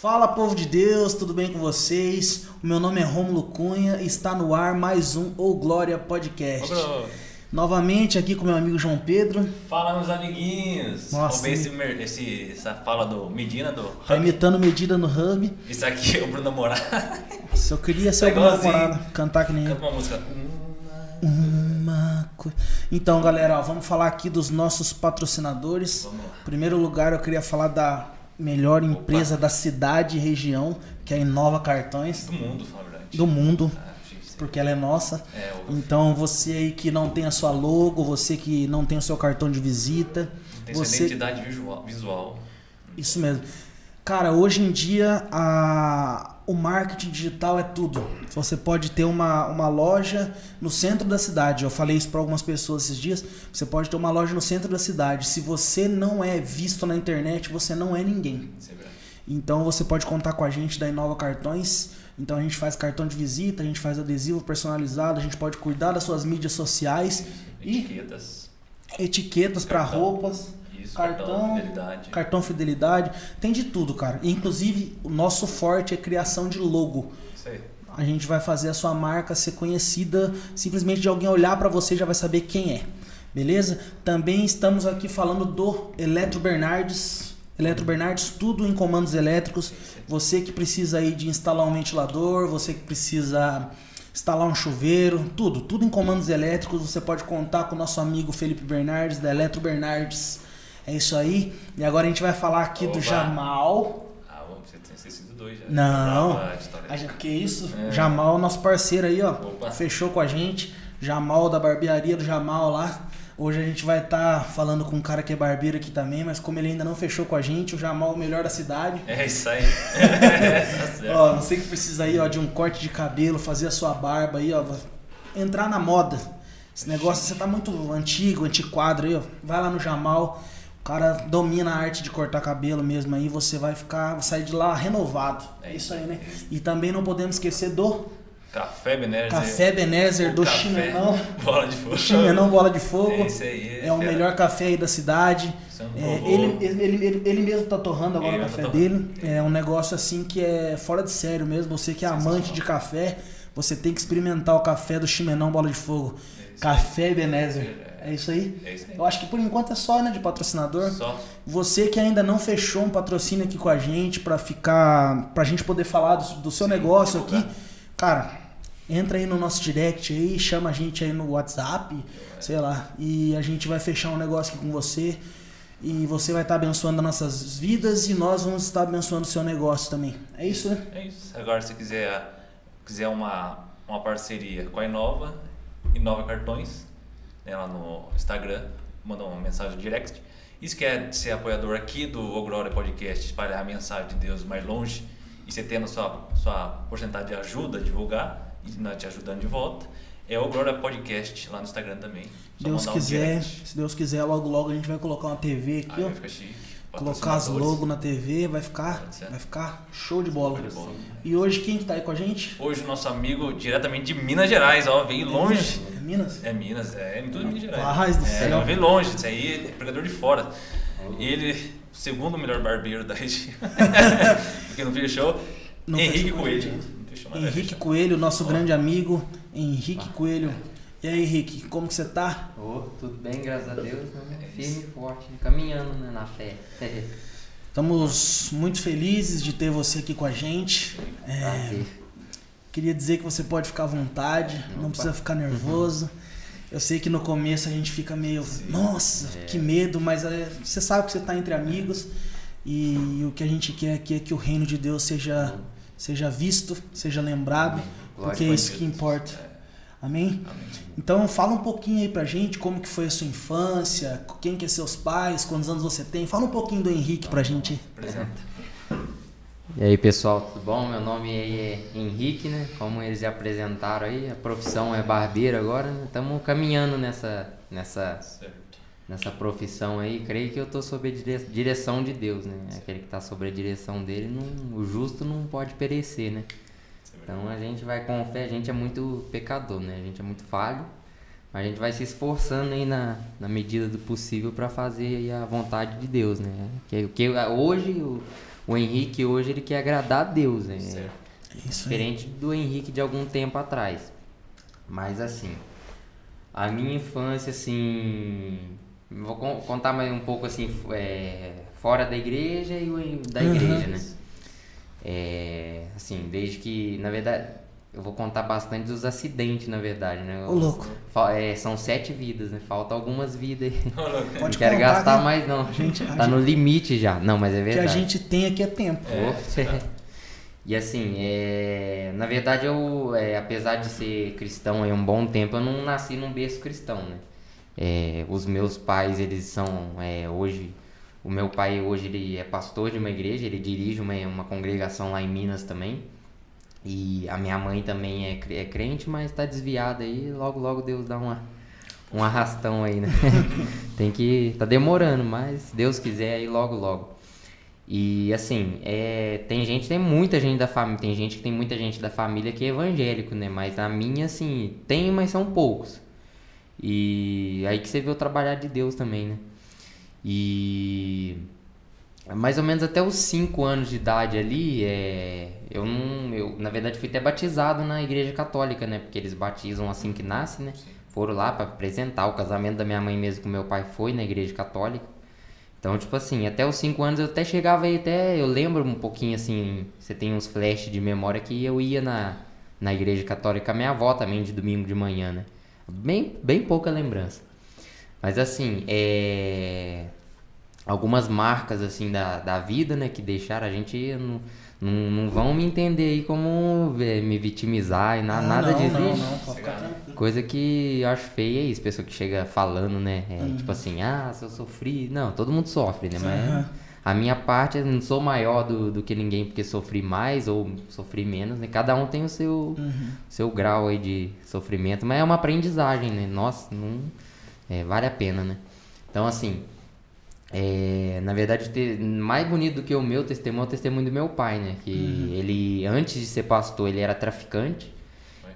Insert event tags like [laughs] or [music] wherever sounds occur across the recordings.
Fala povo de Deus, tudo bem com vocês? O meu nome é Romulo Cunha e está no ar mais um Ou Glória Podcast. Ô, Novamente aqui com meu amigo João Pedro. Fala, meus amiguinhos. Nossa, esse, esse- essa fala do Medina, do Tá Hub. imitando medida no hub. Isso aqui é o Bruno Moraes. Se eu queria ser É o Bruno. Morado, cantar que nem. Canta uma música. Uma co- Então, galera, ó, vamos falar aqui dos nossos patrocinadores. Em primeiro lugar, eu queria falar da melhor empresa da cidade e região, que é a Inova Cartões, Do mundo, fala verdade. do mundo, Ah, porque ela é nossa. É. Então, você aí que não tem a sua logo, você que não tem o seu cartão de visita, tem sua você identidade visual. visual. Isso mesmo. Cara, hoje em dia a... o marketing digital é tudo. Você pode ter uma, uma loja no centro da cidade. Eu falei isso para algumas pessoas esses dias. Você pode ter uma loja no centro da cidade. Se você não é visto na internet, você não é ninguém. É. Então você pode contar com a gente da Inova Cartões. Então a gente faz cartão de visita, a gente faz adesivo personalizado, a gente pode cuidar das suas mídias sociais e Etiquetas. etiquetas para roupas. Isso, Cartão, cartão, fidelidade. Cartão fidelidade, tem de tudo, cara. Inclusive, o nosso forte é criação de logo. Isso aí. A gente vai fazer a sua marca ser conhecida, simplesmente de alguém olhar pra você já vai saber quem é. Beleza? Também estamos aqui falando do Eletro Bernardes. Eletro Bernardes, tudo em comandos elétricos. Você que precisa aí de instalar um ventilador, você que precisa instalar um chuveiro, tudo, tudo em comandos elétricos. Você pode contar com o nosso amigo Felipe Bernardes, da Eletro Bernardes. É isso aí. E agora a gente vai falar aqui do Oba. Jamal. Ah, você tem esquecido dois já. Não. A gente, que isso? É. Jamal, nosso parceiro aí, ó. Opa. Fechou com a gente. Jamal da barbearia do Jamal lá. Hoje a gente vai estar falando com um cara que é barbeiro aqui também, mas como ele ainda não fechou com a gente, o Jamal é o melhor da cidade. É isso aí. [laughs] tá. Ó, você que precisa aí, ó, de um corte de cabelo, fazer a sua barba aí, ó, entrar na moda. Esse negócio, você tá muito antigo, antiquado aí, ó. Vai lá no Jamal. O cara domina a arte de cortar cabelo mesmo aí, você vai ficar, vai sair de lá renovado. É isso aí, né? E também não podemos esquecer do Café Benézer. Café Benézer do Café, Chimenão. [laughs] Bola de fogo. Chimenão Bola de Fogo. É isso aí. É o fera. melhor café aí da cidade. É, ele, ele, ele, ele mesmo tá torrando agora Ele o tá café torrando. dele. É um negócio assim que é fora de sério mesmo. Você que é amante de café, você tem que experimentar o café do Chimenão Bola de Fogo. É isso Café Benézer. É. É isso aí? É isso aí. Eu acho que por enquanto é só, né, de patrocinador. Só. Você que ainda não fechou um patrocínio aqui com a gente pra ficar, pra gente poder falar do, do seu Sim, negócio aqui, cara, entra aí no nosso direct aí, chama a gente aí no WhatsApp, sei lá, e a gente vai fechar um negócio aqui com você. E você vai estar abençoando as nossas vidas e nós vamos estar abençoando o seu negócio também. É isso, né? É isso. Agora, se quiser, quiser uma, uma parceria com a Inova, Inova Cartões, lá no Instagram, manda uma mensagem direct. E se quer ser apoiador aqui do O Glória Podcast, espalhar a mensagem de Deus mais longe, e você tendo sua, sua porcentagem de ajuda a divulgar, e nós te ajudando de volta, é o Glória Podcast lá no Instagram também. Só Deus um quiser, direct. se Deus quiser, logo logo a gente vai colocar uma TV aqui, ó. vai ficar chique. Colocar as logos na TV, vai ficar, vai ficar show de bola. Show de bola. E hoje quem que tá aí com a gente? Hoje o nosso amigo diretamente de Minas Gerais, ó, veio longe. É Minas? É Minas, é tudo Minas Gerais. Rapaz do é, céu. veio longe, isso aí é pregador de fora. Ele, o segundo melhor barbeiro da região. [laughs] Porque não fechou. Não Henrique fechou Coelho. gente. Não fechou, Henrique. Coelho, nosso Ó. grande amigo. Henrique Coelho. E aí, Henrique, como que você tá? Ô, tudo bem, graças a Deus, né? firme e forte, caminhando né, na fé. [laughs] Estamos muito felizes de ter você aqui com a gente. É, queria dizer que você pode ficar à vontade, não Opa. precisa ficar nervoso. Eu sei que no começo a gente fica meio, nossa, É. que medo, mas é, você sabe que você está entre amigos e o que a gente quer aqui é que o reino de Deus seja, seja visto, seja lembrado, Glória porque é isso Deus. que importa. Amém? amém. Então fala um pouquinho aí pra gente como que foi a sua infância, quem que é seus pais, quantos anos você tem. Fala um pouquinho do Henrique pra gente. Apresenta. E aí pessoal, tudo bom? Meu nome é Henrique, né? Como eles já apresentaram aí, a profissão é barbeiro agora, né? Estamos caminhando nessa, nessa, nessa profissão aí. Creio que eu tô sob a dire- direção de Deus, né? Aquele que tá sobre a direção dele, não, o justo não pode perecer, né? É. Então a gente vai com fé, a gente é muito pecador, né? A gente é muito falho, Mas a gente vai se esforçando aí na, na medida do possível para fazer aí a vontade de Deus, né? Que, que hoje o, o Henrique hoje ele quer agradar a Deus, né? Aí. Diferente do Henrique de algum tempo atrás. Mas assim, a minha infância, assim. Vou con- contar mais um pouco assim, é, fora da igreja e da Uhum. igreja, né? É, assim, desde que, na verdade, eu vou contar bastante dos acidentes, na verdade, né? Ô, louco. É, são sete vidas, né? Falta algumas vidas aí. Pode não quero contar gastar que- mais, não. a gente- a tá no limite já. Não, mas é O que a verdade. gente tem aqui é tempo. É, Pô. [laughs] E assim, é, na verdade eu, é, apesar de ser cristão há um bom tempo, eu não nasci num berço cristão, né? É, os meus pais, eles são é, hoje, o meu pai hoje ele é pastor de uma igreja, ele dirige uma, uma congregação lá em Minas também. E a minha mãe também é, é crente, mas tá desviada aí, logo logo Deus dá uma, um arrastão aí, né? [laughs] Tem que. tá demorando, mas se Deus quiser aí logo logo. E assim, é, tem gente, tem muita gente da família, tem gente que tem muita gente da família que é evangélico, né? Mas a minha, assim, tem, mas são poucos. E aí que você vê o trabalhar de Deus também, né? E mais ou menos até os 5 anos de idade ali, é, eu não, eu na verdade fui até batizado na igreja católica, né? Porque eles batizam assim que nasce, né? Foram lá para apresentar o casamento da minha mãe mesmo com meu pai foi na igreja católica. Então, tipo assim, até os 5 anos eu até chegava aí, até eu lembro um pouquinho assim, você tem uns flashes de memória que eu ia na, na igreja católica minha avó também de domingo de manhã, né? Bem, bem pouca lembrança. Mas assim, é algumas marcas assim da, da vida, né, que deixaram a gente não, não, não vão me entender aí como é, me vitimizar e na, Ah, nada não, disso. Não, não, pode ficar tranquilo. Coisa que eu acho feia é isso, pessoa que chega falando, né? é, Uhum. Tipo assim, ah, se eu sofri. Não, todo mundo sofre, né? Mas a minha parte, eu não sou maior do, do que ninguém porque sofri mais ou sofri menos, né? Cada um tem o seu, Uhum. seu grau aí de sofrimento, mas é uma aprendizagem, né? Nossa, não, é, vale a pena, né? Então, assim, é, na verdade, mais bonito do que o meu testemunho é o testemunho do meu pai, né? Que ele, antes de ser pastor, ele era traficante.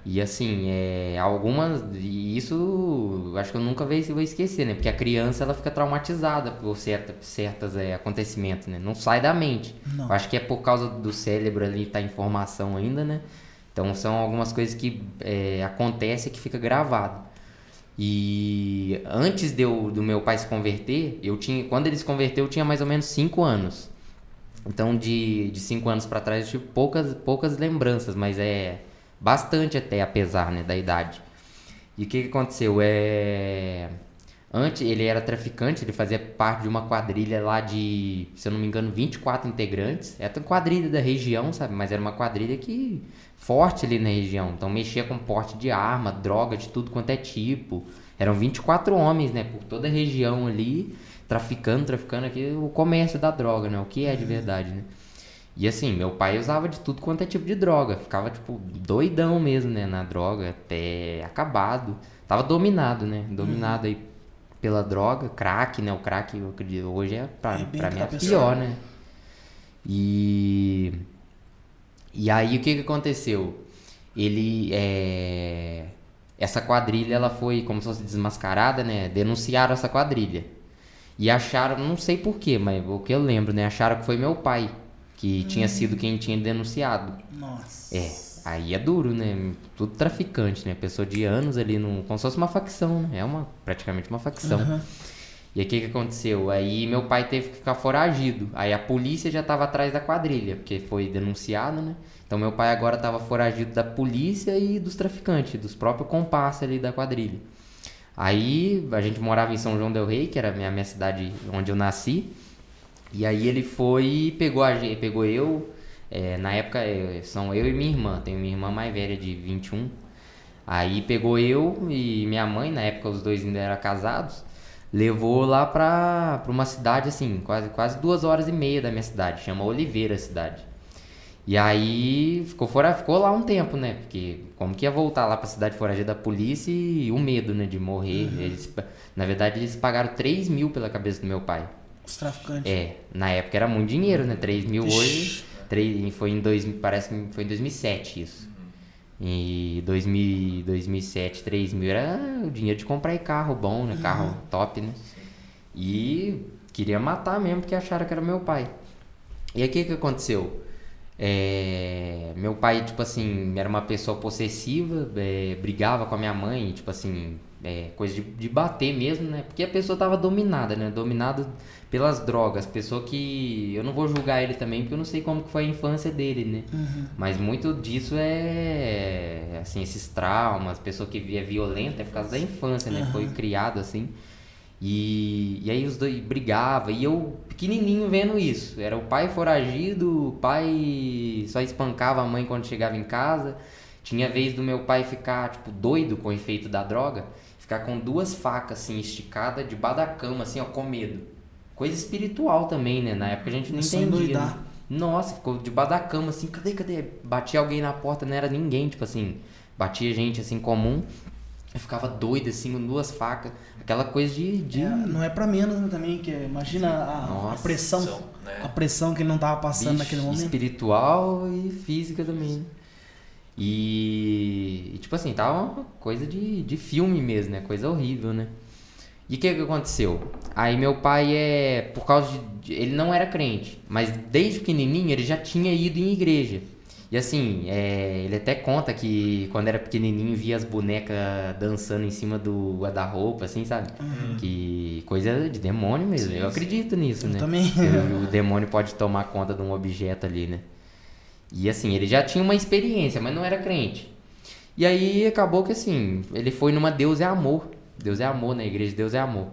E assim, é, algumas. E isso acho que eu nunca vou vou esquecer, né? Porque a criança ela fica traumatizada por certa, certos é, acontecimentos, né? Não sai da mente. Não. Eu acho que é por causa do cérebro ali tá em formação ainda, né? Então são algumas coisas que é, acontecem que fica gravado. E antes de eu, do meu pai se converter, eu tinha, quando ele se converteu, eu tinha mais ou menos 5 anos. Então de, de cinco anos para trás eu tive poucas, poucas lembranças, mas é bastante até, apesar né, da idade. E o que, que aconteceu? É... Antes ele era traficante, ele fazia parte de uma quadrilha lá de, se eu não me engano, 24 integrantes. Era uma quadrilha da região, sabe? Mas era uma quadrilha que forte ali na região. Então mexia com porte de arma, droga, de tudo quanto é tipo. Eram 24 homens, né? Por toda a região ali, traficando, traficando aqui o comércio da droga, né? O que é de verdade, né? E assim, meu pai usava de tudo quanto é tipo de droga. Ficava, tipo, doidão mesmo, né? Na droga, até acabado. Tava dominado, né? Dominado aí pela droga, crack, né? O crack, eu acredito, hoje é pra, É pra mim é cabeçudo. pior, né? E... E aí, o que que aconteceu? Ele, é... Essa quadrilha, ela foi como se fosse desmascarada, né? Denunciaram essa quadrilha. E acharam, não sei porquê, mas o que eu lembro, né? Acharam que foi meu pai, que tinha sido quem tinha denunciado. Nossa. É, aí é duro, né? Tudo traficante, né? Pessoa de anos ali, no, como se fosse uma facção, né? É uma, praticamente uma facção. Aham. E aí o que, que aconteceu? Aí meu pai teve que ficar foragido. Aí a polícia já estava atrás da quadrilha, porque foi denunciado, né? Então meu pai agora estava foragido da polícia e dos traficantes, dos próprios comparsas ali da quadrilha. Aí a gente morava em São João del Rei, que era a minha, minha cidade onde eu nasci. E aí ele foi pegou, a, pegou eu. é, na época é, são eu e minha irmã. Tenho minha irmã mais velha de 21. Aí pegou eu e minha mãe, na época os dois ainda eram casados, levou lá pra, pra uma cidade assim, quase, quase duas horas e meia da minha cidade, chama Oliveira a cidade. E aí ficou, fora, ficou lá um tempo, né? Porque como que ia voltar lá pra cidade foragida da polícia e o medo, né, de morrer. Eles, na verdade, eles pagaram 3 mil pela cabeça do meu pai. Os traficantes. É, na época era muito dinheiro, né? 3 mil Vixe. hoje. Três, foi em dois, parece que foi em 2007 isso. E 2000, 2007, 3 mil era o dinheiro de comprar carro bom, né? Carro top, né? E queria matar mesmo porque acharam que era meu pai. E aí o que que aconteceu? É, meu pai, tipo assim, era uma pessoa possessiva, é, brigava com a minha mãe, tipo assim, é, coisa de, de bater mesmo, né? Porque a pessoa tava dominada, né? Dominado pelas drogas. Pessoa que. Eu não vou julgar ele também, porque eu não sei como que foi a infância dele, né? Uhum. Mas muito disso é. Assim, esses traumas, pessoa que é violenta é por causa da infância, né? Foi criado assim. E, e aí os dois brigavam, e eu pequenininho vendo isso. Era o pai foragido, o pai só espancava a mãe quando chegava em casa. Tinha vez do meu pai ficar, tipo, doido com o efeito da droga, ficar com duas facas, assim, esticadas debaixo da cama, assim, ó, com medo. Coisa espiritual também, né? Na época a gente não Só entendia. né? Nossa, ficou debaixo da cama, assim, cadê, cadê? Batia alguém na porta, não era ninguém, tipo assim, batia gente, assim, comum. Eu ficava doido, assim, com duas facas. Aquela coisa de... de... É, não é pra menos né, também, que é- imagina a, a pressão, são, né? a pressão que ele não tava passando Bicho, naquele momento. espiritual e física também. né? E, e, tipo assim, tava uma coisa de, de filme mesmo, né? Coisa horrível, né? E o que que aconteceu? Aí meu pai é, por causa de, ele não era crente, mas desde pequenininho ele já tinha ido em igreja. E assim, é, ele até conta que quando era pequenininho via as bonecas dançando em cima do guarda-roupa, assim, sabe? Que coisa de demônio mesmo. Sim, Eu acredito nisso, Eu né? também. O, o demônio pode tomar conta de um objeto ali, né? E assim, ele já tinha uma experiência, mas não era crente. E aí acabou que assim, ele foi numa Deus é amor. Deus é amor, na igreja Deus é amor.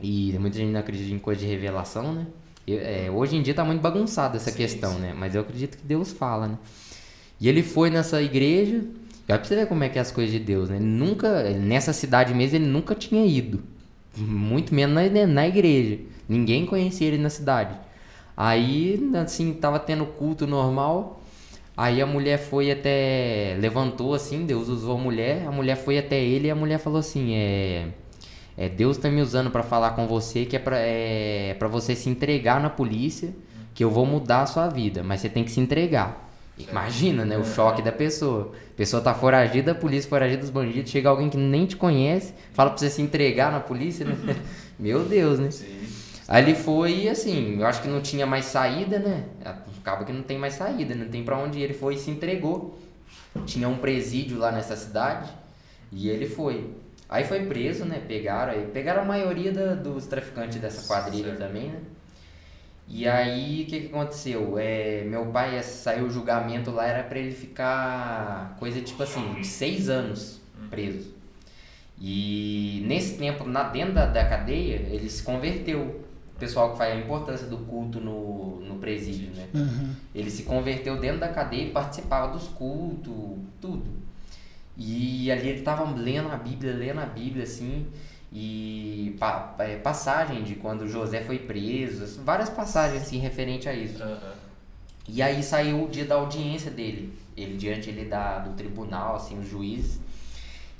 E muita gente não acredita em coisa de revelação, né? Eu- é, hoje em dia tá muito bagunçada essa Sim, questão, sim. né? Mas eu acredito que Deus fala, né? E ele foi nessa igreja, vai pra você ver como é que é as coisas de Deus, né? Ele nunca, nessa cidade mesmo, ele nunca tinha ido. Muito menos na, na igreja. Ninguém conhecia ele na cidade. Aí, assim, tava tendo culto normal. Aí a mulher foi até. Levantou assim, Deus usou a mulher. A mulher foi até ele e a mulher falou assim: É. é Deus tá me usando pra falar com você que é pra, é pra você se entregar na polícia, que eu vou mudar a sua vida, mas você tem que se entregar. Imagina, né? O choque da pessoa. A pessoa tá foragida, a polícia foragida dos bandidos, chega alguém que nem te conhece, fala pra você se entregar na polícia, né? [laughs] Meu Deus, né? Sim. Aí ele foi e assim, eu acho que não tinha mais saída, né? Acaba que não tem mais saída, não tem pra onde ir. Ele foi e se entregou. Tinha um presídio lá nessa cidade e ele foi. Aí foi preso, né? Pegaram aí, pegaram a maioria da- dos traficantes dessa quadrilha Certo. também, né? E aí o que, que aconteceu? É, meu pai eh, saiu o julgamento lá, era pra ele ficar coisa tipo assim, de seis anos preso. E nesse tempo, na, dentro da, da cadeia, ele se converteu. Pessoal que faz a importância do culto no, no presídio, né? Uhum. Ele se converteu dentro da cadeia e participava dos cultos, tudo. E ali ele estava lendo a Bíblia, lendo a Bíblia, assim, e pa, é, passagem de quando José foi preso, várias passagens, assim, referente a isso. Aham. E aí saiu o dia da audiência dele. Ele diante ele da, do tribunal, assim, os juízes.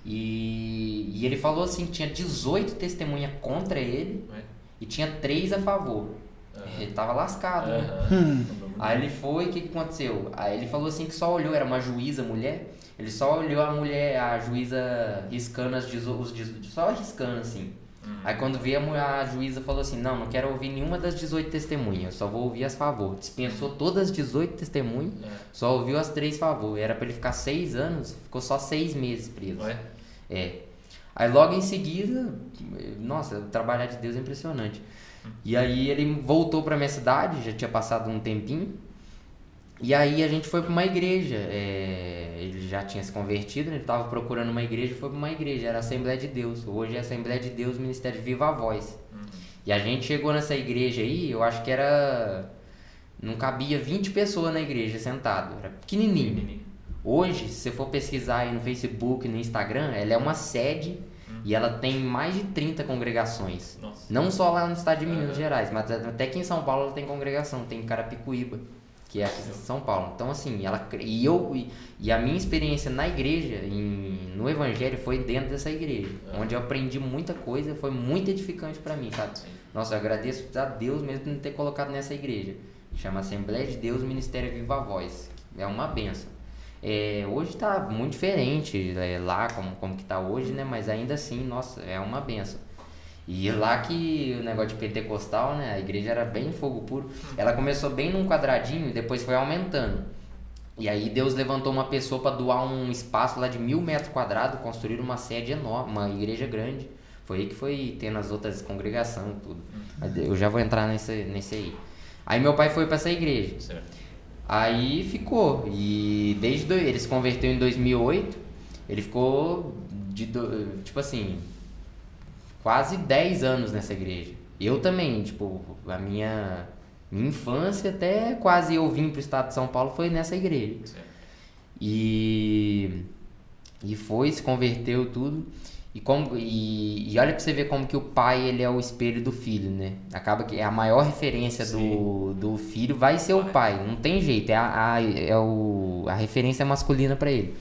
E, e ele falou assim tinha 18 testemunhas contra ele Ué? E tinha 3 a favor. Aham. Ele tava lascado, né? Aham. Hum. Aí ele foi, o que, que aconteceu? Aí ele falou assim que só olhou, era uma juíza mulher, ele só olhou a mulher, a juíza riscando as os só riscando assim. Aí quando veio a, juíza falou assim, não, não quero ouvir nenhuma das 18 testemunhas, eu só vou ouvir as favor. Dispensou todas as 18 testemunhas, É. só ouviu as três favor. Era pra ele ficar seis anos, ficou só seis meses preso. Ué? É. Aí logo em seguida, nossa, o trabalhar de Deus é impressionante. E aí ele voltou pra minha cidade, já tinha passado um tempinho. E aí a gente foi pra uma igreja. é, ele já tinha se convertido, né? ele tava procurando uma igreja foi pra uma igreja, era a Assembleia de Deus. Hoje é Assembleia de Deus, Ministério Viva a Voz. E a gente chegou nessa igreja aí, eu acho que era. Não cabia 20 pessoas na igreja sentado, era pequenininho. Pequenininho. Hoje, se você for pesquisar aí no Facebook, no Instagram, ela é uma sede e ela tem mais de 30 congregações. Nossa. Não só lá no estado de Minas Aham. Gerais, mas até aqui em São Paulo ela tem congregação, tem Carapicuíba, que é aqui em São Paulo. Então assim, ela e eu e, a minha experiência na igreja, em, no evangelho foi dentro dessa igreja, Aham. onde eu aprendi muita coisa, foi muito edificante para mim, sabe? Sim. Nossa, eu agradeço a Deus mesmo por me ter colocado nessa igreja. Chama Assembleia de Deus Ministério Viva Voz. É uma benção. É, hoje tá muito diferente é, lá, como, como que tá hoje, né? Mas ainda assim, nossa, é uma benção. E lá que o negócio de pentecostal, né? A igreja era bem fogo puro. Ela começou bem num quadradinho e depois foi aumentando. E aí Deus levantou uma pessoa para doar um espaço lá de mil metros quadrados, construir uma sede enorme, uma igreja grande. Foi aí que foi tendo as outras congregações tudo. Mas Eu já vou entrar nesse, nesse aí. Aí meu pai foi para essa igreja. Certo. Aí ficou. E desde do, ele se converteu em 2008. Ele ficou de do- tipo assim, quase 10 anos nessa igreja. Eu também, tipo, a minha minha infância até quase eu vim pro estado de São Paulo foi nessa igreja. Certo. E e foi, se converteu tudo. E como e, e olha pra você ver como que o pai ele é o espelho do filho, né? Acaba que a maior referência do, do filho vai ser o pai, não tem jeito, é a, a, é o, a referência masculina pra ele.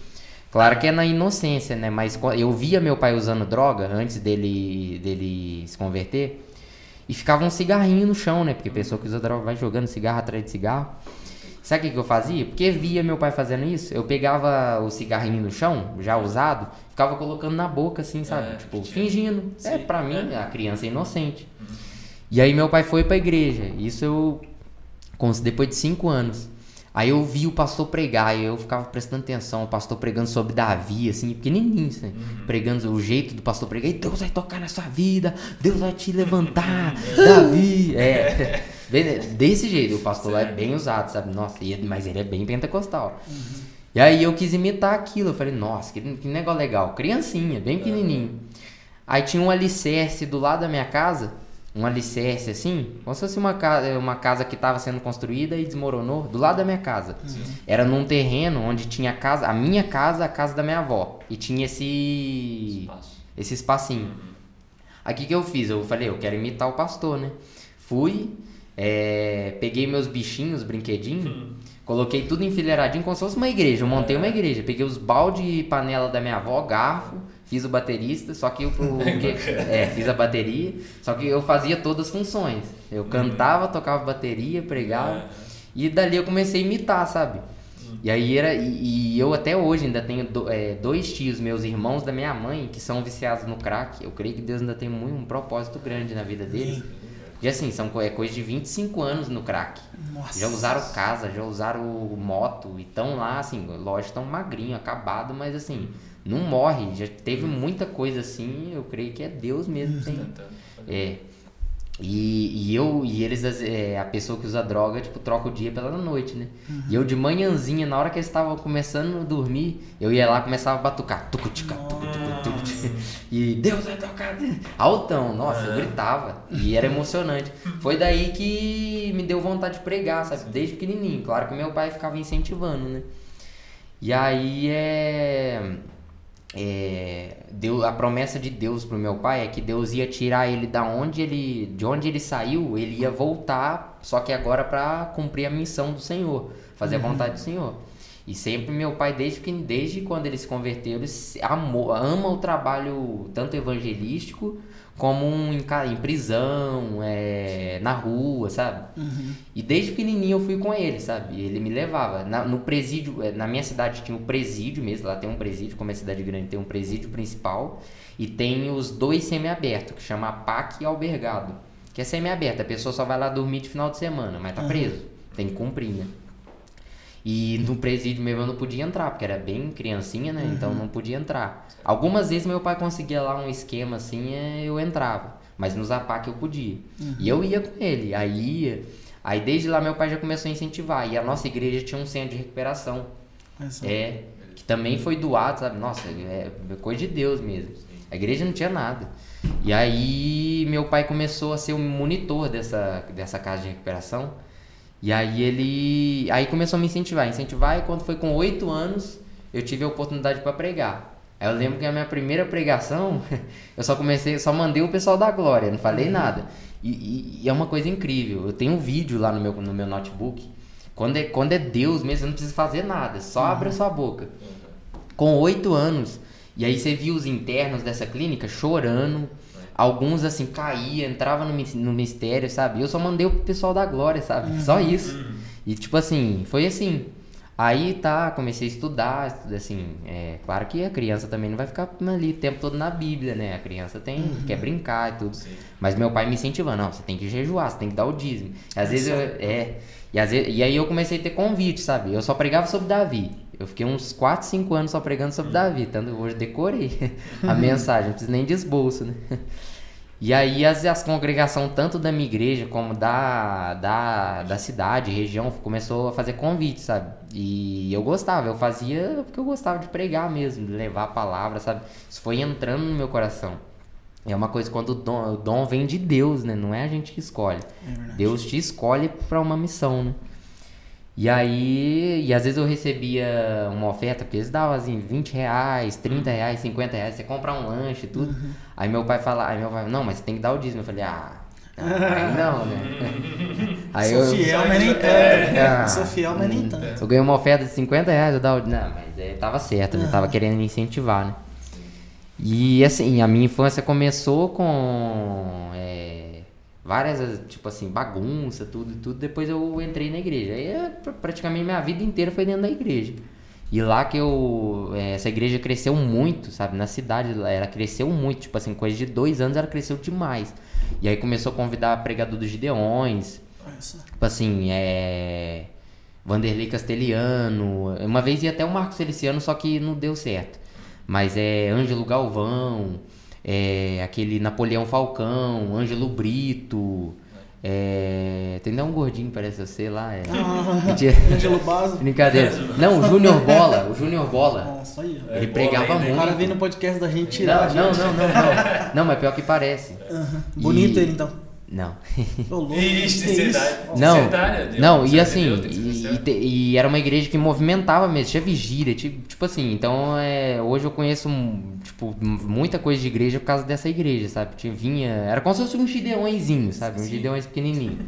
Claro que é na inocência, né? Mas eu via meu pai usando droga antes dele dele se converter e ficava um cigarrinho no chão, né? Porque a pessoa que usa droga vai jogando cigarro atrás de cigarro. Sabe o que, eu fazia? Porque via meu pai fazendo isso, eu pegava o cigarrinho no chão, já usado, ficava colocando na boca, assim, sabe? É, tipo, fingindo. É, Sim, pra mim, é. a criança é inocente. E aí meu pai foi pra igreja. Isso eu. Depois de cinco anos. Aí eu vi o pastor pregar e eu ficava prestando atenção, o pastor pregando sobre Davi, assim, pequenininho, assim, pregando o jeito do pastor pregar, e Deus vai tocar na sua vida, Deus vai te levantar, Davi, é, [laughs] desse jeito, o pastor lá é bem usado, sabe, nossa, mas ele é bem pentecostal. E aí eu quis imitar aquilo, eu falei, nossa, que, que negócio legal, criancinha, bem pequenininho. Aí tinha um alicerce do lado da minha casa, um alicerce assim, como se fosse uma casa, uma casa que estava sendo construída e desmoronou, do lado da minha casa. Era num terreno onde tinha a casa, a minha casa, a casa da minha avó. E tinha esse Espaço. esse espacinho. O que, que eu fiz? Eu falei, eu quero imitar o pastor, né? Fui, é, peguei meus bichinhos, brinquedinhos, coloquei tudo enfileiradinho como se fosse uma igreja. Eu montei uma igreja. Peguei os balde e panela da minha avó, garfo, fiz o baterista, só que eu o [laughs] que- é, fiz a bateria, só que eu fazia todas as funções. Eu cantava, tocava bateria, pregava. E dali eu comecei a imitar, sabe? E aí era. E, e eu até hoje ainda tenho do- é, dois tios, meus irmãos da minha mãe, que são viciados no crack. Eu creio que Deus ainda tem muito, um propósito grande na vida deles. E assim, são é coisa de 25 anos no crack. Nossa. Já usaram casa, já usaram moto e estão lá, assim, lógico, estão magrinho, acabado, mas assim, não morre. Já teve muita coisa assim, eu creio que é Deus mesmo tem. Tentando. É. E, e eu e eles, é, a pessoa que usa droga, tipo, troca o dia pela noite, né? E eu de manhãzinha, na hora que eles estavam começando a dormir, eu ia lá e começava a batucar. Tucutica, tucu, tucu, tucu. E Deus vai tocar. Altão, nossa, eu gritava. E era emocionante. Foi daí que me deu vontade de pregar, sabe? Desde pequenininho. Claro que meu pai ficava incentivando, né? E aí é. é, deu, a promessa de Deus pro meu pai é que Deus ia tirar ele da onde ele, de onde ele saiu, ele ia voltar, só que agora para cumprir a missão do Senhor, fazer a vontade do Senhor. E sempre meu pai, desde, que, desde quando ele se converteu, ele amou, ama o trabalho tanto evangelístico como um, em, em prisão, é, na rua, sabe? E desde pequenininho eu fui com ele, sabe? Ele me levava. Na, no presídio, eh, na minha cidade tinha o presídio mesmo, lá tem um presídio, como é cidade grande, tem um presídio principal e tem os dois semiabertos, que chama PAC e albergado. Que é semiaberto, a pessoa só vai lá dormir de final de semana, mas tá preso. Tem que cumprir, né? E no presídio mesmo eu não podia entrar, porque era bem criancinha, né? Então não podia entrar. Algumas vezes meu pai conseguia lá um esquema assim, eh, eu entrava. Mas nos APAC eu podia. E eu ia com ele. Aí ia. Aí desde lá meu pai já começou a incentivar. E a nossa igreja tinha um centro de recuperação. É. Que também foi doado, sabe? Nossa, é coisa de Deus mesmo. A igreja não tinha nada. E aí meu pai começou a ser o monitor dessa, dessa casa de recuperação. E aí ele. Aí começou a me incentivar, incentivar, e quando foi com oito anos, eu tive a oportunidade para pregar. Aí eu lembro que a minha primeira pregação, [laughs] eu só comecei, só mandei o pessoal da glória, não falei nada. E, e- e é uma coisa incrível. Eu tenho um vídeo lá no meu, no meu notebook. Quando é, quando é Deus mesmo, você não precisa fazer nada, só abre a sua boca. Com oito anos. E aí você viu os internos dessa clínica chorando. Alguns assim caía, entrava no, no mistério, sabe? Eu só mandei o pessoal da glória, sabe? Só isso. E tipo assim, foi assim. Aí tá, comecei a estudar, estudar, assim, é claro que a criança também não vai ficar ali o tempo todo na Bíblia, né? A criança tem, Uhum. quer brincar e tudo. Sim. Mas meu pai me incentivando, não, você tem que jejuar, você tem que dar o dízimo. Às vezes eu, é, e, às vezes, e aí eu comecei a ter convite, sabe? Eu só pregava sobre Davi. Eu fiquei uns 4, 5 anos só pregando sobre Davi, tanto hoje eu decorei [laughs] a mensagem, não preciso nem de esboço, né? E aí as, as congregações, tanto da minha igreja como da, da, da cidade, região, começou a fazer convite, sabe? E eu gostava, eu fazia porque eu gostava de pregar mesmo, de levar a palavra, sabe? Isso foi entrando no meu coração. É uma coisa quando o dom, o dom vem de Deus, né? Não é a gente que escolhe. É. Deus te escolhe para uma missão, né? E aí, e às vezes eu recebia uma oferta, porque eles davam assim, 20 reais, 30 reais, 50 reais, você comprar um lanche e tudo. Uhum. Aí meu pai fala, aí meu pai, não, mas você tem que dar o dízimo. Eu falei, ah, aí não, né? [laughs] Aí Sou eu, fiel, mas nem tanto. É. né? Sou fiel, mas nem tanto. eu ganhei uma oferta de 50 reais, eu dava o Não, mas é, tava certo, né? Tava querendo me incentivar, né? E assim, a minha infância começou com é, várias, tipo assim, bagunça, tudo, tudo. Depois eu entrei na igreja. Aí é, pr- praticamente minha vida inteira foi dentro da igreja. E lá que eu. é, essa igreja cresceu muito, sabe? Na cidade, lá, ela cresceu muito. Tipo assim, coisa de dois anos ela cresceu demais. E aí começou a convidar pregador dos Gideões. Tipo assim, é. Vanderlei Castelhano. Uma vez ia até o Marcos Feliciano, só que não deu certo. Mas é Ângelo Galvão, é aquele Napoleão Falcão, Ângelo Brito. É. Tem até um gordinho, parece você lá. É. Mentira. Ângelo Basso. Brincadeira. Não, o Júnior Bola. O Júnior Bola. Nossa, aí. Ele bola pregava aí, né? O cara muito. vem no podcast da gente tirar. Não, não, não, não, não. Não, mas pior que parece. Bonito E- ele então. Não. Ixi, isso? Não, Seriedade, não, e assim, e, e te- e era uma igreja que movimentava mesmo, tinha vigília, tipo, tipo assim, então é, hoje eu conheço, um, tipo, muita coisa de igreja por causa dessa igreja, sabe, tinha, vinha, era como se fosse um gideõezinho, sabe, um gideões pequenininho.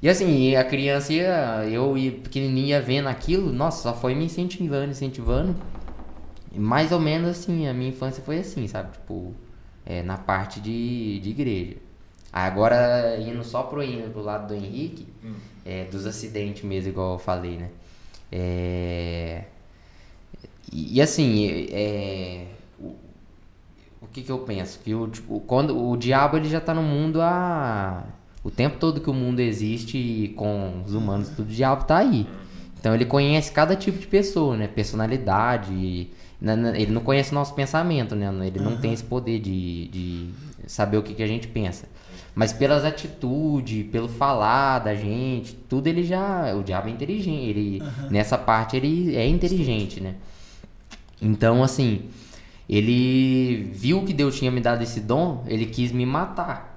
E assim, a criança ia, eu ia pequenininho ia vendo aquilo, nossa, só foi me incentivando, incentivando, e mais ou menos assim, a minha infância foi assim, sabe, tipo, é, na parte de, de igreja. Agora, indo só pro, indo pro lado do Henrique, Hum. é, dos acidentes mesmo, igual eu falei, né? É, e, e assim, é, o, o que que eu penso? Que o, tipo, quando, o diabo ele já tá no mundo há... O tempo todo que o mundo existe com os humanos, tudo, o diabo tá aí. Então ele conhece cada tipo de pessoa, né? Personalidade. na- na- Ele não conhece o nosso pensamento, né? Ele não tem esse poder de, de saber o que, que a gente pensa. Mas pelas atitudes, pelo falar da gente, tudo ele já. O diabo é inteligente. Ele, Nessa parte ele é inteligente, né? Então, assim, ele viu que Deus tinha me dado esse dom, ele quis me matar.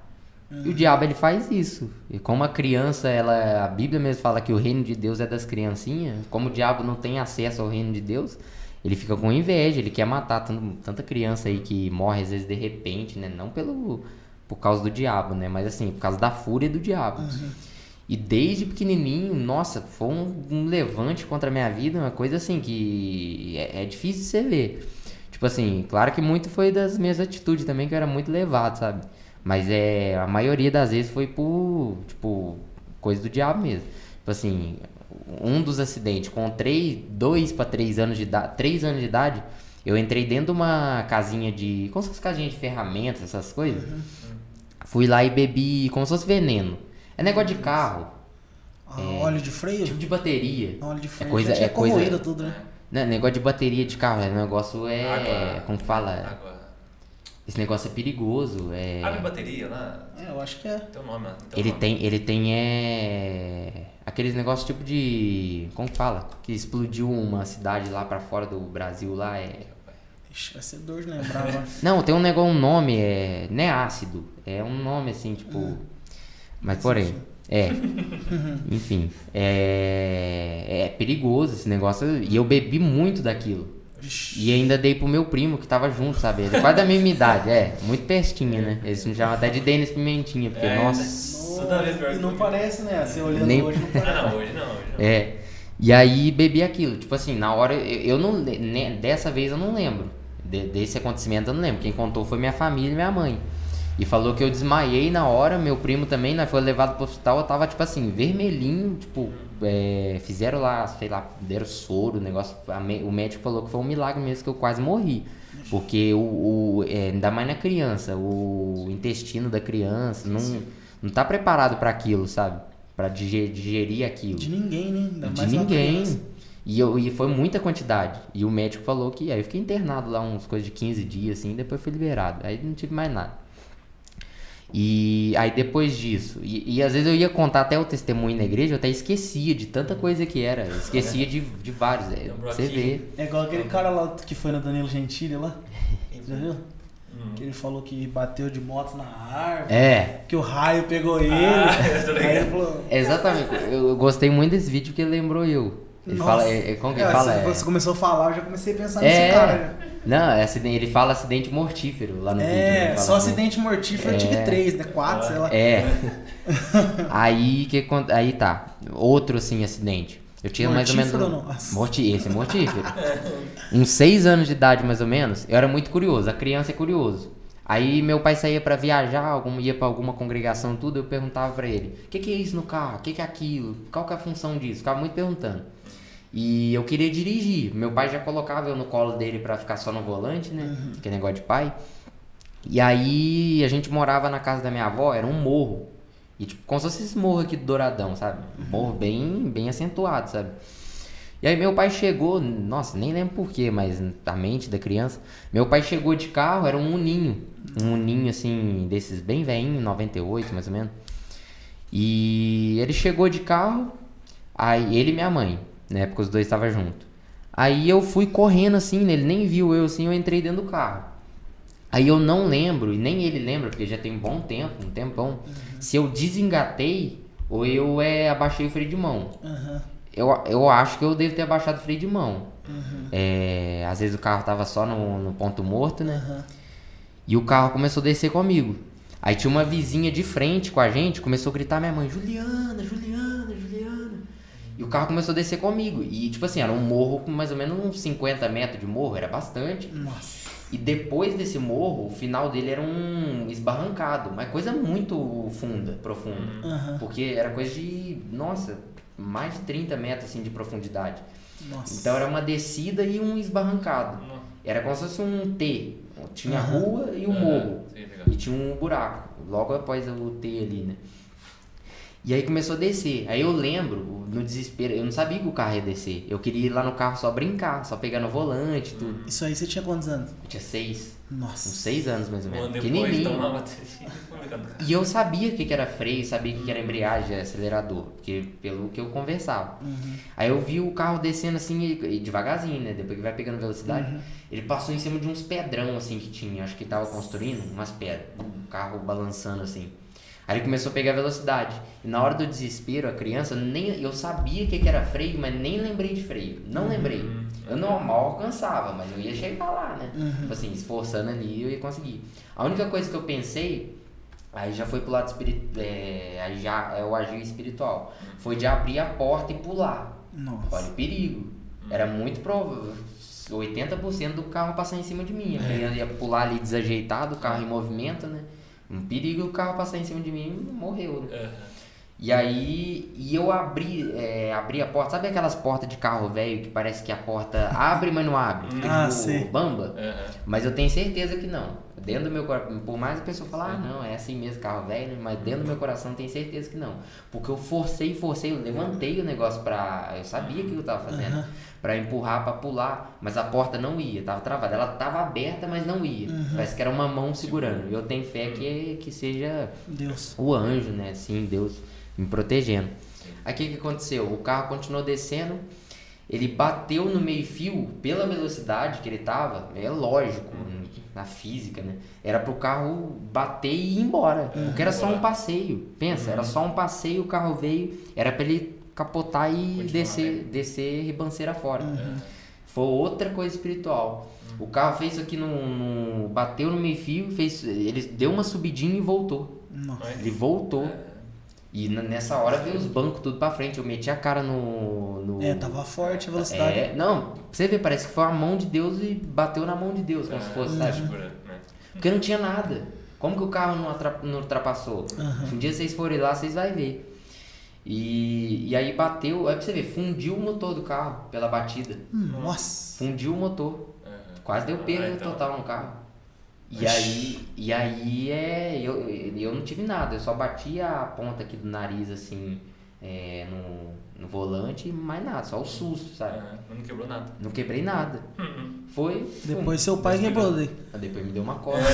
E o diabo ele faz isso. E como a criança, ela, a Bíblia mesmo fala que o reino de Deus é das criancinhas, como o diabo não tem acesso ao reino de Deus, ele fica com inveja, ele quer matar tanto- tanta criança aí que morre às vezes de repente, né? Não pelo por causa do diabo, né? Mas assim, por causa da fúria do diabo. E desde pequenininho, nossa, foi um, um levante contra a minha vida, uma coisa assim que é, é difícil de você ver. Tipo assim, claro que muito foi das minhas atitudes também, que eu era muito levado, sabe? Mas é, a maioria das vezes foi por, tipo, coisa do diabo mesmo. Tipo assim, um dos acidentes, com três, dois para três anos de idade, três anos de idade, eu entrei dentro de uma casinha de, como se fosse casinha de ferramentas, essas coisas. Fui lá e bebi como se fosse veneno. É negócio de carro, Ah, óleo de freio? tipo de bateria. Óleo de freio. coisa- Já tinha é coisa- corroído tudo, né? Né, negócio de bateria de carro, é negócio é. Água. Como fala? Água. Esse negócio é perigoso. É, Água e bateria lá. É, eu acho que é. Tem um nome. tem ele nome. tem. Ele tem é. Aqueles negócios tipo de. Como que fala? Que explodiu uma cidade lá pra fora do Brasil lá. É. Vai ser dor de lembrar. [laughs] Não, tem um negócio, um nome, é. Não é ácido. É um nome assim, tipo. Mas porém. É. [laughs] Enfim. É. É perigoso esse negócio. E eu bebi muito daquilo. E ainda dei pro meu primo que tava junto, sabe? Ele é quase da mesma idade, é. Muito pestinha, né? Eles me chamam até de Denis Pimentinha, porque, É, nossa. Toda vez pior E não parece, né? Você olhando Nem- hoje não parece. Ah, não, hoje não, hoje não. É. E aí bebi aquilo. Tipo assim, na hora, eu, eu não. né, dessa vez eu não lembro. De- desse acontecimento eu não lembro. Quem contou foi minha família e minha mãe. E falou que eu desmaiei na hora, meu primo também, né? Foi levado pro hospital, eu tava, tipo assim, vermelhinho, tipo, é, fizeram lá, sei lá, deram soro, o negócio. O médico falou que foi um milagre mesmo que eu quase morri. Porque o, o é, ainda mais na criança, o intestino da criança não, não tá preparado para aquilo, sabe? Para digerir, digerir aquilo. De ninguém, né? Ainda De ninguém. E, eu, e foi muita quantidade. E o médico falou que. Aí eu fiquei internado lá uns coisas de 15 dias, assim, depois fui liberado. Aí não tive mais nada. E aí depois disso, e, e às vezes eu ia contar até o testemunho na igreja, eu até esquecia de tanta coisa que era. Eu esquecia de, de vários. É, você ver. É igual aquele cara lá que foi na Danilo Gentili lá. [laughs] Já viu? Hum. Que ele falou que bateu de moto na árvore. É, Que o raio pegou ele. Ah, [laughs] eu tô ligado. falou. exatamente. Eu, eu gostei muito desse vídeo porque ele lembrou eu. Ele Nossa. fala. É, é, como que ele É, fala? você- É, Você começou a falar, eu já comecei a pensar nesse cara. é, não, é acidente, ele fala acidente mortífero lá no vídeo. É, ele fala só assim. acidente mortífero eu tive É. três, né? Quatro, sei lá. É. [laughs] aí que aí tá. Outro assim acidente. Eu tinha mais ou menos Mortífero ou não? Morti, esse é mortífero. Uns seis anos de idade mais ou menos. Eu era muito curioso. A criança é curioso. Aí meu pai saía pra viajar, algum, ia pra alguma congregação tudo, eu perguntava pra ele: "O que, que é isso no carro? O que, que é aquilo? Qual que é a função disso?" Ficava muito perguntando. E eu queria dirigir. Meu pai já colocava eu no colo dele pra ficar só no volante, né? Que é negócio de pai. E aí a gente morava na casa da minha avó, era um morro. E tipo, como se fosse esse morro aqui do Douradão, sabe? Morro bem, bem acentuado, sabe? E aí meu pai chegou, nossa, nem lembro porquê, mas a mente da criança. Meu pai chegou de carro, era um uninho. Um uninho assim, desses bem velhinho, 98 mais ou menos. E ele chegou de carro, aí ele e minha mãe, na época os dois estavam juntos. Aí eu fui correndo assim, né? ele nem viu eu assim, eu entrei dentro do carro. Aí eu não lembro, e nem ele lembra, porque já tem um bom tempo, um tempão, se eu desengatei ou eu é, abaixei o freio de mão. Aham. Eu, eu acho que eu devo ter abaixado o freio de mão. É, às vezes o carro tava só no, no ponto morto, né? E o carro começou a descer comigo. Aí tinha uma vizinha de frente com a gente, começou a gritar minha mãe, Juliana, Juliana. E o carro começou a descer comigo. E tipo assim, era um morro com mais ou menos uns 50 metros de morro, era bastante. Nossa. E depois desse morro, o final dele era um esbarrancado, mas coisa muito funda, profunda. Aham. Porque era coisa de, nossa, mais de 30 metros assim de profundidade. Nossa. Então era uma descida e um esbarrancado. Não. Era como se fosse um T. Tinha a Aham. rua e o Ah, morro. sim. E tinha um buraco, logo após o T ali, né? E aí começou a descer. Aí eu lembro, no desespero, eu não sabia que o carro ia descer. Eu queria ir lá no carro só brincar, só pegar no volante, tudo. Isso aí você tinha quantos anos? Eu tinha seis, uns Nossa. seis anos mais ou Um menos. ano depois, Pequenininho. então, bateria. foi ligado. E eu sabia o que que era freio, sabia o que que era embreagem, acelerador, porque pelo que eu conversava. Uhum. Aí eu vi o carro descendo assim, e- e devagarzinho, né? Depois que vai pegando velocidade. Uhum. Ele passou em cima de uns pedrão assim que tinha, acho que tava construindo, umas pedras, um carro balançando assim. Aí ele começou a pegar velocidade. E na hora do desespero, a criança, nem eu sabia o que que era freio, mas nem lembrei de freio. Não lembrei. Eu não mal alcançava, mas eu ia chegar lá, né? Tipo assim, esforçando ali, eu ia conseguir. A única coisa que eu pensei, aí já foi pro lado espiritual, é, aí já é o agir espiritual, foi de abrir a porta e pular. Nossa. Olha o perigo. Era muito provável. 80% do carro passar em cima de mim. A criança ia pular ali desajeitado, o carro em movimento, né? Um perigo o carro passar em cima de mim morreu, né? Aham. E aí, e eu abri, é, abri a porta, sabe aquelas portas de carro velho que parece que a porta abre, mas não abre? Fica Ah, tipo sei. bamba? Aham. Mas eu tenho certeza que não. Dentro do meu coração, por mais a pessoa falar, ah, não, é assim mesmo, carro velho, mas dentro do meu coração tenho certeza que não. Porque eu forcei, forcei, eu levantei o negócio pra. Eu sabia que eu tava fazendo. Pra empurrar, pra pular, mas a porta não ia, tava travada. Ela tava aberta, mas não ia. Parece que era uma mão segurando. E eu tenho fé que, que seja Deus. o anjo, né? Sim, Deus me protegendo. Aí o que, que aconteceu? O carro continuou descendo, ele bateu no meio-fio pela velocidade que ele tava, é lógico, na física, né? Era pro carro bater e ir embora, porque era só um passeio. Pensa, era só um passeio, o carro veio, era pra ele capotar e Continuar, descer, descer ribanceira fora. Foi outra coisa espiritual. O carro fez isso aqui no, no- bateu no meio-fio, fez, ele deu uma subidinha e voltou. Nossa. Ele voltou. E nessa hora veio os bancos tudo pra frente. Eu meti a cara no. no- É, tava forte a velocidade. É, não, pra você ver, parece que foi a mão de Deus e bateu na mão de Deus, como se fosse, Tá sabe? né? Porque não tinha nada. Como que o carro não, atra- não ultrapassou? Aham. Um dia vocês forem lá, vocês vão ver. E, e aí bateu, aí pra você ver, fundiu o motor do carro pela batida. Nossa. Fundiu o motor. Aham. Quase deu perda Ah, então. total no carro. E aí, e aí é. Eu, eu não tive nada, eu só bati a ponta aqui do nariz assim é, no, no volante e mais nada, só o susto, sabe? Aham. Não quebrou nada. Não quebrei nada. Foi. Depois seu pai quebrou daí. pum. Depois me deu uma cola. [laughs]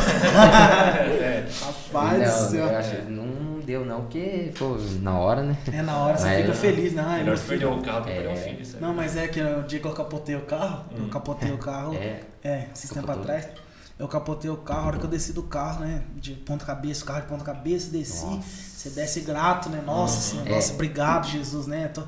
É. Rapaz do não, céu. eu acho, não deu não, porque, pô, na hora, né? É na hora você Mas- fica feliz, né? Ai, Melhor perder o carro do que perder um É. filho, sabe? Não, mas é que o dia que eu capotei o carro, eu Hum. capotei o carro, É. é, esses tempos atrás, eu capotei o carro, a hora que eu desci do carro, né, de ponta cabeça, o carro de ponta cabeça, desci, Nossa. você desce grato, né, nossa senhora, É. nossa, obrigado Jesus, né, tô-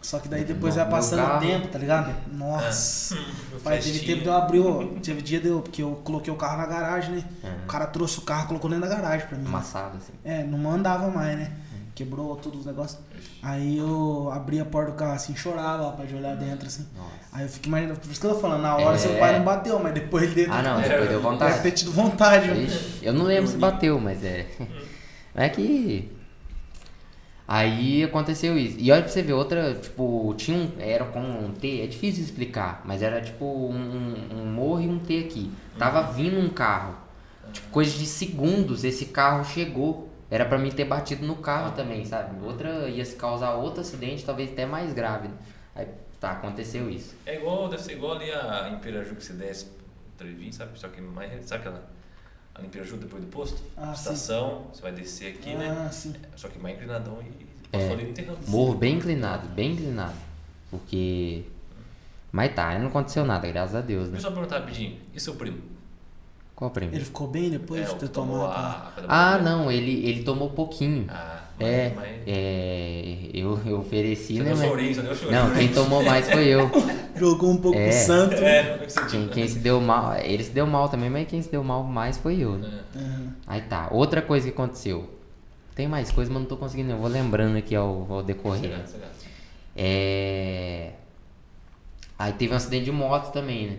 só que daí depois vai passando o tempo, tá ligado? Nossa, Meu pai, teve tempo de eu abrir, teve dia de eu, porque eu coloquei o carro na garagem, né, o cara trouxe o carro, colocou dentro da garagem pra mim, Amassado, assim. é, não mandava mais, né? Quebrou tudo os negócios. Aí eu abri a porta do carro assim, chorava, rapaz, de olhar dentro assim. Nossa. Aí eu fico imaginando, por isso que eu tô falando, na hora É. seu pai não bateu, mas depois ele deu. Ah, não, depois deu Deve vontade. ter tido vontade. viu? Ixi, eu não lembro se bateu, mas é. É que. Aí aconteceu isso. E olha pra você ver, outra, tipo, tinha um. Era como um T, é difícil de explicar, mas era tipo um, um morro e um T aqui. Tava vindo um carro. Tipo, coisa de segundos, esse carro chegou. Era pra mim ter batido no carro também, sabe? Outra ia se causar outro acidente, talvez até mais grave. né? Aí, tá, aconteceu isso. É igual, deve ser igual ali a em Piraju que você desce Trevinho, sabe? Só que mais. Sabe aquela. Ali em Piraju depois do posto? Ah, Estação, você vai descer aqui, né? Ah, sim. Só que mais inclinadão e É. passou ali no terreno. Morro bem inclinado, bem inclinado. Porque. Mas tá, não aconteceu nada, graças a Deus, né? Deixa eu só perguntar rapidinho. E seu primo? Qual prêmio? Ele ficou bem depois é, de ter tomado. a. Ah, não, ele, ele tomou pouquinho. Ah, mas, É, mas... é, eu, eu ofereci, Você né? deu mas- você deu. Não, quem tomou mais foi eu. [laughs] Jogou um pouco É. santo. É, Quem, quem se deu mal, ele se deu mal também, mas quem se deu mal mais foi eu. né? Aham. Aí tá, outra coisa que aconteceu. Tem mais coisa, mas não tô conseguindo, eu vou lembrando aqui ao, ao decorrer. É. Aí teve um acidente de moto também, né?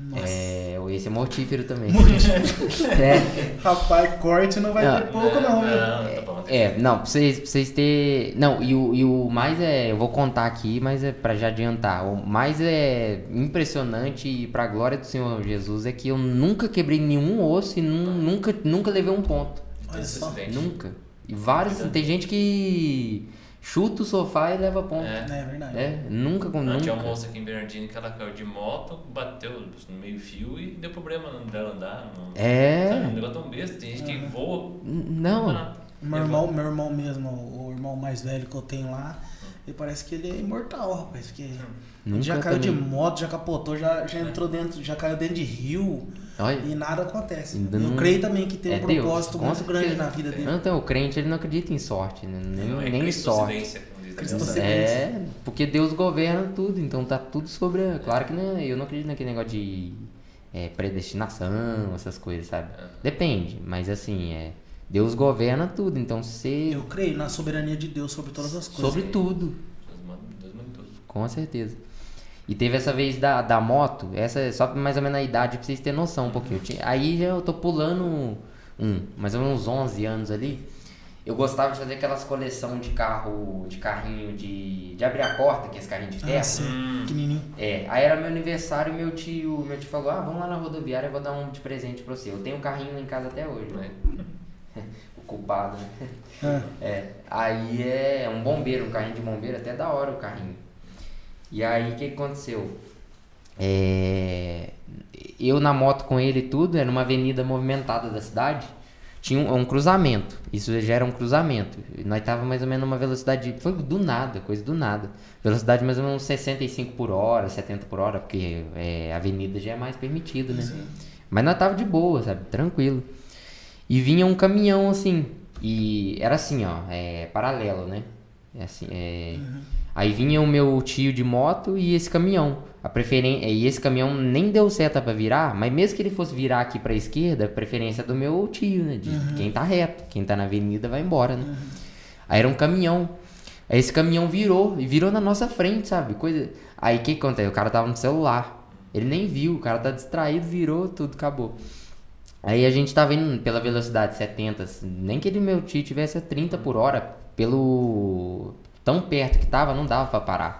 Nossa. É, esse é mortífero também. [laughs] é, Rapaz, corte não vai Não. ter pouco, não, viu? Não, tá bom. é, não, pra vocês, pra vocês terem. Não, e o, e o mais é. Eu vou contar aqui, mas é pra já adiantar. O mais é impressionante e pra glória do Senhor Jesus é que eu nunca quebrei nenhum osso e nun- nunca, nunca levei um ponto. Olha só. Nunca. E vários. Tem gente que chuta o sofá e leva ponto. É. É verdade. É, nunca com Não, nunca. tinha uma moça aqui em Bernardino que ela caiu de moto, bateu no meio fio e deu problema dela andar. No... É. Sabe, um negócio tão besta. Tem gente que voa. N- Não. nada. Meu irmão, meu irmão mesmo, o irmão mais velho que eu tenho lá, ele parece que ele é imortal, rapaz. Porque ele Nunca já caiu de também. moto, já capotou, já, já entrou dentro, já caiu dentro de rio Olha. e nada acontece. Ainda eu não- creio também que tem É um Deus, propósito muito certeza. grande na vida dele. Então, o crente ele não acredita em sorte, né? nem, Não, é nem em sorte. É, porque Deus governa tudo, então tá tudo sobre. a- Claro que né, eu não acredito naquele negócio de é, predestinação, essas coisas, sabe? É. Depende, mas assim, é. Deus governa tudo, então você. Eu creio na soberania de Deus sobre todas as coisas. Sobre tudo, Deus manda, Deus manda tudo. com certeza. E teve essa vez da, da moto, essa é só mais ou menos a idade pra vocês terem noção um pouquinho. Eu tinha- aí já eu tô pulando um, mais ou menos uns 11 anos ali. Eu gostava de fazer aquelas coleção de carro, de carrinho de, de abrir a porta, que é esse carrinho de ferro. Ah, sim, Hum. pequenininho. É, aí era meu aniversário e meu tio, meu tio falou, ah, vamos lá na rodoviária, eu vou dar um de presente pra você. Eu tenho um carrinho lá em casa até hoje, né? [laughs] o culpado, né? Ah, É, aí é um bombeiro, um carrinho de bombeiro, até da hora o carrinho. E aí o que aconteceu? É, eu na moto com ele e tudo, era numa avenida movimentada da cidade, tinha um, um cruzamento. Isso já era um cruzamento. E Nós tava mais ou menos numa velocidade, foi do nada, coisa do nada. Velocidade mais ou menos 65 por hora, 70 por hora, porque é, a avenida já é mais permitida, né? Mas nós tava de boa, sabe? Tranquilo. E vinha um caminhão assim. E era assim, ó, é paralelo, né? É assim, é... Aí vinha o meu tio de moto e esse caminhão. A preferência e esse caminhão nem deu seta pra virar, mas mesmo que ele fosse virar aqui pra esquerda, a preferência é do meu tio, né? De quem tá reto, quem tá na avenida vai embora, né? Aí era um caminhão. Aí esse caminhão virou e virou na nossa frente, sabe? Coisa. Aí o que que acontece? O cara tava no celular. Ele nem viu, o cara tá distraído, virou, tudo acabou. Aí a gente tava indo pela velocidade 70, nem que ele meu tio tivesse a 30 por hora, pelo tão perto que tava, não dava pra parar.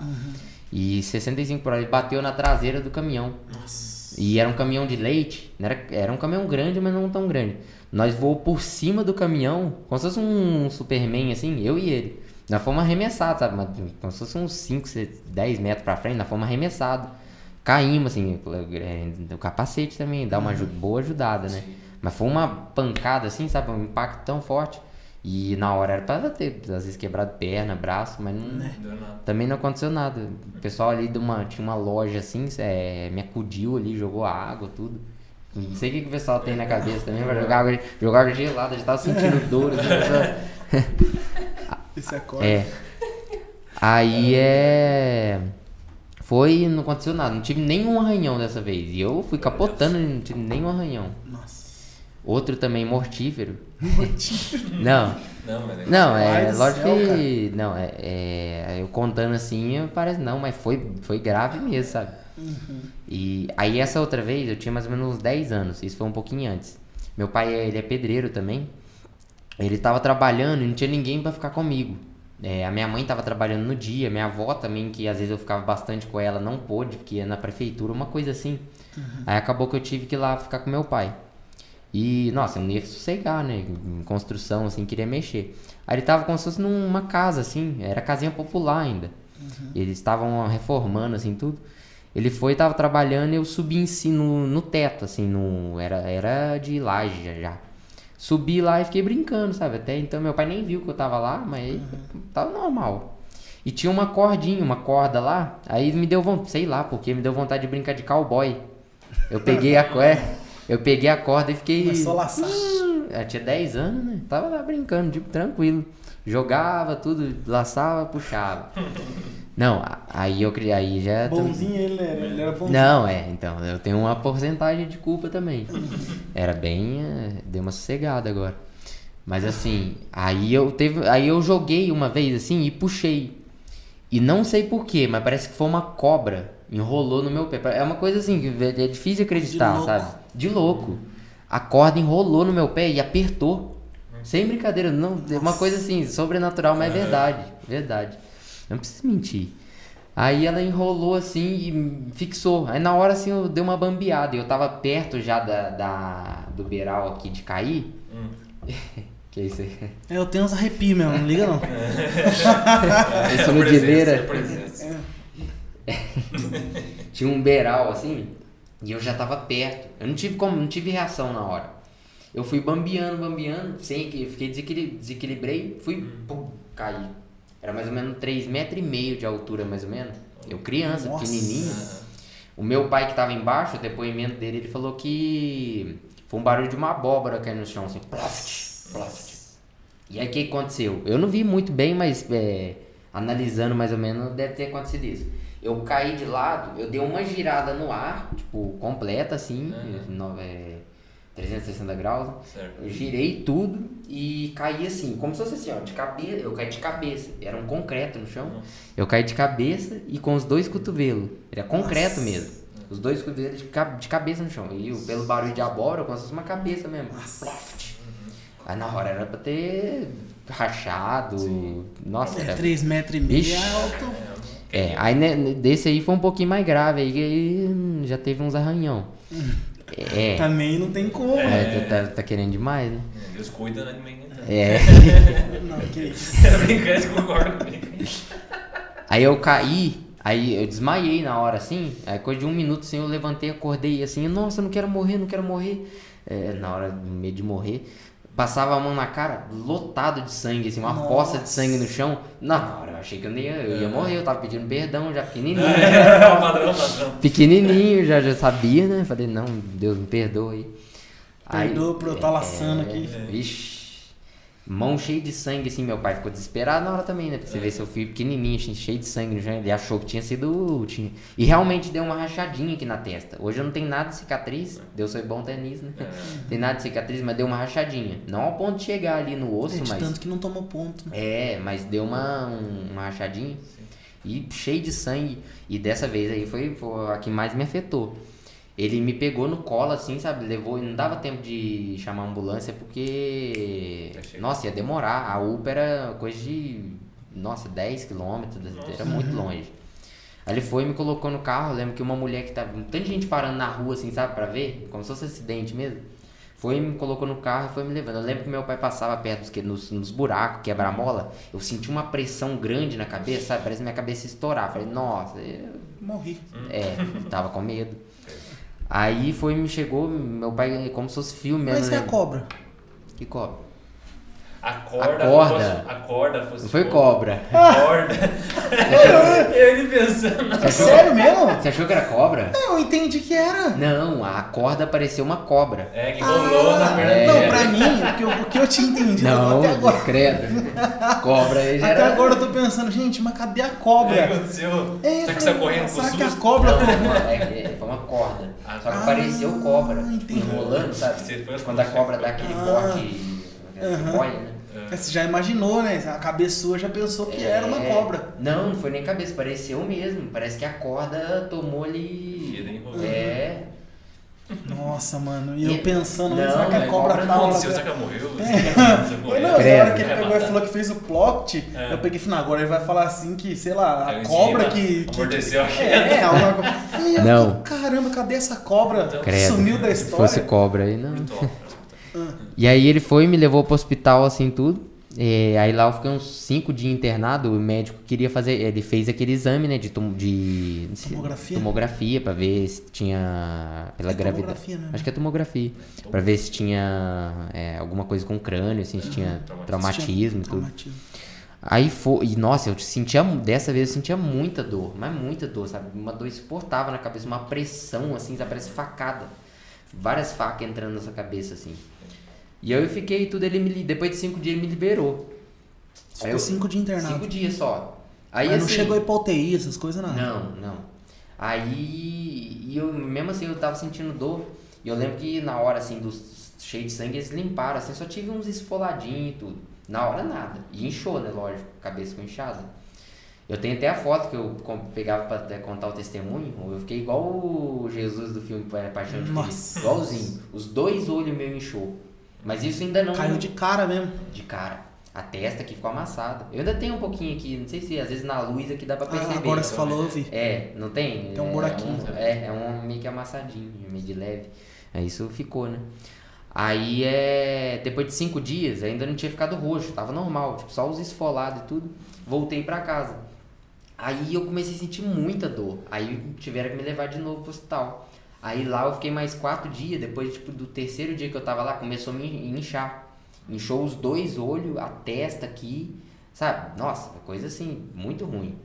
E 65 por hora, ele bateu na traseira do caminhão. Nossa. E era um caminhão de leite, não era, era um caminhão grande, mas não tão grande. Nós voamos por cima do caminhão, como se fosse um Superman, assim, eu e ele. Nós fomos arremessados, sabe? Mas Como se fosse uns 5, 10 metros pra frente, nós fomos arremessados. Caímos, assim, é, o capacete também dá uma aju- boa ajudada, né? Mas foi uma pancada, assim, sabe? Um impacto tão forte. E na hora era pra ter, às vezes, quebrado perna, braço, mas não, nada. também não aconteceu nada. O pessoal ali de uma, tinha uma loja assim, é, me acudiu ali, jogou água, tudo. Não sei o que, que o pessoal tem na cabeça também, vai jogar água, jogar água gelada, já tava sentindo [laughs] dor. Assim, pessoal- Esse acorda. é. Aí é. Foi, não aconteceu nada, não tive nenhum arranhão dessa vez. E eu fui capotando, não tive nenhum arranhão. Nossa. Outro também mortífero. Não, Não, mas é- não, é lógico céu, que. Não, é, é- Eu contando assim, parece não, mas foi, foi grave mesmo, sabe? E aí essa outra vez eu tinha mais ou menos uns 10 anos, isso foi um pouquinho antes. Meu pai, ele é pedreiro também. Ele tava trabalhando e não tinha ninguém pra ficar comigo. É, a minha mãe tava trabalhando no dia, minha avó também, que às vezes eu ficava bastante com ela, não pôde, porque ia na prefeitura, uma coisa assim. Aí acabou que eu tive que ir lá ficar com meu pai. E, nossa, eu não ia sossegar, né? Em construção, assim, queria mexer. Aí ele tava como se fosse numa casa, assim, era casinha popular ainda. Eles estavam reformando, assim, tudo. Ele foi, tava trabalhando e eu subi em si no, no teto, assim, no, era, era de laje já, já. Subi lá e fiquei brincando, sabe? Até então meu pai nem viu que eu tava lá, mas tava normal. E tinha uma cordinha, uma corda lá, aí me deu vontade, sei lá porque, me deu vontade de brincar de cowboy. Eu peguei a [laughs] corda, eu peguei a corda e fiquei... Começou a laçar. Eu tinha 10 anos, né? Tava lá brincando, tipo, tranquilo. Jogava tudo, laçava, puxava. [laughs] Não, aí eu criei, aí já... Bonzinho ele era, ele era bonzinho. Não, é, então, eu tenho uma porcentagem de culpa também. [laughs] Era bem. é, deu uma sossegada agora. Mas assim, aí eu teve. Aí eu joguei uma vez assim e puxei. E não sei porquê, mas parece que foi uma cobra. Enrolou no meu pé. É uma coisa assim, que é é difícil acreditar, sabe? De louco. A corda enrolou no meu pé e apertou. Sem brincadeira, não. É uma coisa assim, sobrenatural, mas é verdade. Verdade. Não preciso mentir. Aí ela enrolou assim e fixou. Aí na hora assim eu dei uma bambeada. E eu tava perto já da, da- do beiral aqui de cair. Hum. [laughs] que isso aí? Eu tenho uns arrepios mesmo, não liga não. [laughs] Isso no Presença, Dileira. presença. [laughs] Tinha um beiral assim. E eu já tava perto. Eu não tive como, não tive reação na hora. Eu fui bambeando, bambeando, sem que fiquei desequili- desequilibrei, fui, pum, caí. Era mais ou menos 3 metros e meio de altura, mais ou menos. Eu criança, Nossa. pequenininho. O meu pai que tava embaixo, o depoimento dele, ele falou que foi um barulho de uma abóbora caindo no chão, assim, ploft, ploft. E aí o que aconteceu? Eu não vi muito bem, mas é, analisando mais ou menos, deve ter acontecido isso. Eu caí de lado, eu dei uma girada no ar, tipo, completa assim, é, 360 graus. Certo. Eu girei tudo e caí assim, como se fosse assim, ó, de cabeça. Eu caí de cabeça. Era um concreto no chão. Eu caí de cabeça e com os dois cotovelos. Era concreto Nossa. mesmo. Os dois cotovelos de, ca- de cabeça no chão. E o- pelo barulho de abóbora, como se fosse uma cabeça mesmo. Ploft. Aí na hora era pra ter rachado. Nossa, É era 3 metros e meio Ixi. é alto. É, aí né, desse aí foi um pouquinho mais grave, aí já teve uns arranhão. É, Também não tem como. é, tá, tá- tá querendo demais, né? Deus cuida, né? Entende. É. [laughs] Não, que isso. [laughs] Brincando, comigo. Aí eu caí, aí eu desmaiei na hora assim, aí coisa de um minuto assim eu levantei, acordei assim, nossa, eu não quero morrer, não quero morrer. É, na hora, no meio de morrer, passava a mão na cara, lotado de sangue, assim, uma Nossa. poça de sangue no chão. Na hora eu achei que eu, nem ia, eu ia morrer, eu tava pedindo perdão já pequenininho. [laughs] padrão, padrão. pequenininho, já, já sabia, né? Falei, não, Deus me perdoe. Perdoa por eu estar laçando aqui. É, Vixe. Mão cheia de sangue, assim, meu pai ficou desesperado na hora também, né? Porque você vê seu filho pequenininho, assim, cheio de sangue no chão, ele achou que tinha sido... Tinha... E realmente deu uma rachadinha aqui na testa. Hoje eu não tenho nada de cicatriz, Deus foi bom até nisso, né? Tem nada de cicatriz, mas deu uma rachadinha. Não ao ponto de chegar ali no osso, Gente, mas... tanto que não tomou ponto. É, mas deu uma, um- uma rachadinha e cheio de sangue. E dessa vez aí foi, foi a que mais me afetou. Ele me pegou no colo, assim, sabe? Levou, e não dava tempo de chamar a ambulância porque. Nossa, ia demorar. A UPA era coisa de. Nossa, 10 quilômetros, era muito longe. Aí ele foi e me colocou no carro. Eu lembro que uma mulher que tava. Tanta gente parando na rua, assim, sabe, pra ver, como se fosse acidente mesmo. Foi e me colocou no carro e foi me levando. Eu lembro que meu pai passava perto dos, nos, nos buracos, quebra-mola. Eu senti uma pressão grande na cabeça, sabe? Parece que minha cabeça ia estourar. Falei, nossa, eu Morri. é, tava com medo. Aí foi, me chegou, meu pai, como se fosse filme Mas mesmo. é a né? cobra. Que cobra? A corda, A corda. Fosse, a corda fosse. Não foi cobra. A corda. eu ele pensando. É sério mesmo? Você achou que era cobra? Eu entendi que era. Não, a corda parecia uma cobra. É, que rolou na perna é. Não, pra mim, o que eu, o que eu tinha entendido Não, até agora. credo. Cobra aí já Até era... agora eu tô pensando, gente, mas cadê a É, o que cobra? aconteceu? É, Será que você correndo com será que a susto? cobra Não, é, é, foi uma corda. Ah, Só que ah, pareceu cobra. entendi. Enrolando, sabe? Quando a cobra dá aquele Ah. corte. Aham. Boia, né? Você já imaginou, né? A cabeça sua já pensou que era uma É. cobra. Não, não foi nem cabeça, pareceu mesmo. Parece que a corda tomou ali. É. Nossa, mano. E eu E- pensando, Não, será que a mas cobra cobra tá não, uma- Aconteceu, será que ela morreu? É. que não, na hora que ele Vai pegou e falou que fez o plot, É. eu peguei e falei, não, agora ele vai falar assim que, sei lá, a cobra que, que. amorteceu a É, é, [laughs] eu Não. Caramba, cadê essa cobra? Então, Credo. Sumiu da Se história. fosse cobra aí, não. E aí ele foi e me levou pro hospital, assim, tudo. E aí lá eu fiquei uns 5 dias internado, o médico queria fazer, ele fez aquele exame, né, de, tom- de Tomografia? tomografia pra ver se tinha pela É gravidade. tomografia, né? Acho que é tomografia, Pra ver se tinha é, alguma coisa com o crânio, assim, se tinha Traumatismo. traumatismo e tudo. Traumatismo. Aí foi, e nossa, eu sentia, dessa vez eu sentia muita dor, mas muita dor, sabe? Uma dor insuportável na cabeça, uma pressão assim, sabe? Parece facada. Várias facas entrando nessa cabeça assim. E aí eu fiquei tudo, ele me, depois de cinco dias ele me liberou. Aí eu- cinco dias internado. Cinco dias só. Aí Mas não assim, chegou a UTI, essas coisas, não. não, não. Aí, e eu, mesmo assim, eu tava sentindo dor. E eu lembro que na hora, assim, do cheio de sangue, eles limparam, assim, só tive uns esfoladinhos e tudo. Na hora, nada. E inchou, né, lógico, cabeça com inchada. Eu tenho até a foto que eu pegava pra até contar o testemunho. Eu fiquei igual o Jesus do filme Pa- Paixão de. Cristo. Igualzinho. Os dois olhos meio inchou. Mas isso ainda não... Caiu de cara mesmo. de cara. A testa aqui ficou amassada. Eu ainda tenho um pouquinho aqui, não sei se às vezes na luz aqui dá pra Ah, perceber. agora você falou, eu vi. É, não tem? Tem um É buraquinho. um- É, é um meio que amassadinho, meio de leve. Aí isso ficou, né? Aí é. Depois de cinco dias, ainda não tinha ficado roxo, tava normal, tipo, só os esfolados e tudo. Voltei pra casa. Aí eu comecei a sentir muita dor. Aí tiveram que me levar de novo pro hospital. Aí lá eu fiquei mais quatro dias, depois tipo, do terceiro dia que eu tava lá, começou a me inchar. Inchou os dois olhos, a testa aqui, sabe? Nossa, coisa assim, muito ruim.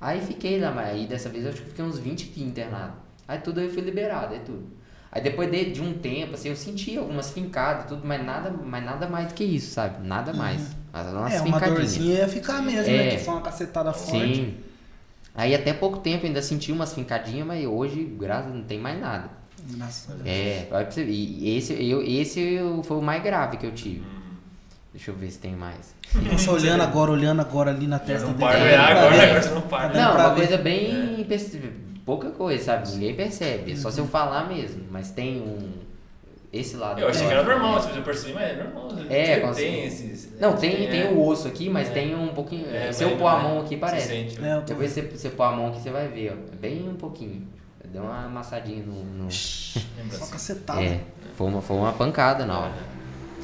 Aí fiquei lá, mas aí dessa vez eu acho que fiquei uns 20 dias internado. Aí tudo eu fui liberado, aí tudo. Aí depois de, de um tempo, assim, eu senti algumas fincadas tudo, mas nada, mas nada mais do que isso, sabe? Nada mais. Mas umas É, uma dorzinha ia ficar mesmo, É. né? Que foi uma cacetada forte. Sim. Aí até pouco tempo ainda senti umas fincadinhas, mas hoje, graças a Deus, não tem mais nada. Graças a Deus. É, olha pra você ver. E esse, eu, esse foi o mais grave que eu tive. Deixa eu ver se tem mais. Nossa, olhando agora, olhando agora ali na testa Não dele. para de É, pra agora, agora não para. Não, uma ver. coisa bem. perce- pouca coisa, sabe? Ninguém percebe. É só se eu falar mesmo. Mas tem um. Esse lado. Eu achei que era normal, né? se você perceber, mas é normal. É, Tem- tem esses. Não, tem, tem é, o osso aqui, mas É. tem um pouquinho. é, se eu mas pôr a é. mão aqui, Se parece. sente, É, eu tô Depois você, você pôr a mão aqui, você vai ver, ó. É Bem um pouquinho. Deu uma amassadinha no. no- lembra Só assim. cacetada. É, foi uma, foi uma pancada na hora.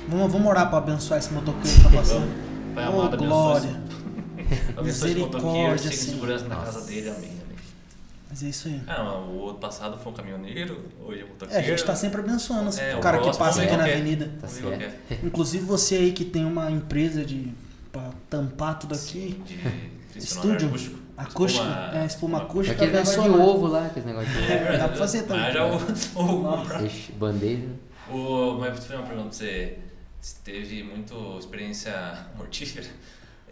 Vamos, vamos orar pra abençoar esse motoqueiro que tá passando. Pai Ô, amado, glória. Abençoe esse motoqueiro, Misericórdia, segurança na Nossa. casa dele, amém. Mas é isso aí. Ah, o outro passado foi um caminhoneiro, hoje é um É, motoqueiro. a gente tá sempre abençoando É, o cara que passa aqui na quer. avenida. Tá qual certo. é. Inclusive você aí que tem uma empresa de pra tampar tudo aqui. De funcionário Estúdio. acústico. Acústica, Espuma- é, espuma acústica, Aquele negócio de ovo lá, aquele negócio de ovo. [laughs] É, dá pra fazer também. Mas já [laughs] o, o, Ixi, Bandeja. o, mas vou te fazer uma pergunta pra você. Você teve muito experiência mortífera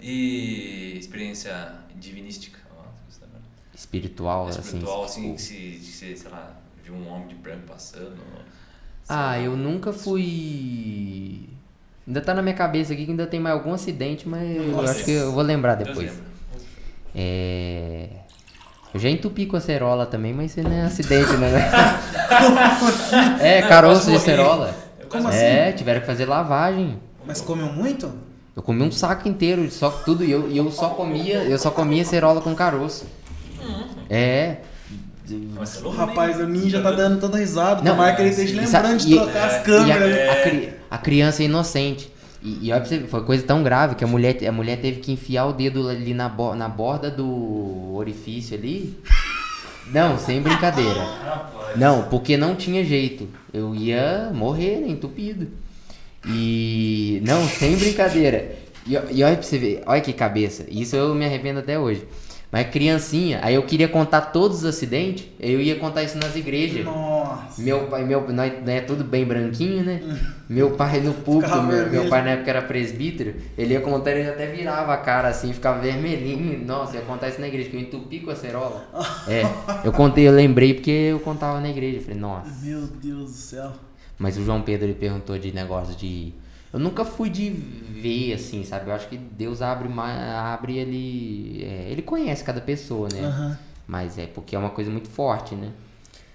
e experiência divinística. ó, você tá vendo? Espiritual, Espiritual, assim. assim, que se, de ser, sei lá, viu um homem de branco passando. Ah, lá. eu nunca fui. Ainda tá na minha cabeça aqui que ainda tem mais algum acidente, mas eu Nossa. acho que eu vou lembrar depois. lembra. É. Eu Eu já entupi com a cerola também, mas isso não é acidente, né? [laughs] é, caroço de cerola. Eu Como quase- assim? É, tiveram que fazer lavagem. Mas comeu muito? Eu comi um saco inteiro de só tudo e eu, e eu só comia, eu só comia cerola com caroço. É. Mas você não Rapaz, nem- o ninja tá dando tanta risada. Não, Tomara que ele é, esteja lembrando de trocar é, as a, câmeras. né? a cri- a criança é inocente. E, e olha pra você, ver, foi coisa tão grave que a mulher, a mulher teve que enfiar o dedo ali na, bo- na borda do orifício ali. Não, sem brincadeira. Não, porque não tinha jeito. Eu ia morrer, né, entupido. E. Não, sem brincadeira. E, e olha pra você ver, olha que cabeça. Isso eu me arrependo até hoje. Mas criancinha, aí eu queria contar todos os acidentes, eu ia contar isso nas igrejas. Nossa. Meu pai, meu, nós é tudo bem branquinho, né? Meu pai no [laughs] púlpito, Ficava meu, meu pai na época era presbítero, ele ia contar, ele até virava a cara assim, ficava vermelhinho. Nossa, ia contar isso na igreja, que eu entupi com a cerola. [laughs] É, eu contei, eu lembrei porque eu contava na igreja. Eu falei, nossa. Meu Deus do céu. Mas o João Pedro ele perguntou de negócio de. Eu nunca fui de ver assim, sabe? Eu acho que Deus abre, abre ele. é, ele conhece cada pessoa, né? Aham. Mas é porque é uma coisa muito forte, né?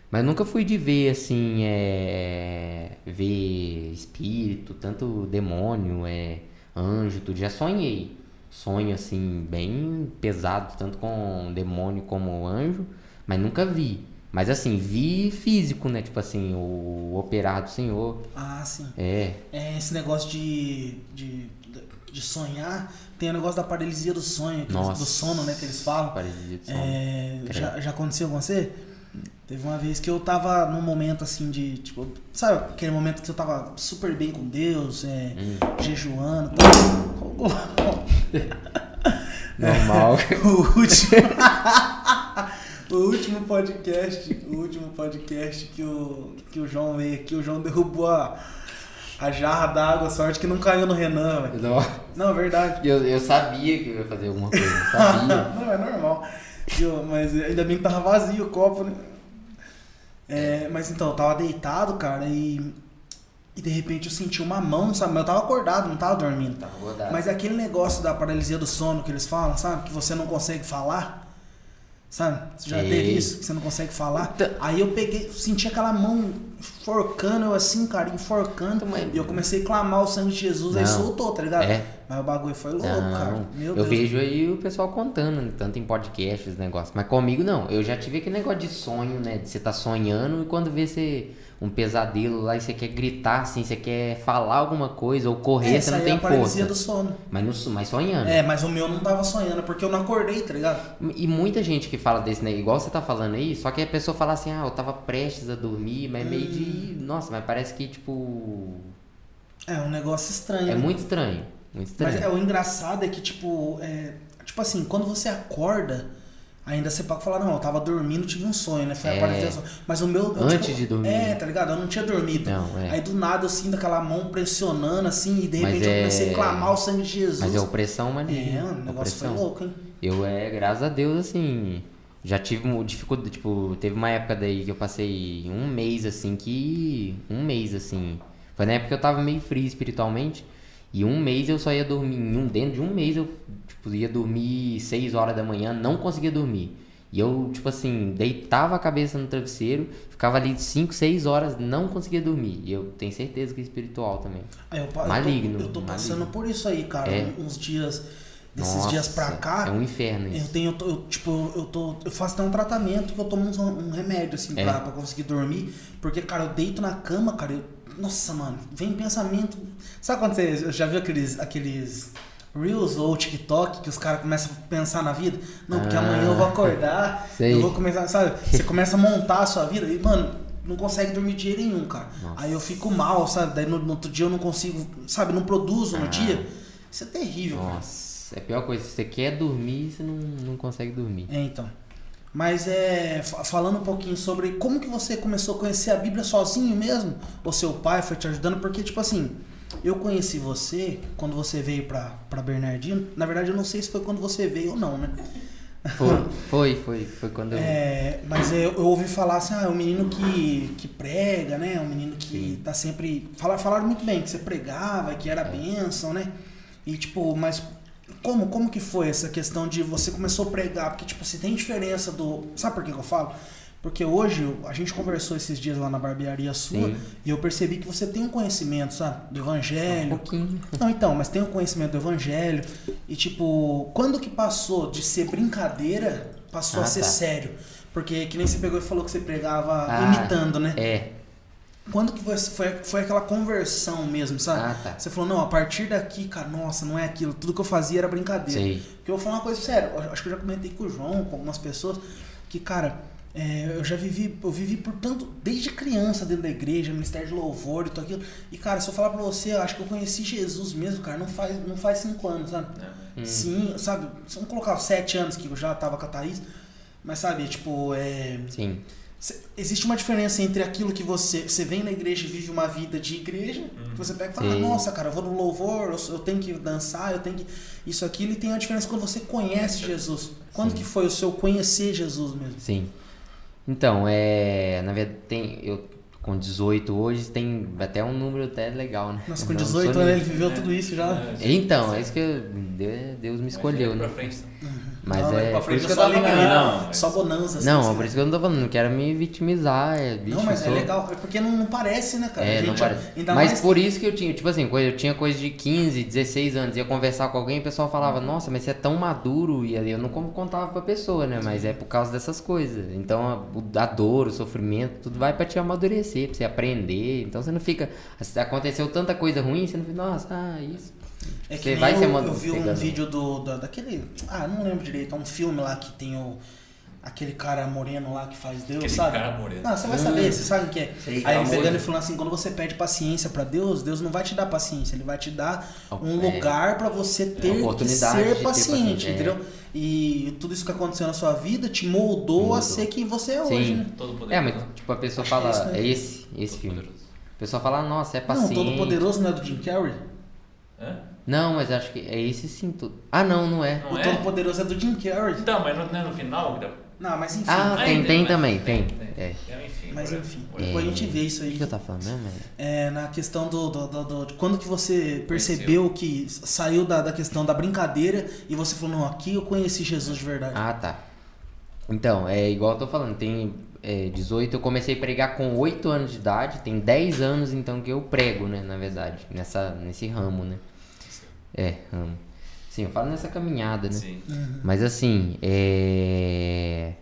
Mas eu nunca fui de ver assim, é. ver espírito, tanto demônio, é. anjo, tudo. Já sonhei. Sonho assim, bem pesado, tanto com demônio como anjo, mas nunca vi. Mas assim, vi físico, né? Tipo assim, o operar do Senhor. Ah, sim. É. É, esse negócio de, de, de sonhar, tem o negócio da paralisia do sonho, Nossa. do sono, né, que eles falam. Parecia de sono. É, já, já aconteceu com você? Teve uma vez que eu tava num momento assim de, tipo, sabe aquele momento que eu tava super bem com Deus, é, Hum. jejuando, tal. [laughs] Normal. [laughs] o último [laughs] o último podcast o último podcast que o que o João veio aqui o João derrubou a, a jarra d'água sorte que não caiu no Renan velho. Não, não é verdade eu, eu sabia que eu ia fazer alguma coisa. eu Sabia. [laughs] não é normal Eu- mas ainda bem que tava vazio o copo né É, mas então eu tava deitado cara e e de repente eu senti uma mão sabe mas eu tava acordado não tava dormindo Tava rodado. Mas é aquele negócio da paralisia do sono que eles falam, sabe? Que você não consegue falar. Sabe? Você já Sei. teve isso? Que você não consegue falar. Então- Aí eu peguei, senti aquela mão enforcando, eu assim, cara, enforcando. E eu comecei a clamar o sangue de Jesus, aí Não. soltou, tá ligado? É. Mas o bagulho foi louco, cara. Não, Meu eu Deus. vejo aí o pessoal contando, né, tanto em podcast, os negócios. Mas comigo não. Eu já tive aquele negócio de sonho, né? De você tá sonhando e quando vê você um pesadelo lá e você quer gritar, assim, você quer falar alguma coisa ou correr, Essa você não aí é tem a paralisia força. do sono. Mas, no, mas sonhando. É, mas o meu não tava sonhando, porque eu não acordei, tá ligado? E muita gente que fala desse, né? Igual você tá falando aí, só que a pessoa fala assim, ah, eu tava prestes a dormir, mas meio de. Nossa, mas parece que, tipo. É um negócio estranho. É né? muito estranho. Muito estranho. Mas é, o engraçado é que, tipo, é, tipo assim, quando você acorda, ainda você pode falar, não, eu tava dormindo, tive um sonho, né? Foi a É. paralisia do sono. Mas o meu. eu, Antes tipo, de dormir. É, tá ligado? Eu não tinha dormido. Não, é. Aí do nada eu sinto aquela mão pressionando assim, e de repente eu é- comecei a clamar o sangue de Jesus. Mas é opressão maligna. É, mano, o negócio foi opressão. louco, hein? Eu é, graças a Deus, assim, já tive dificuldade, tipo, teve uma época daí que eu passei um mês, assim, que... Um mês, assim, foi na época que eu tava meio frio espiritualmente, e um mês eu só ia dormir, em um, dentro de um mês eu, tipo, ia dormir 6 horas da manhã, não conseguia dormir. E eu, tipo assim, deitava a cabeça no travesseiro, ficava ali 5, 6 horas, não conseguia dormir. E eu tenho certeza que é espiritual também. Aí eu, Maligno, Eu tô, eu tô passando maligno. por isso aí, cara. É. Uns dias. Desses Nossa, dias pra cá. É um inferno Eu isso. tenho, eu, tô- eu, tipo, eu tô. Eu faço até um tratamento que eu tomo um, um remédio, assim, É. pra, pra conseguir dormir. Porque, cara, eu deito na cama, cara. Eu, nossa, mano, vem pensamento. Sabe quando você já viu aqueles, aqueles Reels ou TikTok que os caras começam a pensar na vida? Não, porque Ah. amanhã eu vou acordar, Sei. [laughs] eu vou começar, sabe? [laughs] Você começa a montar a sua vida e, mano, não consegue dormir jeito nenhum, cara. Nossa. Aí eu fico mal, sabe? Daí no, no outro dia eu não consigo, sabe? Não produzo no Ah. dia. Isso é terrível, cara. É a pior coisa. Você quer dormir, você não, não consegue dormir. É, então. Mas é. fa- Falando um pouquinho sobre como que você começou a conhecer a Bíblia sozinho mesmo? Ou seu pai foi te ajudando? Porque, tipo assim, eu conheci você quando você veio pra, pra Bernardino. Na verdade, eu não sei se foi quando você veio ou não, né? Foi, [laughs] foi, foi, foi quando eu. É, mas eu, eu ouvi falar assim, ah, é um menino que, que prega, né? É um menino que Sim. tá sempre. Falaram, falaram muito bem, que você pregava, que era bênção, né? E tipo, mas Como, como que foi essa questão de você começou a pregar? Porque, tipo, se tem diferença do. Sabe por que, que eu falo? Porque hoje a gente conversou esses dias lá na barbearia sua Sim. e eu percebi que você tem um conhecimento, sabe? Do Um evangelho. pouquinho. Não, então, mas tem um conhecimento do evangelho. E tipo, quando que passou de ser brincadeira, passou Ah, a ser tá. sério? Porque que nem você pegou e falou que você pregava Ah, imitando, né? É. Quando que foi, foi, foi aquela conversão mesmo, sabe? Ah, tá. Você falou, não, a partir daqui, cara, nossa, não é aquilo. Tudo que eu fazia era brincadeira. Sei. Porque eu vou falar uma coisa séria, acho que eu já comentei com o João, com algumas pessoas, que, cara, é, eu já vivi, eu vivi por tanto, desde criança dentro da igreja, ministério de louvor e tudo aquilo. E, cara, se eu falar pra você, eu acho que eu conheci Jesus mesmo, cara, não faz, não faz cinco anos, sabe? Né? Sim, sabe? Se Vamos colocar os sete anos que eu já tava com a Thaís, mas sabe, tipo, é. Sim. Existe uma diferença entre aquilo que você você vem na igreja e vive uma vida de igreja, que você pega e fala, Sim. nossa, cara, eu vou no louvor, eu, eu tenho que dançar, eu tenho que. Isso, aquilo, e tem uma diferença quando você conhece Jesus. Quando Sim. que foi o seu conhecer Jesus mesmo? Sim. Então, é. Na verdade, tem. Eu com 18 hoje tem até um número até legal, né? Nossa, com Não 18 sou anos ele viveu É. tudo isso já. É, Então, é isso que eu- Deus- me escolheu, Mas né? Pra frente, Mas Não, é. pra Por frente isso que eu tava liga, falando. não, mas- Só bonança. assim, Não, assim. por isso que eu não tô falando, não quero me vitimizar. É, bicho, Não, mas é sou- legal, é porque não, não parece, né, cara? É, A não gente- parece. Ainda Mas mais por isso que eu tinha, tipo assim, quando eu tinha coisa de 15, 16 anos, ia conversar com alguém, o pessoal falava, nossa, mas você é tão maduro, e aí eu não con- contava pra pessoa, né? Mas é por causa dessas coisas. Então a, dor, o sofrimento, tudo vai pra te amadurecer, pra você aprender. Então você não fica. Aconteceu tanta coisa ruim, você não fica, nossa, ah, isso. É que vai eu, se eu vi um vídeo do, da- daquele. Ah, não lembro direito. É um filme lá que tem o. Aquele cara moreno lá que faz Deus, Aquele sabe? cara moreno. Ah, você vai saber, você sabe o que é. Sei, Aí ele famoso. pegando e falando assim, quando você pede paciência pra Deus, Deus não vai te dar paciência, ele vai te dar um É. lugar pra você ter que ser ter paciente, é. entendeu? E tudo isso que aconteceu na sua vida te moldou, a Moldou. ser quem você é Sim. hoje, né? Todo poder. É, mas tipo, a pessoa Acho que é fala, isso, né? é esse, esse filme. Poderoso. A pessoa fala, nossa, é Não, paciente. Todo Poderoso não é do Jim Carrey? Hã? Não, mas acho que é esse sim tudo. Ah, não, não é. Não o é? Todo Poderoso é do Jim Carrey. Então, mas não, é no final? Gra- Não, mas enfim. Ah, tem, Ainda, tem mas- também, tem. É. É, enfim. Mas enfim, Whatever. depois a gente vê isso O aí. que, que eu tava falando mesmo? É- É, na questão do, do, do- do- de quando que você percebeu que saiu da, da questão da brincadeira e você falou, não, aqui eu conheci Jesus de verdade. Ah, tá. Então, é igual eu tô falando, tem é, 18, eu comecei a pregar com 8 anos de idade, tem 10 anos então que eu prego, né, na verdade, nessa, nesse ramo, né. É, ramo. Sim, eu falo nessa caminhada, né. Sim. Mas assim, é...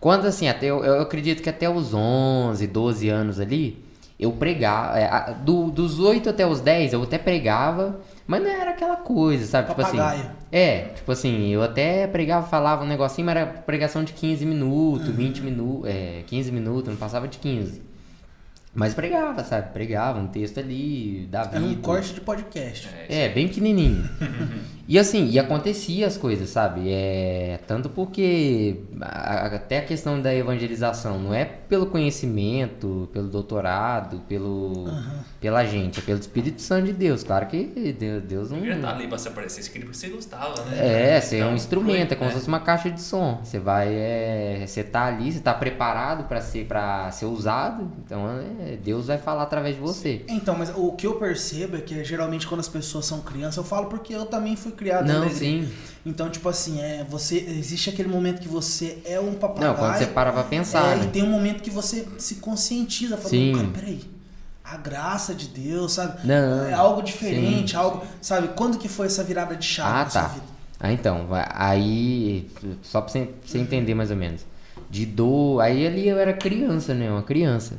Quando assim, até eu, eu acredito que até os 11, 12 anos ali, eu pregava, é, a- do, dos 8 até os 10 eu até pregava, mas não era aquela coisa, sabe? Tipo assim, Papagaio. é, tipo assim, eu até pregava, falava um negocinho, mas era pregação de 15 minutos, 20 minutos, é, 15 minutos, não passava de 15. Mas pregava, sabe? Pregava um texto ali, da vida. Era um corte de podcast. É, bem pequenininho. [laughs] e assim, e acontecia as coisas, sabe? É, tanto porque a- até a questão da evangelização não é pelo conhecimento, pelo doutorado, pelo pela gente, é pelo Espírito Santo de Deus. Claro que Deus, Deus não Não queria estar ali pra se aparecer, você queria porque você gostava, né? é, você é Então, um instrumento, é como né? se fosse uma caixa de som. Você vai, é, você tá ali, você tá preparado para ser para ser usado. Então, é, Deus vai falar através de você. Então, mas o que eu percebo é que geralmente quando as pessoas são crianças, eu falo porque eu também fui criado Não, igreja. sim. Então, tipo assim, é, você existe aquele momento que você é um papagaio. Não, quando você para pra pensar, é, né? E tem um momento que você se conscientiza, falando, Sim. cara, peraí, a graça de Deus, sabe? Não, é algo diferente, sim. algo, sabe? Quando que foi essa virada de chave Ah, na sua tá. vida? Ah, então, aí, só pra você, entender mais ou menos. De do, aí ali eu era criança, né? Uma criança.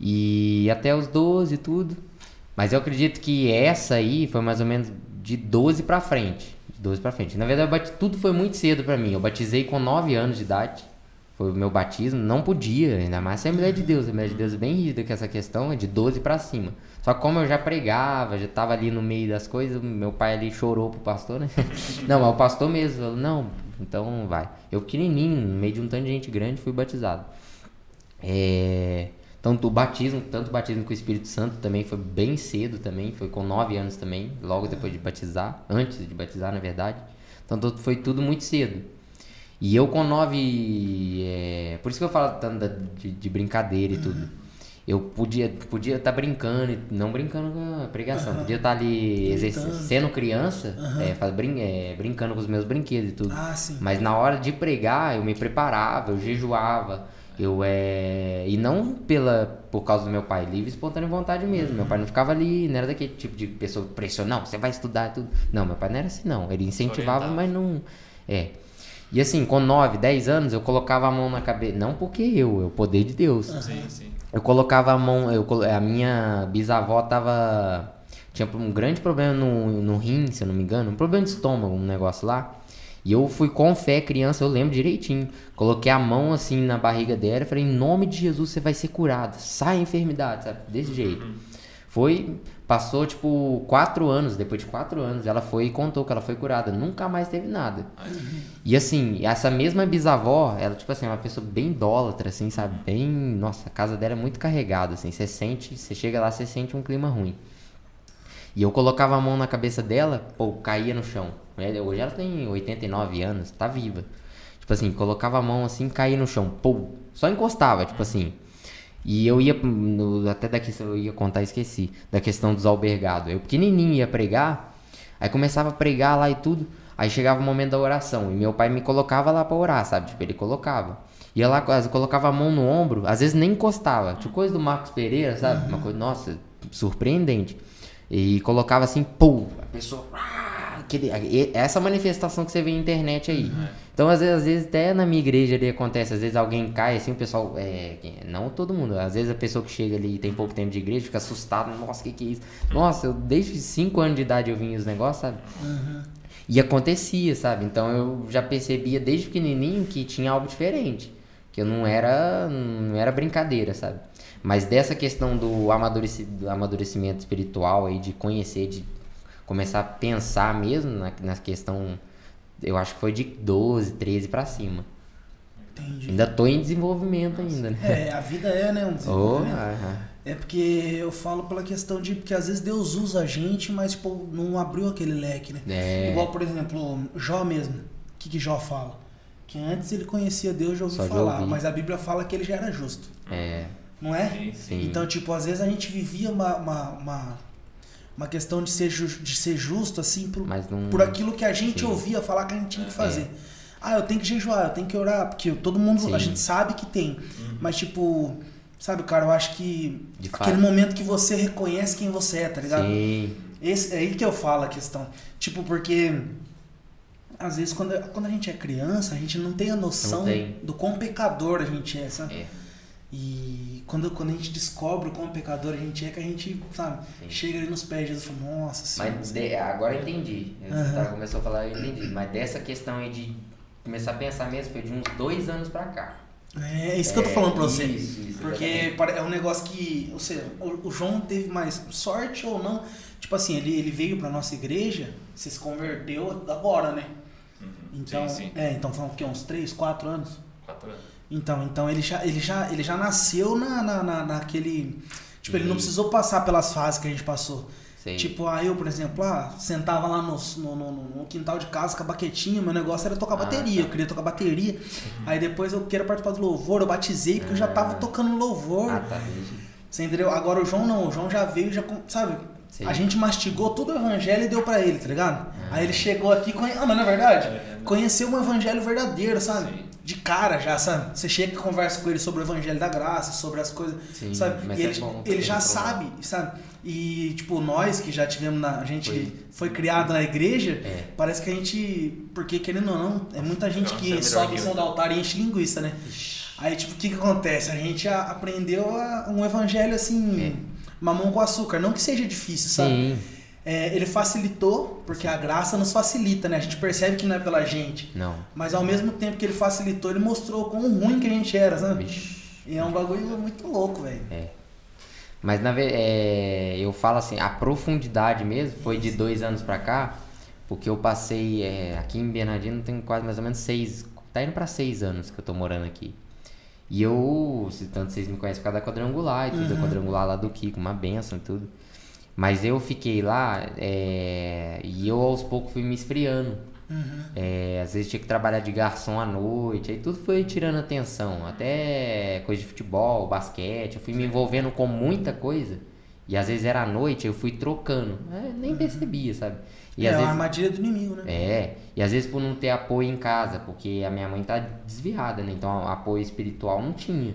E até os 12 e tudo. Mas eu acredito que essa aí foi mais ou menos de 12 pra frente. De 12 pra frente. Na verdade, tudo foi muito cedo pra mim. Eu batizei com 9 anos de idade. Foi o meu batismo. Não podia, ainda mais Assembleia de Deus. A Assembleia de Deus é bem rígida com essa questão, é de 12 pra cima. Só que como eu já pregava, já tava ali no meio das coisas, meu pai ali chorou pro pastor, né? [laughs] Não, mas o pastor mesmo falou, não, então vai. Eu pequenininho, no meio de um tanto de gente grande, fui batizado. É... Tanto o batismo, tanto o batismo com o Espírito Santo também foi bem cedo também, foi com 9 anos também, logo depois de batizar, antes de batizar na verdade. Então foi tudo muito cedo. E eu com 9, é... por isso que eu falo tanto de, de brincadeira e tudo. eu podia podia estar brincando, não brincando com a pregação, podia estar ali exerci- Gritando. sendo criança, é, faz- brin- é, brincando com os meus brinquedos e tudo. Ah. Mas na hora de pregar, eu me preparava, eu jejuava, eu é... E não pela por causa do meu pai, livre e espontânea vontade mesmo. Meu pai não ficava ali, não era daquele tipo de pessoa que pressiona, não, você vai estudar tudo. Não, meu pai não era assim não. Ele incentivava, mas não. É. E assim, com 9, 10 anos, eu colocava a mão na cabeça. Não porque eu, é o poder de Deus. Sim, sim. Eu colocava a mão, eu, colo- a minha bisavó tava. Tinha um grande problema no, no rim, se eu não me engano, um problema de estômago, um negócio lá. E eu fui com fé, criança, eu lembro direitinho. Coloquei a mão assim na barriga dela e falei: em nome de Jesus você vai ser curada, sai a enfermidade, sabe? Desse jeito. Foi, passou tipo quatro anos, depois de quatro anos, ela foi e contou que ela foi curada, nunca mais teve nada. E assim, essa mesma bisavó, ela, tipo assim, é uma pessoa bem idólatra, assim, sabe? Bem. Nossa, a casa dela é muito carregada, assim. Você sente, você chega lá, você sente um clima ruim. E eu colocava a mão na cabeça dela, pô, caía no chão. Hoje ela tem 89 anos, tá viva. Tipo assim, colocava a mão assim, caía no chão, pô, só encostava, tipo assim. E eu ia, no- até daqui eu ia contar, esqueci, da questão dos albergados. Eu pequenininho ia pregar, aí começava a pregar lá e tudo, aí chegava o momento da oração, e meu pai me colocava lá pra orar, sabe? Tipo, ele colocava. Ia lá, colocava a mão no ombro, às vezes nem encostava. Tipo coisa do Marcos Pereira, sabe? Uma coisa, nossa, surpreendente. E colocava assim, pô, a pessoa. Aquele- essa manifestação que você vê na internet aí. Então, às vezes, às vezes, até na minha igreja ali acontece, às vezes alguém cai assim, o pessoal. É, não todo mundo, às vezes a pessoa que chega ali e tem pouco tempo de igreja fica assustada, nossa, o que, que é isso? Nossa, eu, desde 5 anos de idade eu vim os negócios, sabe? E acontecia, sabe? Então eu já percebia desde pequenininho que tinha algo diferente. Que eu não era, não era brincadeira, sabe? Mas dessa questão do, amadureci, do amadurecimento espiritual aí, de conhecer, de começar a pensar mesmo na, na questão, eu acho que foi de 12, 13 pra cima. Entendi. Ainda tô em desenvolvimento ainda, né? É, a vida é, né? Um Oh, desenvolvimento. aham. É porque eu falo pela questão de que às vezes Deus usa a gente, mas tipo, não abriu aquele leque, né? É. Igual, por exemplo, Jó mesmo. O que, que Jó fala? Que antes ele conhecia Deus, já ouviu de falar, mas a Bíblia fala que ele já era justo, é, não é? Sim, sim. Então, tipo, às vezes a gente vivia uma, uma, uma, uma questão de ser, ju- de ser justo, assim, por, Mas não. por aquilo que a gente Sim. ouvia falar que a gente tinha que fazer. Ah, eu tenho que jejuar, eu tenho que orar, porque todo mundo, a Sim. gente sabe que tem. Mas, tipo, sabe, cara, eu acho que De aquele fato. momento que você reconhece quem você é, tá ligado? Sim. Esse, é aí que eu falo a questão. Tipo, porque às vezes quando, quando a gente é criança, a gente não tem a noção tem. do quão pecador a gente é, sabe? É. E quando, quando a gente descobre o quão pecador a gente é, que a gente, sabe, Sim. chega ali nos pés de Jesus e fala, nossa senhora. Mas de- agora eu entendi. Eu Aham. tava- começou a falar, eu entendi. Mas dessa questão aí de começar a pensar mesmo foi de uns dois anos pra cá. É isso que eu tô É, falando pra você. isso, isso, Porque exatamente. é um negócio que, ou seja, o, o João teve mais sorte ou não. Tipo assim, ele, ele veio pra nossa igreja, você se converteu agora, né? Uhum. Então, sim, sim. é, então foram o quê? Uns 3, 4 anos? Quatro anos. Então, então ele já, ele já, ele já nasceu na, na, na- naquele. Tipo, ele não Uhum. precisou passar pelas fases que a gente passou. Sei. Tipo, ah, eu, por exemplo, ah, sentava lá no, no, no- no quintal de casa com a baquetinha, meu negócio era tocar Ah, bateria, tá. eu queria tocar bateria. Aí depois eu queria participar do louvor, eu batizei porque eu já tava Ah. tocando louvor. Ah, tá. Você entendeu? Agora o João não, o João já veio, já, com- sabe? Sim. A gente mastigou todo o evangelho e deu pra ele, tá ligado? Ah. Aí ele chegou aqui, conhe... ah, mas não é verdade? É, Conheceu um evangelho verdadeiro, sabe? Sim. De cara já, sabe? Você chega e conversa com ele sobre o evangelho da graça, sobre as coisas, Sim, sabe? mas E é ele, bom ele já provar. sabe, sabe? E, tipo, nós que já tivemos na. A gente Foi. foi, criado na igreja, É. parece que a gente. Porque, querendo ou não, é muita gente Nossa, é que sobe em cima eu. do altar e enche linguiça, né? Aí, tipo, o que que acontece? A gente a- aprendeu a- um evangelho assim, mamão com açúcar. Não que seja difícil, sabe? Sim. É, ele facilitou, porque a graça nos facilita, né? A gente percebe que não é pela gente. Não. Mas ao mesmo tempo que ele facilitou, ele mostrou quão ruim que a gente era, sabe? Vixe. E é um bagulho muito louco, velho. Mas na é, eu falo assim, a profundidade mesmo foi de dois anos pra cá, porque eu passei é, aqui em Bernardino tem quase mais ou menos seis, tá indo pra seis anos que eu tô morando aqui. E eu, se tanto vocês me conhecem por causa da quadrangular e tudo, a quadrangular lá do Kiko, uma benção e tudo. Mas eu fiquei lá é, e eu aos poucos fui me esfriando. Uhum. É, às vezes tinha que trabalhar de garçom à noite, aí tudo foi tirando atenção. Até coisa de futebol, basquete, eu fui me envolvendo com muita coisa. E às vezes era à noite, eu fui trocando. É, nem percebia, sabe? E é às a vezes, armadilha do inimigo, né? é, e às vezes por não ter apoio em casa, porque a minha mãe tá desviada, né? Então apoio espiritual não tinha.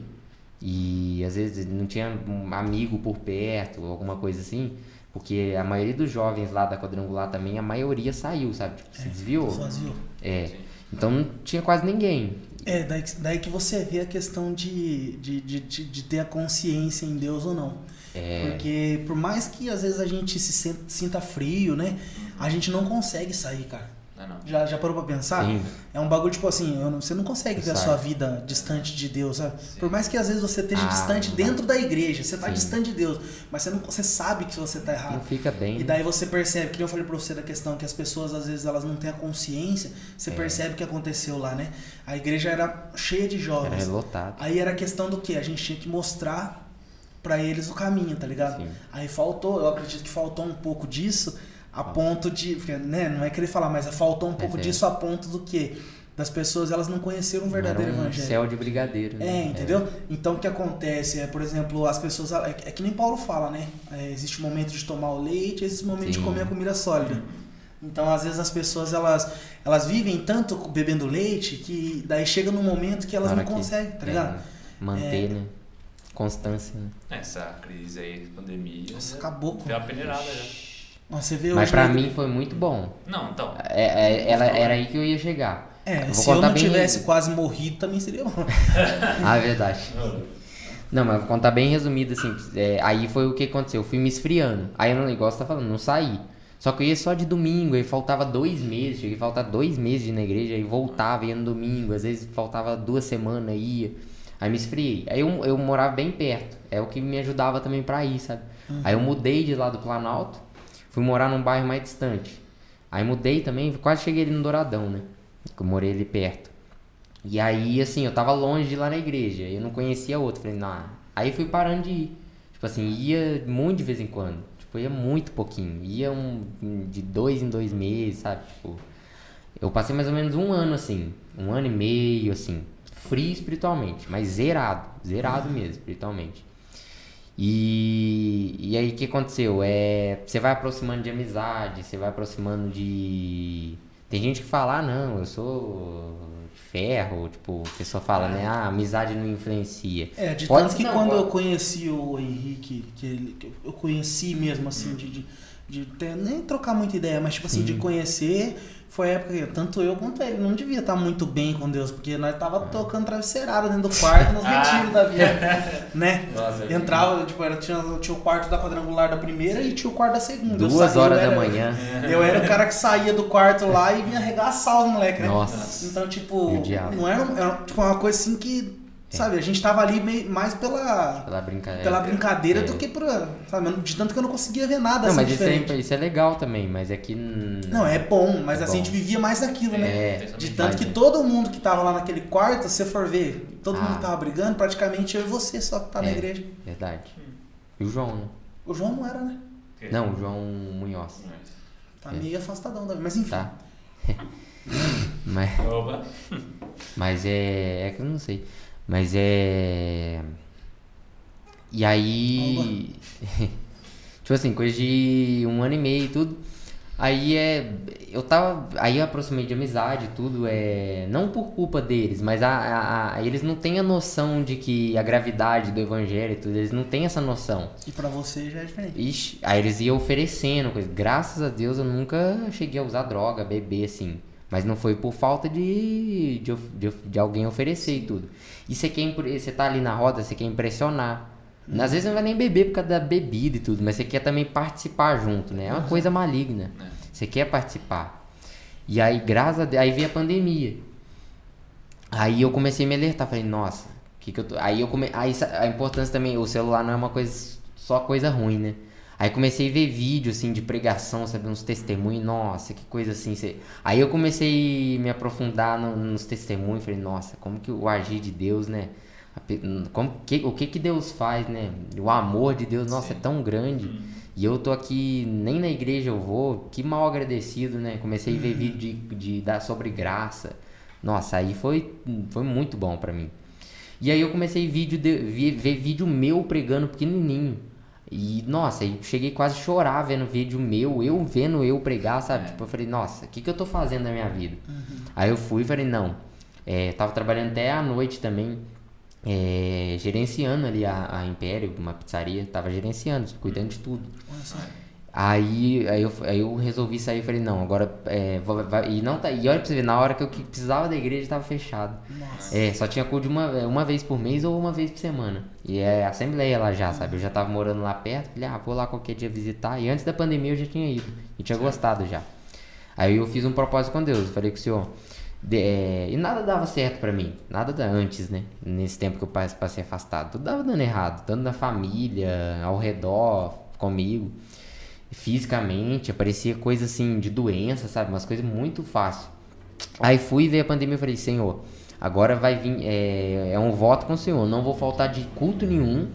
E às vezes não tinha um amigo por perto, alguma coisa assim. Porque a maioria dos jovens lá da quadrangular também, a maioria saiu, sabe? Tipo, se desviou. Sozinho. É. Então não tinha quase ninguém. É, daí, que- daí que você vê a questão de, de, de, de, de ter a consciência em Deus ou não. É. Porque por mais que às vezes a gente se sinta, sinta frio, né? A gente não consegue sair, cara. Não, não. Já, já parou pra pensar? Sim. É um bagulho tipo assim, não- você não consegue ver a sua vida distante de Deus, sabe? Por mais que às vezes você esteja Ah, distante não. dentro da igreja, você tá Sim. distante de Deus, mas você, não, você sabe que você tá Não errado. fica bem. E daí você percebe, que eu falei pra você da questão que as pessoas às vezes elas não têm a consciência, você É. percebe o que aconteceu lá, né? A igreja era cheia de Era jovens. lotado. Aí era questão do que? A gente tinha que mostrar pra eles o caminho, tá ligado? Aí faltou, eu acredito que faltou um pouco disso, a ponto de. Né, não é querer falar, mas faltou um pouco é. disso a ponto do que? Das pessoas elas não conheceram o verdadeiro Era um evangelho. céu de brigadeiro. né? É, entendeu? Então o que acontece é, por exemplo, as pessoas. É é que nem Paulo fala, né? É, existe o momento de tomar o leite, existe o momento de Sim. comer a comida sólida. Então, às vezes, as pessoas elas, elas vivem tanto bebendo leite que daí chega num momento que elas não que- conseguem, tá ligado? é, manter, né? Constância, né? Essa crise aí, pandemia. Nossa, acabou com. Foi uma peneirada já. Nossa, você vê Mas pra mim foi muito bom. Não, então. É, é, ela, era aí que eu ia chegar. É, Eu vou se eu não bem- tivesse quase morrido, também seria bom. [laughs] Ah, é verdade. Não, mas vou contar bem resumido assim. é, aí foi o que aconteceu. Eu fui me esfriando. Aí eu não, igual você tá falando, não saí. Só que eu ia só de domingo, aí faltava dois meses, cheguei a faltar dois meses de ir na igreja, aí voltava, ia no domingo, às vezes faltava duas semanas, ia. Aí me esfriei. Aí eu, eu morava bem perto, é o que me ajudava também pra ir, sabe? Aí eu mudei de lá do Planalto, fui morar num bairro mais distante. Aí mudei também, quase cheguei ali no Douradão, né? Eu morei ali perto. E aí, assim, eu tava longe de lá na igreja, eu não conhecia outro. Falei, não. Aí fui parando de ir. Tipo assim, ia muito de vez em quando. Tipo, ia muito pouquinho. Ia um, de dois em dois meses, sabe? Tipo, eu passei mais ou menos um ano assim. Um ano e meio, assim. Frio espiritualmente, mas zerado. Zerado mesmo, espiritualmente. E, e aí o que aconteceu? É, você vai aproximando de amizade, você vai aproximando de. Tem gente que fala, ah, não, eu sou de ferro, tipo, a pessoa fala, né? Ah, amizade não influencia. É, de Pode tanto que não, quando eu conheci o Henrique, que, ele, que eu conheci mesmo, assim, de, de, de ter- nem trocar muita ideia, mas tipo assim, de conhecer, foi a época que tanto eu quanto ele não devia estar muito bem com Deus, porque nós tava tocando travesseirada dentro do quarto, nos retiros da vida, [laughs] né? Nossa, eu- Entrava, tipo, era, tinha, tinha o quarto da quadrangular da primeira e tinha o quarto da segunda. Eu Duas saía, eu horas da era- manhã. Eu era o cara que saía do quarto lá e vinha arregaçar os moleques, né? Nossa. Então, tipo, não era, era tipo, uma coisa assim que, sabe, a gente tava ali meio, mais pela, Pela brincadeira. pela brincadeira É. do que por, sabe, de tanto que eu não conseguia ver nada Não, assim mas isso diferente. é, isso é legal também, mas é que. hum, Não, é bom, mas É assim, a bom. gente vivia mais daquilo, né? É, De tanto que é. todo mundo que tava lá naquele quarto, se você for ver, todo Ah. mundo que tava brigando, praticamente eu e você só que tá na É. igreja. Verdade. E o João, né? O João não era, né? Não, o João Munhoz. Tá É. meio afastadão também, mas enfim. Tá. [laughs] mas, Opa. [laughs] mas é. É que eu não sei. Mas é. E aí. [laughs] tipo assim, coisa de um ano e meio e tudo. Aí é. Eu tava. Aí eu aproximei de amizade e tudo. É. Não por culpa deles, mas a, a- a- eles não têm a noção de que a gravidade do evangelho e tudo. Eles não têm essa noção. E pra você já é diferente. Ixi, aí eles iam oferecendo coisa. Graças a Deus eu nunca cheguei a usar droga, beber assim. Mas não foi por falta de, de, de, de alguém oferecer e tudo. E você quer, você tá ali na roda, você quer impressionar. Às vezes não vai nem beber por causa da bebida e tudo, mas você quer também participar junto, né? É uma coisa maligna. Você quer participar. E aí, graças a Deus, aí veio a pandemia. Aí eu comecei a me alertar, falei, nossa, que que eu tô... Aí eu come... aí a importância também, o celular não é uma coisa só coisa ruim, né? Aí comecei a ver vídeo assim de pregação, sabe, uns testemunhos, nossa, que coisa assim. Aí eu comecei a me aprofundar no- nos testemunhos, falei, nossa, como que o agir de Deus, né? Como que, o que que Deus faz, né? O amor de Deus, nossa, é tão grande. E eu tô aqui, nem na igreja eu vou, que mal agradecido, né? Comecei a ver vídeo de, de dar sobre graça. Nossa, aí foi, foi muito bom pra mim. E aí eu comecei vídeo de, ver, ver vídeo meu pregando pequenininho. E, nossa, eu cheguei quase a chorar vendo vídeo meu, eu vendo eu pregar, sabe? É. Tipo, eu falei, nossa, o que, que eu tô fazendo na minha vida? Uhum. Aí eu fui e falei, não. É, tava trabalhando até à noite também, é, gerenciando ali a, a Império, uma pizzaria. Tava gerenciando, cuidando de tudo. Só. Aí, aí, eu, aí eu resolvi sair e falei, não, agora é, vou- vai- e não tá. E olha pra você ver, na hora que eu que precisava da igreja tava fechado. Nossa. É, só tinha culto de uma, uma vez por mês ou uma vez por semana. E é assembleia lá já, sabe? Eu já tava morando lá perto, falei, ah, vou lá qualquer dia visitar. E antes da pandemia eu já tinha ido. E tinha gostado já. Aí eu fiz um propósito com Deus. Eu falei com o senhor. de- é, e nada dava certo pra mim. Nada da, antes, né? Nesse tempo que eu pas- passei afastado. Tudo dava dando errado. Tanto na família, ao redor, comigo. Fisicamente, aparecia coisa assim de doença, sabe? Umas coisas muito fácil. Aí fui ver a pandemia e falei, Senhor, agora vai vir, é, é um voto com o Senhor, não vou faltar de culto nenhum,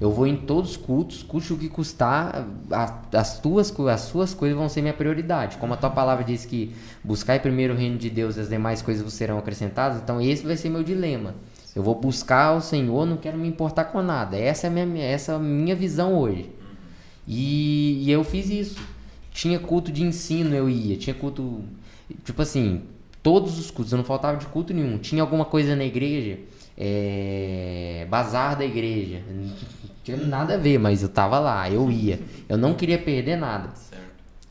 eu vou em todos os cultos, custe o que custar, a- as, tuas, as suas coisas vão ser minha prioridade. Como a tua palavra diz que buscar primeiro o reino de Deus e as demais coisas serão acrescentadas, então esse vai ser meu dilema. Eu vou buscar o Senhor, não quero me importar com nada. Essa é a minha, essa é a minha visão hoje. E, e eu fiz isso. Tinha culto de ensino, eu ia. Tinha culto. Tipo assim, todos os cultos, eu não faltava de culto nenhum. Tinha alguma coisa na igreja, é, bazar da igreja. Não [laughs] tinha nada a ver, mas eu tava lá, eu ia. Eu não queria perder nada. Certo.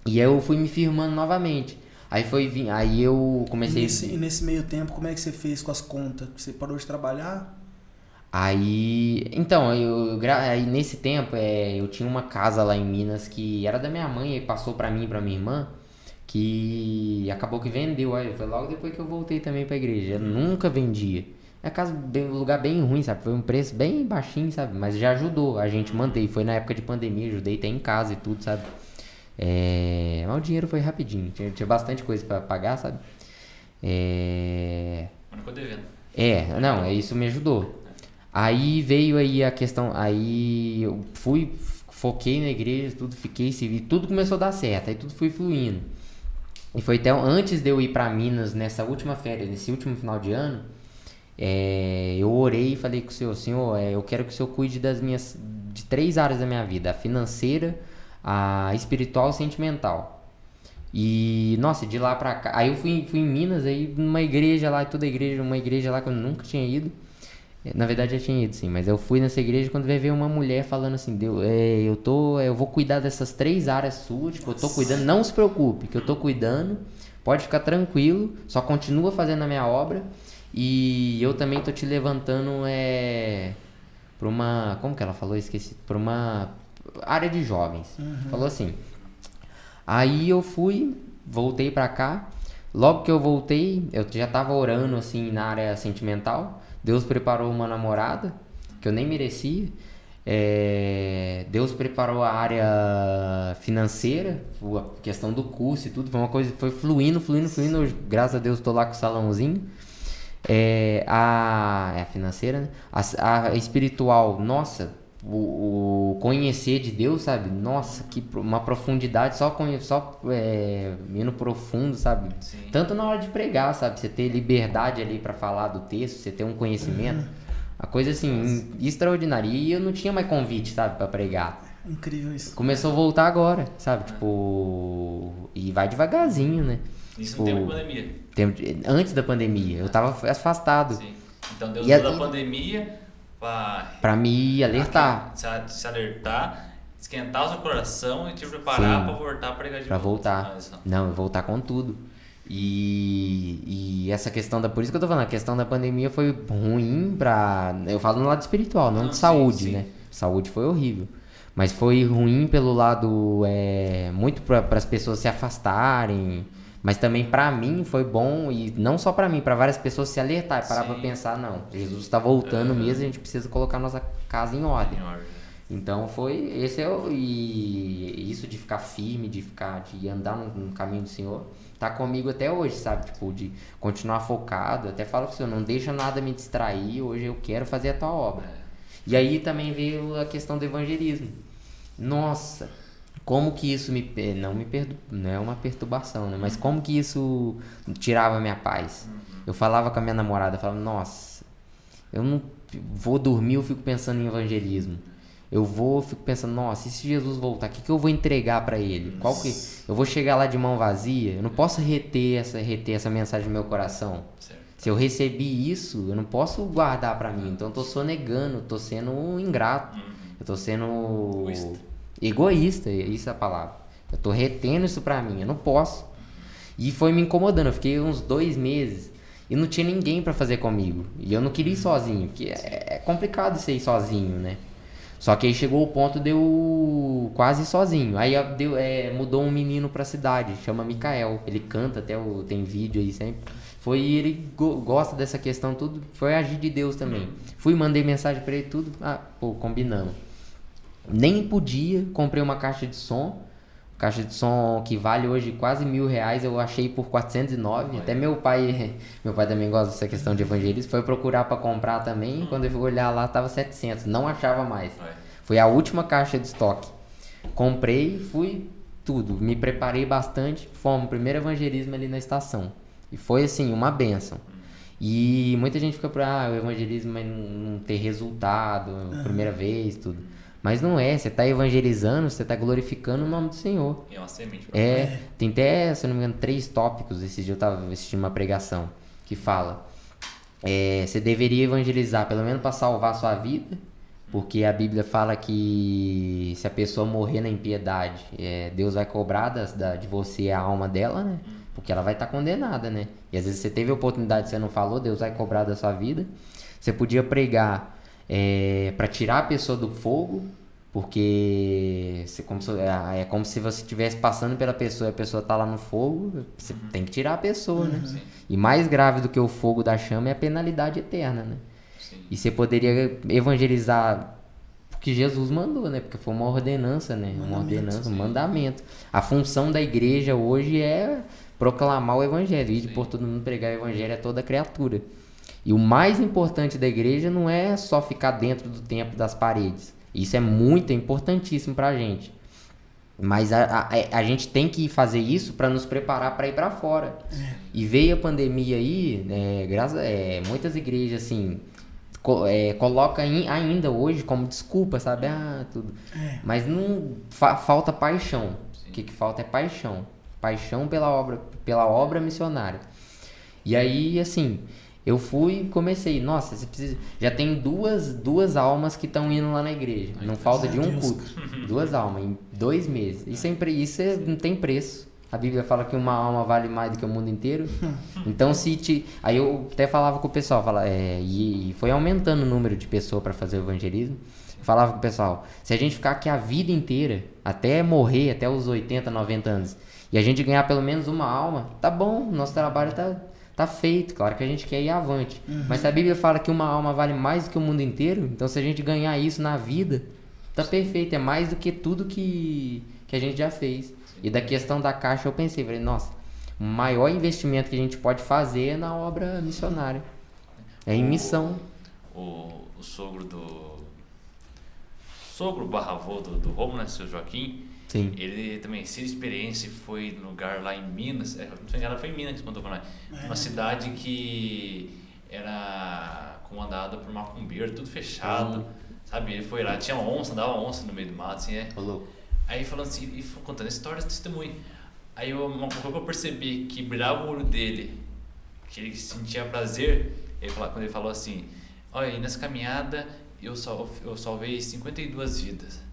E aí eu fui me firmando novamente. Aí foi aí eu E comecei nesse, e nesse meio tempo, como é que você fez com as contas? Você parou de trabalhar? Aí, então, eu, aí nesse tempo, é, eu tinha uma casa lá em Minas que era da minha mãe e passou pra mim e pra minha irmã, que acabou que vendeu. Aí foi logo depois que eu voltei também pra igreja. Eu nunca vendia. É casa bem, um lugar bem ruim, sabe? Foi um preço bem baixinho, sabe? Mas já ajudou a gente manter. Foi na época de pandemia, ajudei até em casa e tudo, sabe? É, mas o dinheiro foi rapidinho. Tinha, tinha bastante coisa pra pagar, sabe? É, Mas não ficou devendo. é, não, é isso me ajudou. Aí veio aí a questão, aí eu fui, foquei na igreja, tudo, fiquei civil, tudo começou a dar certo, aí tudo foi fluindo. E foi até antes de eu ir pra Minas nessa última férias, nesse último final de ano, é, eu orei e falei com o senhor, senhor, é, eu quero que o senhor cuide das minhas, de três áreas da minha vida, a financeira, a espiritual e sentimental. E, nossa, de lá pra cá. Aí eu fui, fui em Minas, aí numa igreja lá, toda igreja, uma igreja lá que eu nunca tinha ido. É, Na verdade já tinha ido, sim, mas eu fui nessa igreja quando veio uma mulher falando assim, Deus, é, eu tô, eu vou cuidar dessas três áreas suas, tipo, eu tô cuidando, não se preocupe, que eu tô cuidando, pode ficar tranquilo, só continua fazendo a minha obra e eu também tô te levantando é pra uma, como que ela falou, esqueci, pra uma área de jovens. Falou assim. Aí eu fui, voltei pra cá. Logo que eu voltei, eu já tava orando assim na área sentimental. Deus preparou uma namorada que eu nem merecia. É, Deus preparou a área financeira, a questão do curso e tudo. Foi uma coisa foi fluindo, fluindo, fluindo. Graças a Deus, tô lá com o salãozinho. É, a, é a financeira, né? A, a espiritual, nossa, o, o conhecer de Deus, sabe? Nossa, que uma profundidade, só, só é, indo profundo, sabe? Sim. Tanto na hora de pregar, sabe? Você ter liberdade ali pra falar do texto, você ter um conhecimento. A coisa assim, extraordinária. E eu não tinha mais convite, sabe, pra pregar. Incrível isso. Começou a voltar agora, sabe? Tipo. E vai devagarzinho, né? Isso Tipo, no tempo de pandemia. tempo de- Antes da pandemia, eu tava afastado. Sim. Então Deus usou a pandemia Pra me alertar. se, se alertar, esquentar o seu coração e te preparar Sim. pra voltar a pregar de Pra volta. voltar. Não, voltar com tudo. E, e essa questão da. Por isso que eu tô falando, a questão da pandemia foi ruim pra. Eu falo no lado espiritual, não, Não, de sim, saúde, sim. né? Saúde foi horrível. Mas foi ruim pelo lado. É, muito para as pessoas se afastarem. Mas também pra mim foi bom, e não só pra mim, pra várias pessoas se alertarem, parar Sim. pra pensar, não, Jesus tá voltando mesmo, a gente precisa colocar nossa casa em ordem. Em ordem. Então foi esse é o e isso de ficar firme, de ficar de andar no, no caminho do Senhor, tá comigo até hoje, sabe? Tipo de continuar focado. Até falo pro Senhor, não deixa nada me distrair. Hoje eu quero fazer a tua obra. É. E aí também veio a questão do evangelismo. Nossa, como que isso me não me perdu, não é uma perturbação, né? Mas como que isso tirava a minha paz? Eu falava com a minha namorada, falava, nossa, eu não vou dormir, eu fico pensando em evangelismo. Eu vou, eu fico pensando, nossa, e se Jesus voltar, o que, que eu vou entregar pra ele? Qual que eu vou chegar lá de mão vazia? Eu não posso reter essa reter essa mensagem no meu coração. Certo. Se eu recebi isso, eu não posso guardar pra mim. Então eu tô sonegando, tô sendo ingrato. Eu tô sendo Egoísta. egoísta, isso é a palavra. Eu tô retendo isso pra mim, eu não posso. E foi me incomodando, eu fiquei uns dois meses e não tinha ninguém pra fazer comigo. E eu não queria ir sozinho, porque é é complicado você ir sozinho, né? Só que aí chegou o ponto de eu quase ir sozinho. Aí deu, é, mudou um menino pra cidade, chama Mikael. Ele canta até, o, tem vídeo aí sempre. Foi ele go- gosta dessa questão tudo. Foi agir de Deus também. Fui, mandei mensagem pra ele tudo. Ah, pô, combinamos. Nem podia, comprei uma caixa de som. Caixa de som que vale hoje quase mil reais, eu achei por 409. Até meu pai, [laughs] meu pai também gosta dessa questão de evangelismo, foi procurar para comprar também. Quando eu fui olhar lá, tava 700, não achava mais. Vai. Foi a última caixa de estoque. Comprei, fui tudo, me preparei bastante. Fomos, primeiro evangelismo ali na estação. E foi assim, uma benção. E muita gente fica por ah, o evangelismo mas não, não ter resultado, primeira vez, tudo. Mas não é, você está evangelizando, você está glorificando o nome do Senhor. É uma semente É, tem até, se eu não me engano, três tópicos. Esse dia eu estava assistindo uma pregação que fala: é, você deveria evangelizar, pelo menos para salvar a sua vida, porque a Bíblia fala que se a pessoa morrer na impiedade, é, Deus vai cobrar das- da, de você a alma dela, né? Porque ela vai estar condenada, né? E às vezes você teve a oportunidade, você não falou, Deus vai cobrar da sua vida. Você podia pregar para tirar a pessoa do fogo, porque como se, é, é como se você estivesse passando pela pessoa e a pessoa tá lá no fogo, você tem que tirar a pessoa, né? Sim. E mais grave do que o fogo da chama é a penalidade eterna, né? Sim. E você poderia evangelizar porque Jesus mandou, né? Porque foi uma ordenança, né? Uma Mandamento, ordenança, um sim. mandamento. A função da igreja hoje é proclamar o evangelho, ir Sim. por todo mundo pregar o evangelho a toda criatura. E o mais importante da igreja não é só ficar dentro do templo das paredes. Isso é muito é importantíssimo pra gente. Mas a, a, a gente tem que fazer isso para nos preparar para ir para fora. E veio a pandemia aí, é, graças, é, muitas igrejas assim co, é, coloca ai- ainda hoje como desculpa, sabe? Ah, tudo. É. Mas não fa- falta paixão. Sim. O que, que falta é paixão. Paixão pela obra, pela obra missionária. E aí, assim, eu fui e comecei. Nossa, você precisa. Já tem duas, duas almas que estão indo lá na igreja. Não falta de um Deus, culto. [laughs] Duas almas em dois meses. Isso, é, isso é- não tem preço. A Bíblia fala que uma alma vale mais do que o mundo inteiro. [laughs] Então, se te. Aí eu até falava com o pessoal, fala, é, e, foi aumentando o número de pessoas para fazer o evangelismo. Falava com o pessoal, se a gente ficar aqui a vida inteira, até morrer, até os 80, 90 anos, e a gente ganhar pelo menos uma alma, tá bom, nosso trabalho tá, tá feito. Claro que a gente quer ir avante. Mas se a Bíblia fala que uma alma vale mais do que o mundo inteiro, então se a gente ganhar isso na vida, tá perfeito. É mais do que tudo que, que a gente já fez. E da questão da caixa eu pensei, falei, nossa, o maior investimento que a gente pode fazer é na obra missionária. É em missão. O, o sogro do. Sogro barra avô do, do Romo, né? Seu Joaquim. Sim. Ele também, se experiência, foi no lugar lá em Minas. É, não sei engano, foi em Minas que contou pra nós. Uma cidade que era comandada por macumbeiro, tudo fechado. Sabe? Ele foi lá, tinha onça, andava onça no meio do mato, assim, é. Louco. Aí falando assim, e contando histórias de testemunho. Aí eu, uma coisa que eu percebi que brilhava o olho dele, que ele sentia prazer, ele falou, quando ele falou assim, olha, nessa caminhada eu, sal, eu salvei 52 vidas.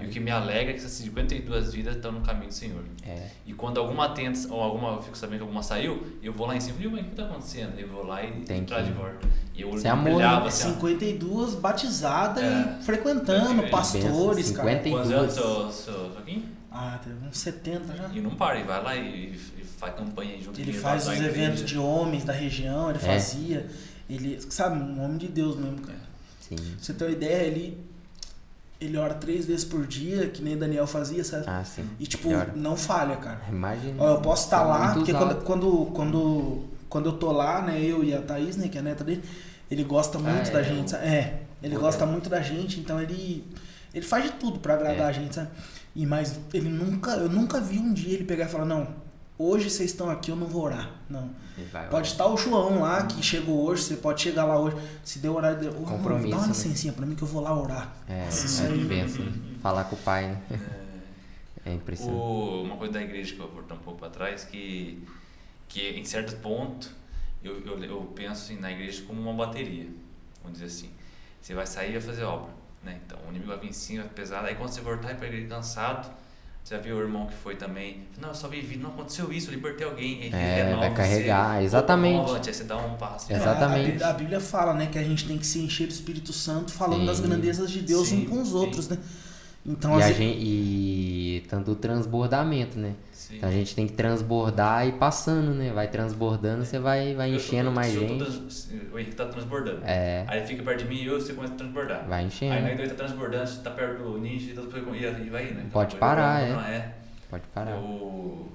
E o que me alegra é que essas 52 vidas estão no caminho do Senhor. É. E quando alguma tenta, ou alguma, eu fico sabendo que alguma saiu, eu vou lá em cima e digo, mas o que está acontecendo? Eu vou lá e Tem que- de volta. E olho Isso é amor, brilhava né? assim, ó. 52 batizadas É. e frequentando, É. pastores, Benção, cara. 50 Quantos anos, seu, Joaquim? Ah, teve uns 70 já. E não para, ele vai lá e, e faz campanha junto Ele faz os eventos de homens da região, ele É. fazia. Ele, sabe, um homem de Deus mesmo, cara. Sim. Você ter uma ideia, ele, ele ora três vezes por dia, que nem Daniel fazia, sabe? Ah, sim. E tipo, não falha, cara. Imagina. Ó, eu posso estar Tá lá, muito porque quando, quando, quando, quando eu tô lá, né, eu e a Thaís, né, que é a neta dele, ele gosta muito é, da o- gente, sabe? É, ele gosta é. muito da gente, então ele, ele faz de tudo pra agradar É. a gente, sabe? E mas ele nunca, eu nunca vi um dia ele pegar e falar, não, hoje vocês estão aqui, eu não vou orar. Não. Pode estar o João lá, que chegou hoje, você pode chegar lá hoje. Se deu horário, de... oh, Compromisso, dá uma né? licencinha pra mim que eu vou lá orar. É, Isso é benção, né? Falar com o pai, né? [laughs] É impressionante. O- uma coisa da igreja que eu vou voltar um pouco para trás, que, que em certo ponto eu, eu, eu penso assim, na igreja como uma bateria, vamos dizer assim. Você vai sair e vai fazer obra, né? Então o inimigo vai vir em cima, vai pesado. Aí quando você voltar para a igreja cansado, você já viu o irmão que foi também, não, eu só vivi, não aconteceu isso, eu libertei alguém. Aí É, renova vai você, carregar, opa, exatamente. vamos avante, aí você dá um passo. É, a- Exatamente. A, Bíblia, a Bíblia fala, né, que a gente tem que se encher do Espírito Santo falando Sim. das grandezas de Deus Sim, um com os sim. outros, né? Então, E, às a vezes- gente, e tanto o transbordamento, né? Sim. Então a gente tem que transbordar e passando, né? Vai transbordando, você vai, vai Eu- enchendo eu- mais tô gente. trans- O Henrique tá transbordando. É, Aí ele fica perto de mim e eu, você começa a transbordar. vai Aí enchendo. nós dois tá transbordando, você tá perto do ninja e e e vai indo. Pode Então, parar, eu- é. não, é. Pode parar. Eu...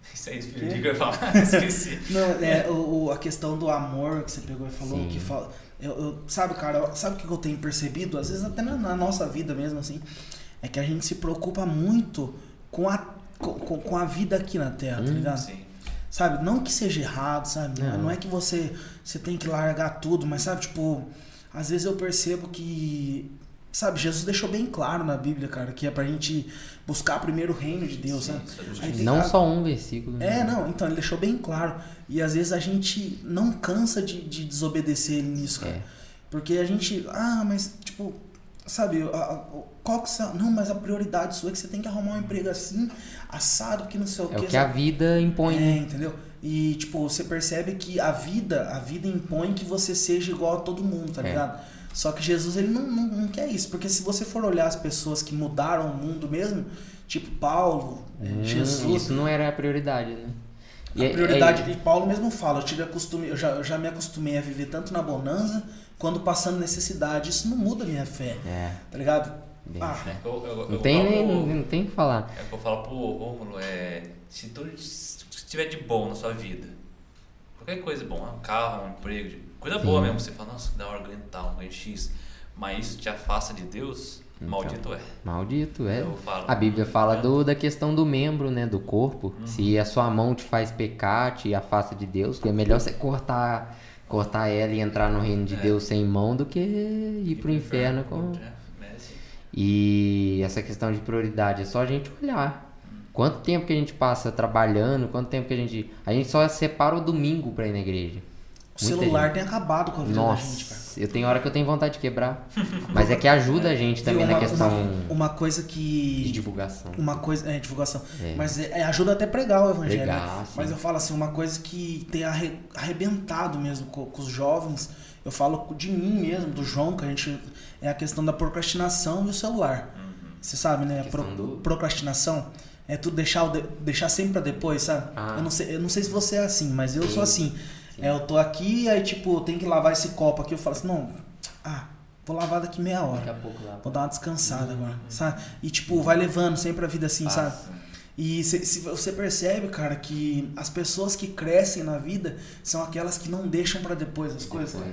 [laughs] Isso aí, o que eu ia falar? [laughs] Esqueci. Não, é o, o- a questão do amor que você pegou e falou, Sim. que fala. Eu, eu- sabe, cara, sabe o que eu tenho percebido? Às vezes até na, na nossa vida mesmo, assim, é que a gente se preocupa muito com a, com, com- a vida aqui na Terra, tá Hum. ligado? Sim. Sabe? Não que seja errado, sabe? Não. Não, é que você, você tem que largar tudo, mas sabe, tipo, às vezes eu percebo que. Sabe, Jesus deixou bem claro na Bíblia, cara, que é pra gente buscar primeiro o reino de Deus, Sim, isso é Não a- só um versículo. né? É, não, então ele deixou bem claro. E às vezes a gente não cansa de, de desobedecer ele nisso, cara. É. Porque a gente, ah, mas tipo, sabe, a- a- qual que são. Não, mas a prioridade sua é que você tem que arrumar um emprego assim, assado, que não sei o É o quê, que a sabe? vida impõe. É, né? entendeu? E tipo, você percebe que a vida, a vida impõe que você seja igual a todo mundo, tá É. ligado? Só que Jesus ele não, não, não quer isso, porque se você for olhar as pessoas que mudaram o mundo mesmo, tipo Paulo, é, Hum, Jesus, Isso não era a prioridade, né? E a é- prioridade, é- e Paulo mesmo fala, eu, tive acostume, eu, já, eu já me acostumei a viver tanto na bonança quanto passando necessidade. Isso não muda a minha fé, É, tá ligado? bem, Ah, É eu- eu- eu não tem falo nem, pro- não tem o que falar. É o que eu falo pro Rômulo, é. Se tu estiver de bom na sua vida, qualquer coisa bom, um carro, um emprego, coisa Sim. boa mesmo, você fala, nossa, da hora ganhar tal, ganhar X. Mas isso te afasta de Deus, Então. maldito é. Maldito, é. Eu falo. A Bíblia fala É. do, da questão do membro, né? Do corpo. Se a sua mão te faz pecar, te afasta de Deus, que é melhor você cortar, cortar ela e entrar no reino de É. Deus sem mão do que ir pro inferno com. É, é. E essa questão de prioridade é só a gente olhar. Quanto tempo que a gente passa trabalhando, quanto tempo que a gente. A gente só separa o domingo pra ir na igreja. o Muita celular gente. tem acabado com a vida da gente, cara. Nossa, eu tenho hora que eu tenho vontade de quebrar. Mas é que ajuda a gente também Viu, na uma- questão Uma, uma coisa de que. divulgação. Uma coisa. É, divulgação. É. Mas é- é, ajuda até pregar o evangelho. Pregar, né? sim. Mas eu falo assim, uma coisa que tem arre- arrebentado mesmo com, com os jovens, eu falo de mim mesmo, do João, que a gente. É a questão da procrastinação e o celular. Você sabe, né? Pro- do- Procrastinação é tu deixar, de- deixar sempre pra depois, sabe? Ah. Eu, não sei, eu não sei se você é assim, mas eu Sim. sou assim. É, eu tô aqui, aí tipo, tem que lavar esse copo aqui. Eu falo assim, não, ah, vou lavar daqui meia hora. Daqui a pouco lá. Vou dar uma descansada agora, sabe? E tipo, vai levando sempre a vida assim, sabe? Passa. E se, se você percebe, cara, que as pessoas que crescem na vida são aquelas que não deixam pra depois as coisas, né?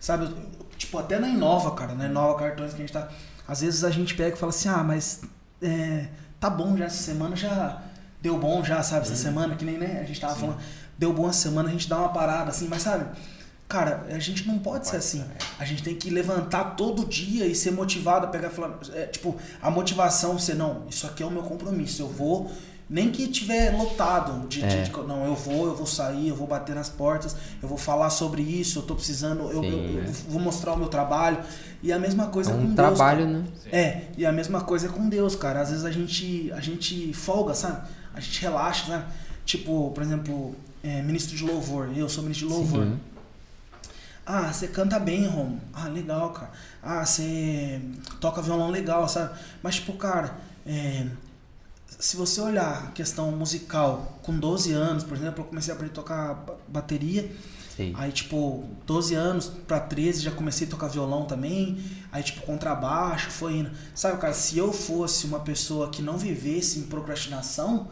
Sabe? Eu- Tipo, até na Inova, cara, na Inova Cartões que a gente tá. Às vezes a gente pega e fala assim, ah, mas é, tá bom já essa semana, já deu bom já, sabe? Essa semana, que nem né, a gente tava Sim. falando, deu bom essa semana, a gente dá uma parada assim, mas sabe? Cara, a gente não pode ser Pode assim. ser, A gente tem que levantar todo dia e ser motivado a pegar e falar. é, tipo, a motivação ser, não, isso aqui é o meu compromisso. Eu vou, nem que tiver lotado de, de- É. de- não, eu vou, eu vou sair, eu vou bater nas portas, eu vou falar sobre isso, eu tô precisando, eu, Sim, eu- eu é. vou mostrar o meu trabalho. E a mesma coisa É com um Deus. trabalho, cara. né? Sim. É, e a mesma coisa é com Deus, cara. Às vezes a gente, a gente folga, sabe? A gente relaxa, sabe? Tipo, por exemplo, é, ministro de louvor. Eu sou ministro de louvor. Sim. Ah, você canta bem, Rom. Ah, legal, cara. Ah, você toca violão legal, sabe? Mas, tipo, cara, é, se você olhar a questão musical, com 12 anos, por exemplo, eu comecei a aprender a tocar ba- bateria. Sei. Aí, tipo, 12 anos pra 13 já comecei a tocar violão também. Aí, tipo, contrabaixo, foi indo. Sabe, cara, se eu fosse uma pessoa que não vivesse em procrastinação,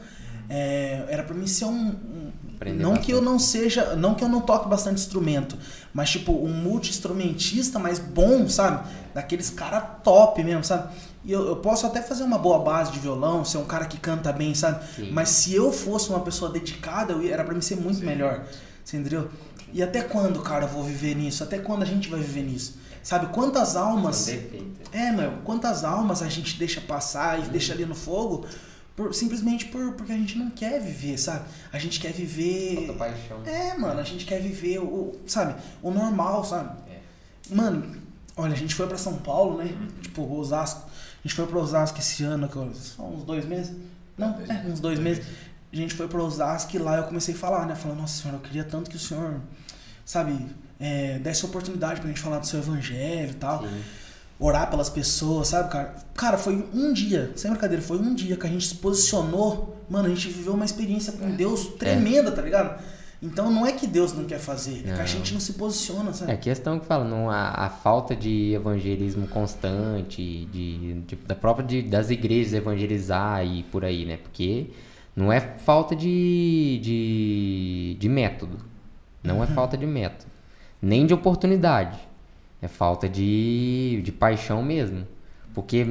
é, era pra mim ser um, um- não que eu bastante. não seja, não que eu não toque bastante instrumento, mas tipo um multi-instrumentista, mas bom, sabe? Daqueles cara top mesmo, sabe? E eu, eu posso até fazer uma boa base de violão, ser um cara que canta bem, sabe? Sim. Mas se eu fosse uma pessoa dedicada, eu era pra mim ser muito melhor. Você entendeu? E até quando, cara, eu vou viver nisso? Até quando a gente vai viver nisso? Sabe quantas almas é, meu, quantas almas a gente deixa passar e deixa ali no fogo por- simplesmente por, porque a gente não quer viver, sabe? A gente quer viver. Falta paixão. É, mano, a gente quer viver o, sabe, o normal, sabe? É. Mano, olha, a gente foi pra São Paulo, né? Tipo, Osasco. A gente foi pra Osasco esse ano, que uns dois meses? Não, Dois é, meses. uns dois meses. A gente foi pra Osasco e lá eu comecei a falar, né? Falando, nossa senhora, eu queria tanto que o senhor, sabe, é, desse oportunidade pra gente falar do seu evangelho e tal Sim. orar pelas pessoas, sabe, cara? Cara, foi um dia, sem brincadeira, foi um dia que a gente se posicionou, mano, a gente viveu uma experiência com Deus tremenda, tá ligado? Então não é que Deus não quer fazer, é que a Não. gente não se posiciona, sabe? É a questão que fala, não, a, a falta de evangelismo constante, de, de- da própria de- das igrejas evangelizar e por aí, né? Porque não é falta de, de, de método, não é falta de método, nem de oportunidade, é falta de, de paixão mesmo. Porque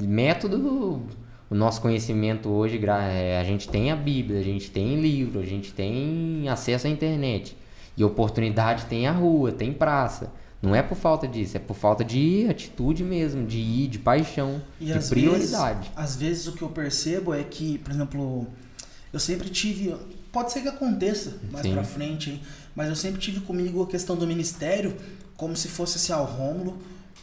método, o nosso conhecimento hoje, é, a gente tem a Bíblia, a gente tem livro, a gente tem acesso à internet. E oportunidade tem a rua, tem praça. Não é por falta disso, é por falta de atitude mesmo, de ir, de paixão, E de às prioridade. Vezes, às vezes o que eu percebo é que, por exemplo, eu sempre tive. Pode ser que aconteça mais Sim. pra frente, hein? Mas eu sempre tive comigo a questão do ministério como se fosse assim, ah, o Rômulo.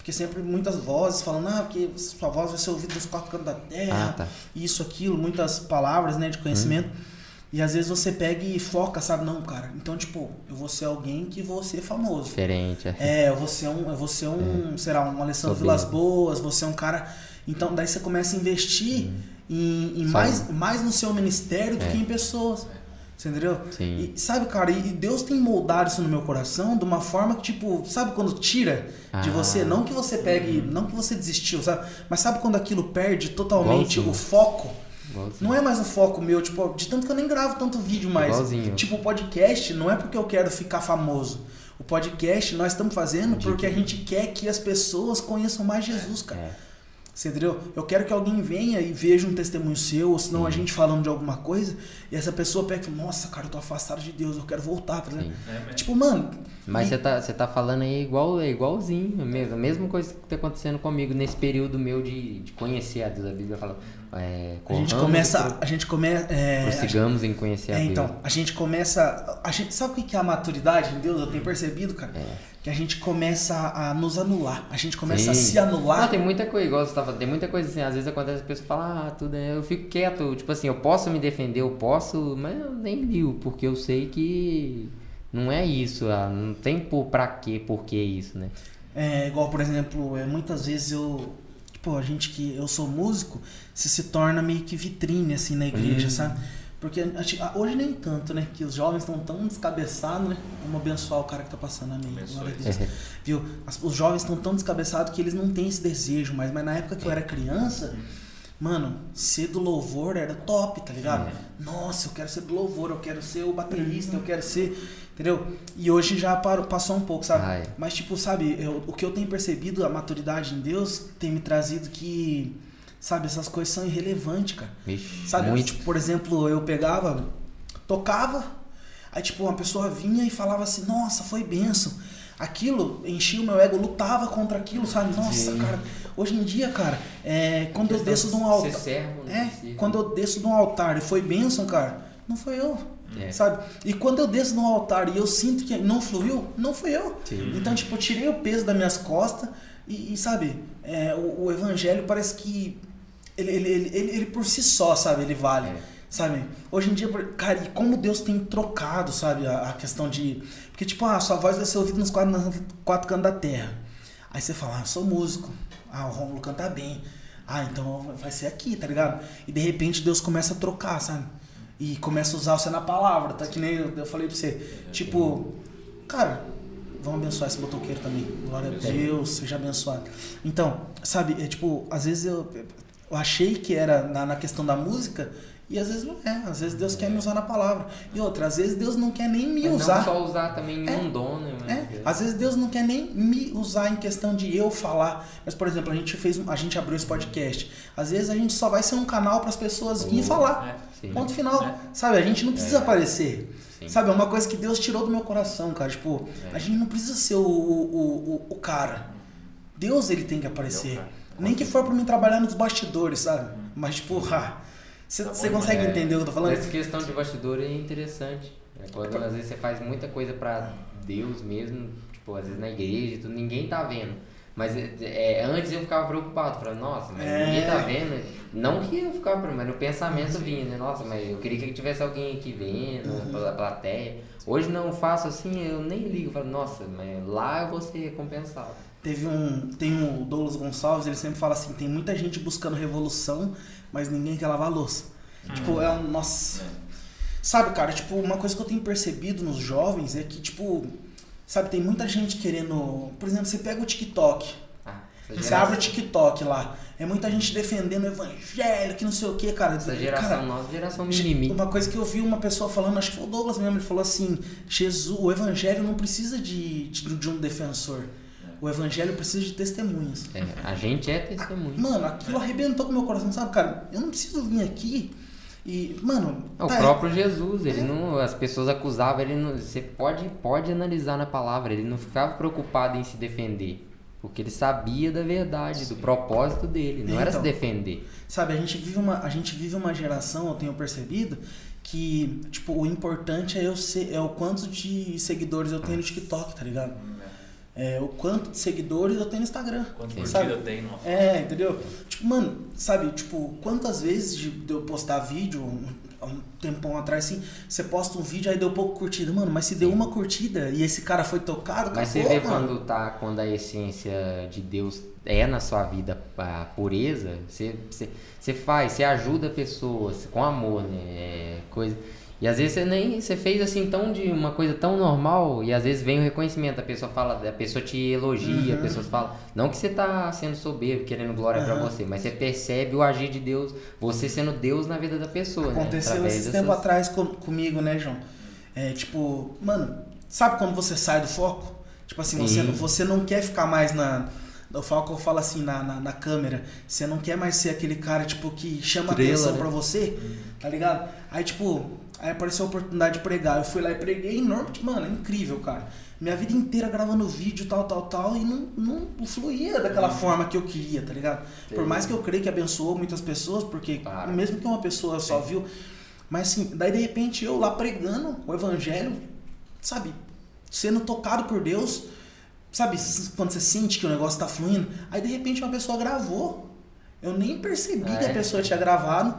Porque sempre muitas vozes falando, ah, porque sua voz vai ser ouvida nos quatro cantos da terra. Ah, tá. Isso, aquilo, muitas palavras, né, de conhecimento. E às vezes você pega e foca, sabe? Não, cara. Então, tipo, eu vou ser alguém que vou ser famoso. Diferente. É. É, eu vou ser um, eu vou ser um, será um Alessandro. Vilas Boas, você é um cara. Então daí você começa a investir em, em Só mais, mais no seu ministério do É. que em pessoas. Entendeu? Sim. E sabe, cara, e Deus tem moldado isso no meu coração de uma forma que, tipo, sabe quando tira de Ah. você? Não que você pegue, não que você desistiu, sabe? Mas sabe quando aquilo perde totalmente Igualzinho. o foco? Igualzinho. Não é mais o foco meu, tipo, de tanto que eu nem gravo tanto vídeo mais. Igualzinho. Tipo, o podcast não é porque eu quero ficar famoso. O podcast nós estamos fazendo De- porque a gente quer que as pessoas conheçam mais Jesus, cara. É. Você entendeu? Eu quero que alguém venha e veja um testemunho seu, ou senão a gente falando de alguma coisa, e essa pessoa pega e fala, nossa, cara, eu tô afastado de Deus, eu quero voltar, tá ligado? Sim. É, mas- Tipo, mano. Mas e- você tá, você tá falando aí igual, é igualzinho, a mesma, a mesma coisa que tá acontecendo comigo nesse período meu de, de conhecer a Deus. A Bíblia fala, é, a gente começa. A gente começa. É, a Prossigamos em conhecer a É, Deus. então, a gente começa. A gente, sabe o que é a maturidade em Deus? Eu tenho percebido, cara. É. Que a gente começa a nos anular. A gente começa a Sim. se anular. Não, tem muita coisa, igual você tá falando, tem muita coisa assim, às vezes acontece, a pessoa fala, ah, tudo é, eu fico quieto, tipo assim, eu posso me defender, eu posso, mas eu nem ligo, porque eu sei que não é isso, ah, não tem por pra quê, por que isso, né? É, igual, por exemplo, é, muitas vezes eu. A gente que. Eu sou músico, se se torna meio que vitrine, assim, na igreja, Hum. sabe? Porque hoje nem tanto, né? Que os jovens estão tão descabeçados, né? Vamos abençoar o cara que tá passando. Glória a Deus. [laughs] Viu? Os jovens estão tão descabeçados que eles não têm esse desejo mais. Mas na época que eu era criança, mano, ser do louvor era top, tá ligado? Nossa, eu quero ser do louvor, eu quero ser o baterista, eu quero ser. Entendeu? E hoje já parou, passou um pouco, sabe? É. Mas, tipo, sabe, eu- o que eu tenho percebido, a maturidade em Deus, tem me trazido que, sabe, essas coisas são irrelevantes, cara. Vixe, Sabe, muito. tipo, por exemplo, eu pegava, tocava, aí tipo, uma pessoa vinha e falava assim, nossa, foi benção. Aquilo enchia o meu ego, lutava contra aquilo, sabe? Nossa, Sim. cara, hoje em dia, cara, é, quando eu desço de um altar. servo, né? É, quando eu desço de um altar e foi bênção, cara, não foi eu. É. Sabe? E quando eu desço no altar e eu sinto que não fluiu, não fui eu. Sim. Então, tipo, eu tirei o peso das minhas costas e, e, sabe, é, o, o evangelho parece que ele, ele, ele, ele, ele por si só, sabe, ele vale. É. Sabe? Hoje em dia, cara, e como Deus tem trocado, sabe, a, a questão de. Porque, tipo, ah, sua voz vai ser ouvida nos quatro, nos quatro cantos da terra. Aí você fala, ah, eu sou músico. Ah, o Rômulo canta bem. Ah, então vai ser aqui, tá ligado? E de repente Deus começa a trocar, sabe? E começa a usar você na palavra, tá? Que nem eu, eu falei pra você. Tipo, cara, vamos abençoar esse motoqueiro também. Glória a Deus, seja abençoado. Então, sabe, é tipo, às vezes eu, eu achei que era na, na questão da música E às vezes não é. Às vezes Deus quer me usar na palavra. E outra, às vezes Deus não quer nem me usar. Não só usar também É. um dom, né? mas- É, às vezes Deus não quer nem me usar em questão de eu falar. Mas, por exemplo, a gente fez, a gente abriu esse podcast. Às vezes a gente só vai ser um canal para as pessoas virem falar. É. Sim. Ponto final. É. Sabe, a gente não precisa aparecer. Sim. Sabe, é uma coisa que Deus tirou do meu coração, cara. Tipo, É. a gente não precisa ser o, o, o, o cara. Deus ele tem que aparecer. Cara. Nem que for pra mim trabalhar nos bastidores, sabe? Mas, tipo, você Tá consegue É, entender o que eu tô falando? Essa questão de bastidor é interessante. É quando às vezes você faz muita coisa pra Deus mesmo, tipo, às vezes na igreja e tudo, ninguém tá vendo. Mas é, é, antes eu ficava preocupado, falava, nossa, mas É. ninguém tá vendo. Não que eu ficava preocupado, mas no pensamento vinha, né? Nossa, mas eu queria que tivesse alguém aqui vendo, Uhum. pela plateia. Hoje não faço assim, eu nem ligo, falo, nossa, mas lá eu vou ser recompensado. Teve um. Tem o Douglas Gonçalves, ele sempre fala assim: tem muita gente buscando revolução, mas ninguém quer lavar a louça. Tipo, é um. Nossa. É. Sabe, cara, tipo, uma coisa que eu tenho percebido nos jovens é que, tipo, sabe, tem muita gente querendo. Por exemplo, você pega o TikTok. Ah, Você abre o TikTok lá. É muita gente defendendo o evangelho, que não sei o que, cara. Essa geração Cara, nossa, geração mimimi. Uma coisa que eu vi uma pessoa falando, acho que foi o Douglas mesmo, ele falou assim: Jesus, o evangelho não precisa de, de, de um defensor. O evangelho precisa de testemunhas. É, a gente é testemunho. Mano, aquilo arrebentou com o meu coração, sabe, cara? Eu não preciso vir aqui e. Mano. É, O tá, próprio Jesus, ele não, as pessoas acusavam, ele não, você pode, pode analisar na palavra, ele não ficava preocupado em se defender, porque ele sabia da verdade, do propósito dele, não era se Então. defender. Sabe, a gente vive uma, a gente vive uma geração, eu tenho percebido, que, tipo, o importante é eu ser, é o quanto de seguidores eu tenho no TikTok, tá ligado? É o quanto de seguidores eu tenho no Instagram. Quanto curtida tem numa foto. É, entendeu? Tipo, mano, sabe, tipo, quantas vezes de eu postar vídeo, um, há um tempão atrás, assim, você posta um vídeo, aí deu pouco curtida. Mano, mas se deu uma curtida e esse cara foi tocado, Mas você acabou, vê mano. quando tá, quando a essência de Deus é na sua vida a pureza, você, você, você faz, você ajuda pessoas com amor, né? É, coisa. E às vezes você nem você fez assim tão de uma coisa tão normal e às vezes vem o reconhecimento, a pessoa fala, a pessoa te elogia, Uhum. a pessoa fala, não que você tá sendo soberbo, querendo glória pra Aham. você, mas você percebe o agir de Deus, você sendo Deus na vida da pessoa, né? Aconteceu Através esse tempo atrás com- comigo, né, João? É tipo, mano, sabe quando você sai do foco? Tipo assim, você, Sim. você não quer ficar mais na. O foco eu falo assim na, na, na câmera. Você não quer mais ser aquele cara, tipo, que chama Estrela, atenção né? pra você, tá ligado? Aí, tipo, aí apareceu a oportunidade de pregar. Eu fui lá e preguei enorme. tipo, Mano, é incrível, cara. Minha vida inteira gravando vídeo, tal, tal, tal, e não, não fluía daquela forma que eu queria, tá ligado? Por mais que eu creio que abençoou muitas pessoas, porque Claro. mesmo que uma pessoa só viu, mas assim, daí de repente eu lá pregando o evangelho, sabe, sendo tocado por Deus, sabe, quando você sente que o negócio tá fluindo, aí de repente uma pessoa gravou. Eu nem percebi que a é? pessoa tinha gravado.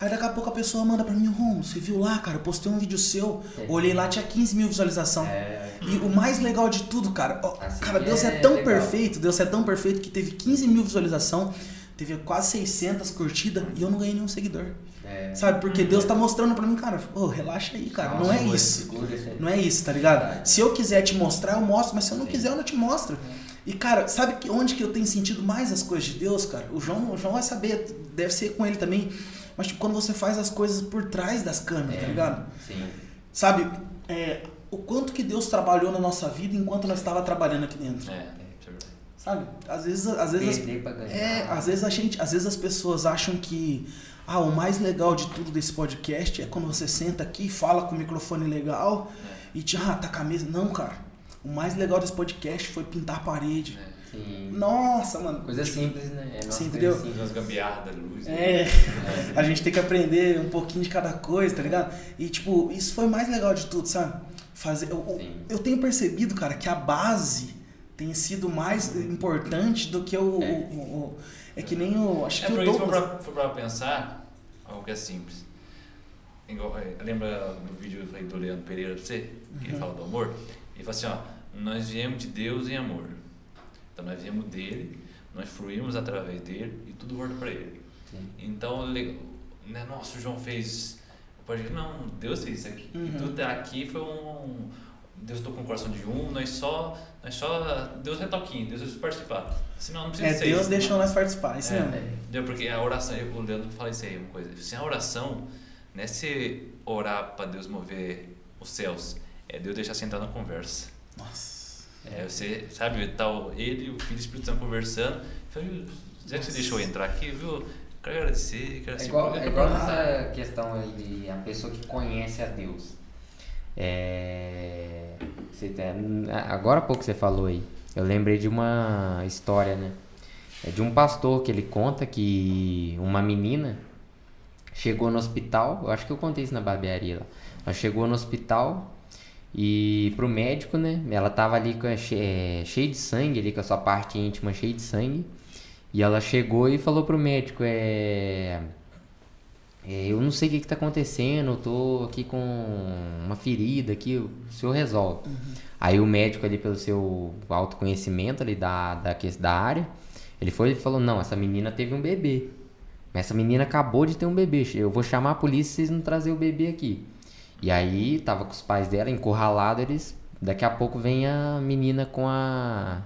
Aí daqui a pouco a pessoa manda pra mim, Rom, você viu lá, cara, eu postei um vídeo seu, É. olhei lá, tinha 15 mil visualizações. É, E o mais legal de tudo, cara, ó, Assim cara, Deus é, é tão legal. perfeito, Deus é tão perfeito que teve 15 mil visualizações, teve quase 600 curtidas e eu não ganhei nenhum seguidor. é. Sabe? Porque Deus tá mostrando pra mim, cara, ô, relaxa aí, cara, não é Nossa, isso. Não é isso, tá ligado? Se eu quiser te mostrar, eu mostro, mas se eu não Sim. quiser, eu não te mostro. E, cara, sabe que onde que eu tenho sentido mais as coisas de Deus, cara? O João, o João vai saber, deve ser com ele também. Mas, tipo, quando você faz as coisas por trás das câmeras, tá É. ligado? Sim. Sabe, é, o quanto que Deus trabalhou na nossa vida enquanto nós estava trabalhando aqui dentro. É, é verdade. Sabe? Às vezes, às vezes as- é, às vezes a gente, às vezes as pessoas acham que ah, o mais legal de tudo desse podcast é quando você senta aqui, fala com o microfone legal e te ah, tá com a mesa. Não, cara. O mais legal desse podcast foi pintar a parede. É. Sim. Nossa, mano. Coisa simples, né? É, coisa entendeu? simples. Umas gambiarras da luz. né? É, a gente tem que aprender um pouquinho de cada coisa, tá ligado? E tipo, isso foi o mais legal de tudo, sabe? Fazer. Eu, eu- Sim. eu tenho percebido, cara, que a base tem sido mais importante do que o. É. o- o- é que nem o. Acho É que o Douglas. pra, for pra pensar, algo que é simples. Igual, é, lembra do vídeo que eu falei do Leandro Pereira pra você? Que Uhum. ele fala do amor? Ele fala assim, ó, nós viemos de Deus em amor. Então nós viemos dele, nós fluímos através dele e tudo volta pra ele. Sim. Então, né, nossa, o João fez. Pode não, Deus fez isso aqui. Uhum. Tudo aqui foi um, Deus tocou no coração de um, nós só, nós só, Deus é toquinho, Deus vai participar. Senão não precisa É, ser Deus isso. deixou nós participar, isso É, mesmo. Entendeu? Porque a oração, eu, o Leandro fala isso aí, uma coisa. Assim, a oração não é você orar para Deus mover os céus, é Deus deixar você entrar na conversa. Nossa. É, você, sabe, tá o- ele e o Filho Espírito Santo conversando. Fala, "Viu, Já que você deixou eu entrar aqui, viu? Quero agradecer, quero É igual, é igual nessa questão aí de a pessoa que conhece a Deus. É, você tem- agora há pouco você falou aí. Eu lembrei de uma história, né? É de um pastor que ele conta que uma menina chegou no hospital. Eu acho que eu contei isso na barbearia lá. Ela chegou no hospital e pro médico, né? Ela tava ali com é, cheia de sangue, ali com a sua parte íntima cheia de sangue. E ela chegou e falou pro médico, é. é, eu não sei o que, que tá acontecendo, eu tô aqui com uma ferida aqui, o senhor resolve. Aí o médico ali, pelo seu autoconhecimento ali da, da, da área, ele foi e falou, não, essa menina teve um bebê. Essa menina acabou de ter um bebê. Eu vou chamar a polícia se vocês não trazer o bebê aqui. E aí, tava com os pais dela, encurralado, eles. Daqui a pouco vem a menina com a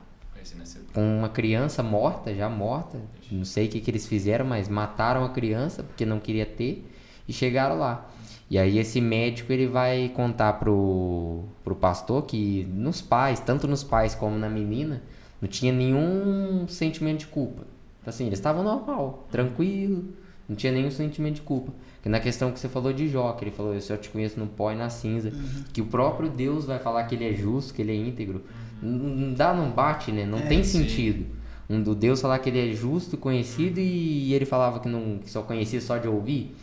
com uma criança morta, já morta. Não sei o que, que eles fizeram, mas mataram a criança porque não queria ter e chegaram lá. E aí esse médico ele vai contar pro, pro pastor que nos pais, tanto nos pais como na menina, não tinha nenhum sentimento de culpa. Assim, eles estavam normal, tranquilo, não tinha nenhum sentimento de culpa. Na questão que você falou de Jó, que ele falou, eu só te conheço no pó e na cinza, que o próprio Deus vai falar que ele é justo, que ele é íntegro. Não não dá, não bate, né? Não É, tem sim. sentido. Um do Deus falar que ele é justo, conhecido e ele falava que não que só conhecia só de ouvir.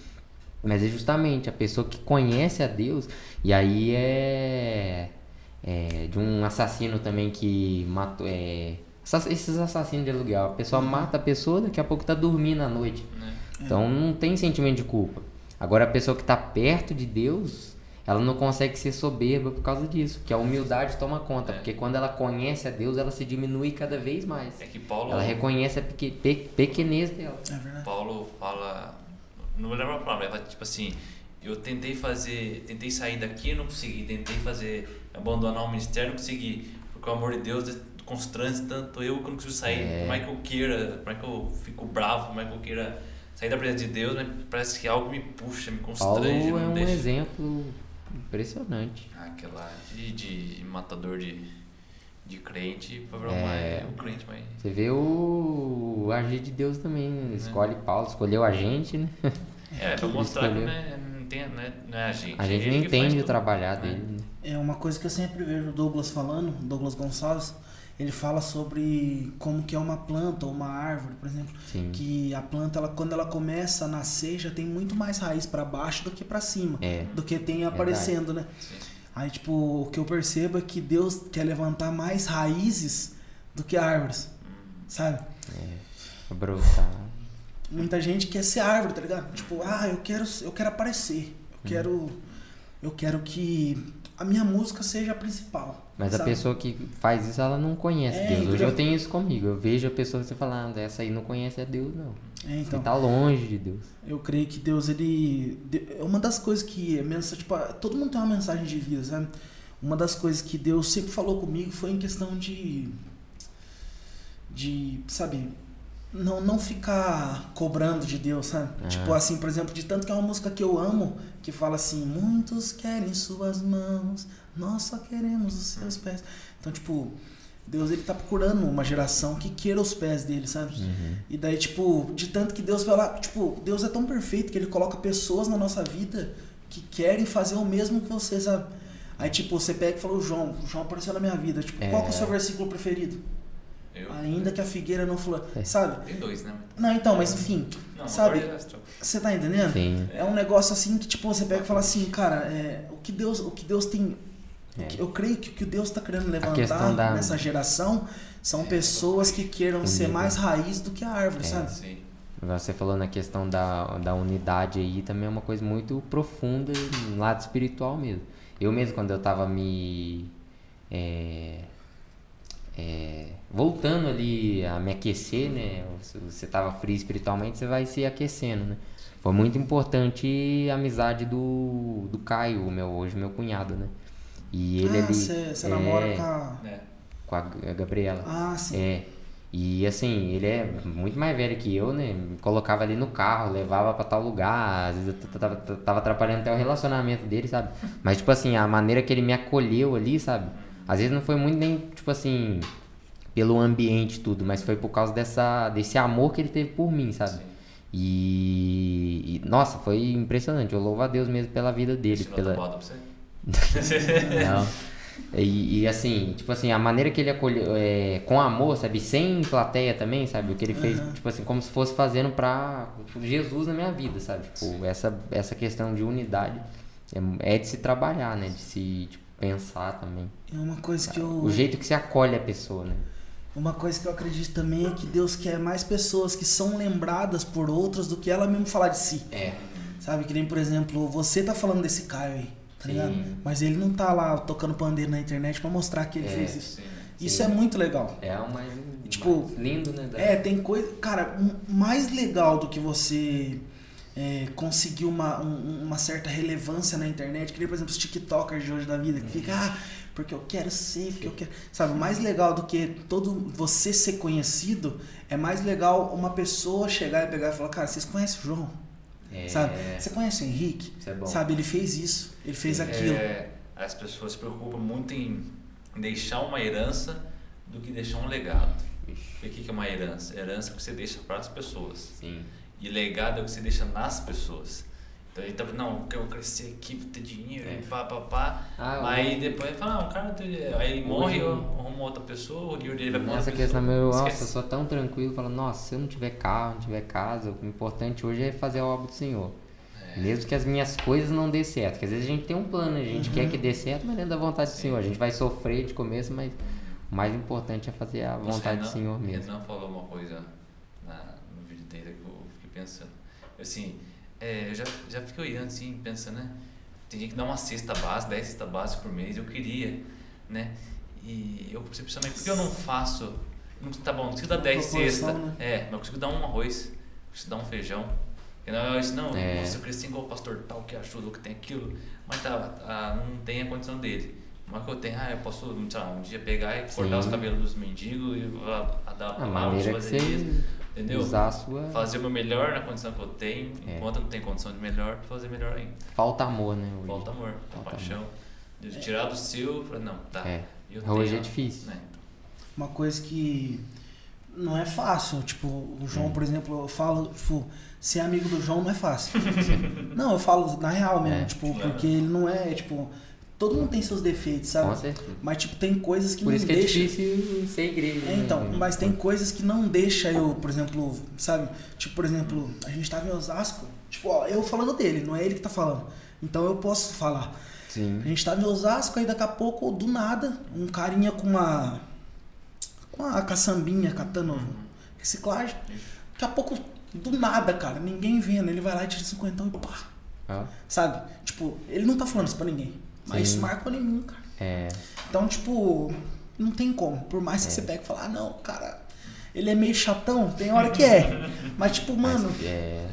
Mas é justamente a pessoa que conhece a Deus e aí é, é de um assassino também que matou é, esses assassinos de aluguel. A pessoa mata a pessoa, daqui a pouco tá dormindo à noite. né? Então não tem sentimento de culpa. Agora a pessoa que está perto de Deus, ela não consegue ser soberba por causa disso, que a humildade toma conta, É. porque quando ela conhece a Deus, ela se diminui cada vez mais. É que Paulo, Ela reconhece a peque- pe- pequenez dela. É verdade. Paulo fala, não vou lembrar a palavra, mas tipo assim, eu tentei fazer, tentei sair daqui e não consegui, tentei fazer, abandonar o ministério não consegui, porque o amor de Deus constrange tanto eu que eu não consigo sair, É. por mais que eu queira, por mais que eu fico bravo, por mais que eu queira sair da presença de Deus, mas parece que algo me puxa, me Paulo constrange, é não um deixa. exemplo impressionante. Ah, Aquela de, de matador de, de crente, pra É. mais o crente, mas... Você vê o, o agir de Deus também, né? escolhe Paulo, escolheu a gente, né? [laughs] É, pra [laughs] mostrar que escolheu. não é, não, tem, não, é, não é a gente. A gente ele não que entende o tudo. trabalhar É. dele. né? É uma coisa que eu sempre vejo o Douglas falando, Douglas Gonçalves, ele fala sobre como que é uma planta ou uma árvore, por exemplo, Sim. que a planta ela quando ela começa a nascer já tem muito mais raiz para baixo do que para cima, É. do que tem aparecendo, né? Aí tipo, o que eu percebo é que Deus quer levantar mais raízes do que árvores. Sabe? Brotar. Muita gente quer ser árvore, tá ligado? Tipo, ah, eu quero, eu quero aparecer. Hum. Eu quero eu quero que a minha música seja a principal. Mas a sabe? pessoa que faz isso, ela não conhece É, Deus. Hoje entendeu? eu tenho isso comigo. Eu vejo a pessoa que você fala, ah, essa aí não conhece a Deus, não. É, então. Você tá longe de Deus. Eu creio que Deus, ele. É uma das coisas que. Mensa, tipo, todo mundo tem uma mensagem de vida, sabe? Uma das coisas que Deus sempre falou comigo foi em questão de. De, sabe? Não, não ficar cobrando de Deus, sabe? Ah. Tipo assim, por exemplo, de tanto que é uma música que eu amo, que fala assim: Muitos querem suas mãos, nós só queremos os seus pés. Então, tipo, Deus ele tá procurando uma geração que queira os pés dele, sabe? Uhum. E daí, tipo, de tanto que Deus vai lá, tipo, Deus é tão perfeito que ele coloca pessoas na nossa vida que querem fazer o mesmo que você, sabe? Aí, tipo, você pega e fala, o João, o João apareceu na minha vida. Tipo, qual que é o seu versículo preferido? Eu? Ainda que a figueira não flua, sabe? Tem dois, né? Não, então, mas enfim, Não, sabe? Você tá entendendo? Sim. É um negócio assim que, tipo, você pega e fala assim, cara, é, o que Deus, o que Deus tem. o É. que- Eu creio que o que Deus está querendo levantar da- nessa geração são pessoas que queiram ser Unida. mais raiz do que a árvore, É. sabe? Sim. Você falou na questão da, da unidade aí, também é uma coisa muito profunda no lado espiritual mesmo. Eu mesmo, quando eu tava me. é, é, voltando ali a me aquecer, né? Se você tava frio espiritualmente, você vai se aquecendo, né? Foi muito importante a amizade do, do Caio, meu, hoje meu cunhado, né? E ele ah, ali. Você é, namora com a. né? com a Gabriela. Ah, sim. É. E assim, ele é muito mais velho que eu, né? Me colocava ali no carro, levava pra tal lugar, às vezes eu tava, tava atrapalhando até o relacionamento dele, sabe? Mas, tipo assim, a maneira que ele me acolheu ali, sabe? Às vezes não foi muito nem, tipo assim, pelo ambiente tudo, mas foi por causa dessa, desse amor que ele teve por mim, sabe? E, e, nossa, foi impressionante. Eu louvo a Deus mesmo pela vida dele. Ensinou Pela... pra você? [laughs] Não. E, e, assim, tipo assim, a maneira que ele acolheu, é, com amor, sabe? Sem plateia também, sabe? O que ele fez, tipo assim, como se fosse fazendo pra Jesus na minha vida, sabe? Tipo, essa, essa questão de unidade é, é de se trabalhar, né? De se tipo, pensar também. É uma coisa que eu. O jeito que se acolhe a pessoa, né? Uma coisa que eu acredito também é que Deus quer mais pessoas que são lembradas por outras do que ela mesmo falar de si. É. Sabe? Que nem, por exemplo, você tá falando desse Caio aí, tá ligado? Sim. Mas ele não tá lá tocando pandeiro na internet pra mostrar que ele É, fez isso. Sim, né? Isso é muito legal. É o mais, Tipo, mais lindo, né? É, tem coisa. Cara, mais legal do que você é, conseguir uma, um- uma certa relevância na internet, que nem, por exemplo, os TikTokers de hoje da vida, que fica, ah, porque eu quero ser, porque eu quero. Sabe, mais legal do que todo você ser conhecido, é mais legal uma pessoa chegar e pegar e falar, cara, vocês conhecem o João? É, Sabe? Você conhece o Henrique? É. Sabe, ele fez isso, ele fez aquilo. É, as pessoas se preocupam muito em deixar uma herança do que deixar um legado. Ixi, o que é uma herança? Herança que você deixa para as pessoas. Sim. E legado é o que você deixa nas pessoas. Então ele tá, não, eu quero crescer aqui, vou ter dinheiro, e pá, pá, pá. Ah, aí eu- depois ele fala, não, o cara, tem- aí ele morre, eu arrumo outra pessoa, o dinheiro dele vai pra Nessa questão, meu, nossa, eu sou tão tranquilo, falo, nossa, se eu não tiver carro, não tiver casa, o importante hoje é fazer a obra do Senhor. É. Mesmo que as minhas coisas não dê certo, porque às vezes a gente tem um plano, a gente quer que dê certo, mas é da vontade do Sim. Senhor. A gente vai sofrer de começo, mas o mais importante é fazer a vontade do Senhor mesmo. Renan falou uma coisa na- no vídeo dele que eu fiquei pensando. Assim, é, eu já, já fiquei olhando assim, pensando, né? Tem gente que dá uma cesta base, 10 cesta base por mês, eu queria, né? E eu pensei também, por que eu não faço? Não, tá bom, não consigo dar Uma 10 proporção, cestas, né? é, mas eu consigo dar um arroz, consigo dar um feijão. E não é isso, não, É. nossa, eu cresci igual o pastor tal que ajuda, que tem aquilo, mas tá, ah, não tem a condição dele. Mas que eu tenho, ah, eu posso, sei lá, um dia pegar e cortar Sim. os cabelos dos mendigos e ah, ah, dar A uma palavra, maneira que fazer você isso, entendeu? usar a sua. Fazer o meu melhor na condição que eu tenho, É. enquanto eu não tenho condição de melhor, fazer melhor ainda. Falta amor, né? Hoje. Falta amor, Falta compaixão. De tirar do seu, falar, não, tá. É. eu Hoje tenho, é difícil. né? Uma coisa que não é fácil. Tipo, o João, por exemplo, eu falo, tipo, ser amigo do João não é fácil. [laughs] não, eu falo na real mesmo, É. tipo, porque ele não é, tipo, todo mundo tem seus defeitos, sabe? Com certeza. Mas, tipo, tem coisas que Por não isso que é deixa. difícil ser igreja. É, né? então, mas tem coisas que não deixa eu, por exemplo, sabe? Tipo, por exemplo, a gente tava em Osasco, tipo, ó, eu falando dele, não é ele que tá falando. Então eu posso falar. Sim. A gente tava em Osasco, aí daqui a pouco, do nada, um carinha com uma. com a caçambinha catando reciclagem. Daqui a pouco, do nada, cara, ninguém vendo, ele vai lá e tira 50 e pá. Ó, Sabe? Tipo, ele não tá falando isso pra ninguém. Mas Sim. isso marcou em mim, cara. É. Então, tipo, não tem como. Por mais que você pegue e fale, ah, não, cara, ele é meio chatão, tem hora que é. [laughs] Mas, tipo, mano, Mas, é,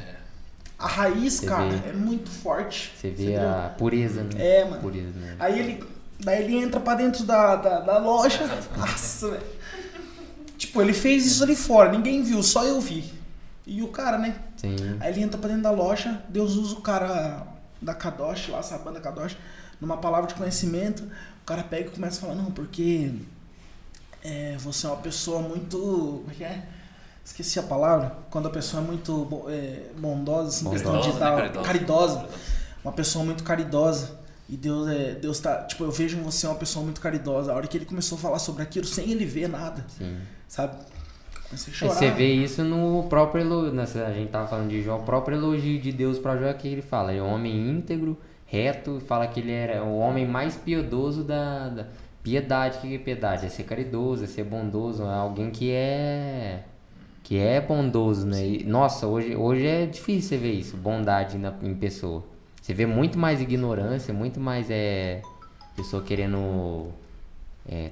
a raiz, Você cara, vê- é muito forte. você vê entendeu? a pureza, né? É, mano. Pureza, né? Aí ele. Daí ele entra pra dentro da, da, da loja. [laughs] Nossa, velho. Tipo, ele fez isso ali fora, ninguém viu, só eu vi. E o cara, né? Sim. Aí ele entra pra dentro da loja, Deus usa o cara da Kadosh, lá, essa banda Kadosh, numa palavra de conhecimento. O cara pega e começa a falar, não, porque é, você é uma pessoa muito. Como é que é? Esqueci a palavra. Quando a pessoa é muito é, bondosa, assim, questão de Caridosa, dar. né? Caridosa. caridosa. Uma pessoa muito caridosa. E Deus é. Deus tá. Tipo, eu vejo em você uma pessoa muito caridosa. A hora que ele começou a falar sobre aquilo sem ele ver nada, Sim. sabe? Comecei a E chorar. Você vê isso no próprio elogio, nessa, a gente tava falando de Jó, o próprio elogio de Deus para Jó é que ele fala, ele é um homem íntegro, reto, fala que ele era o homem mais piedoso da, da piedade, o que é piedade? É ser caridoso, é ser bondoso, é alguém que é que é bondoso, né? E, nossa, hoje, hoje é difícil você ver isso, bondade na, em pessoa. Você vê muito mais ignorância, muito mais é pessoa querendo é,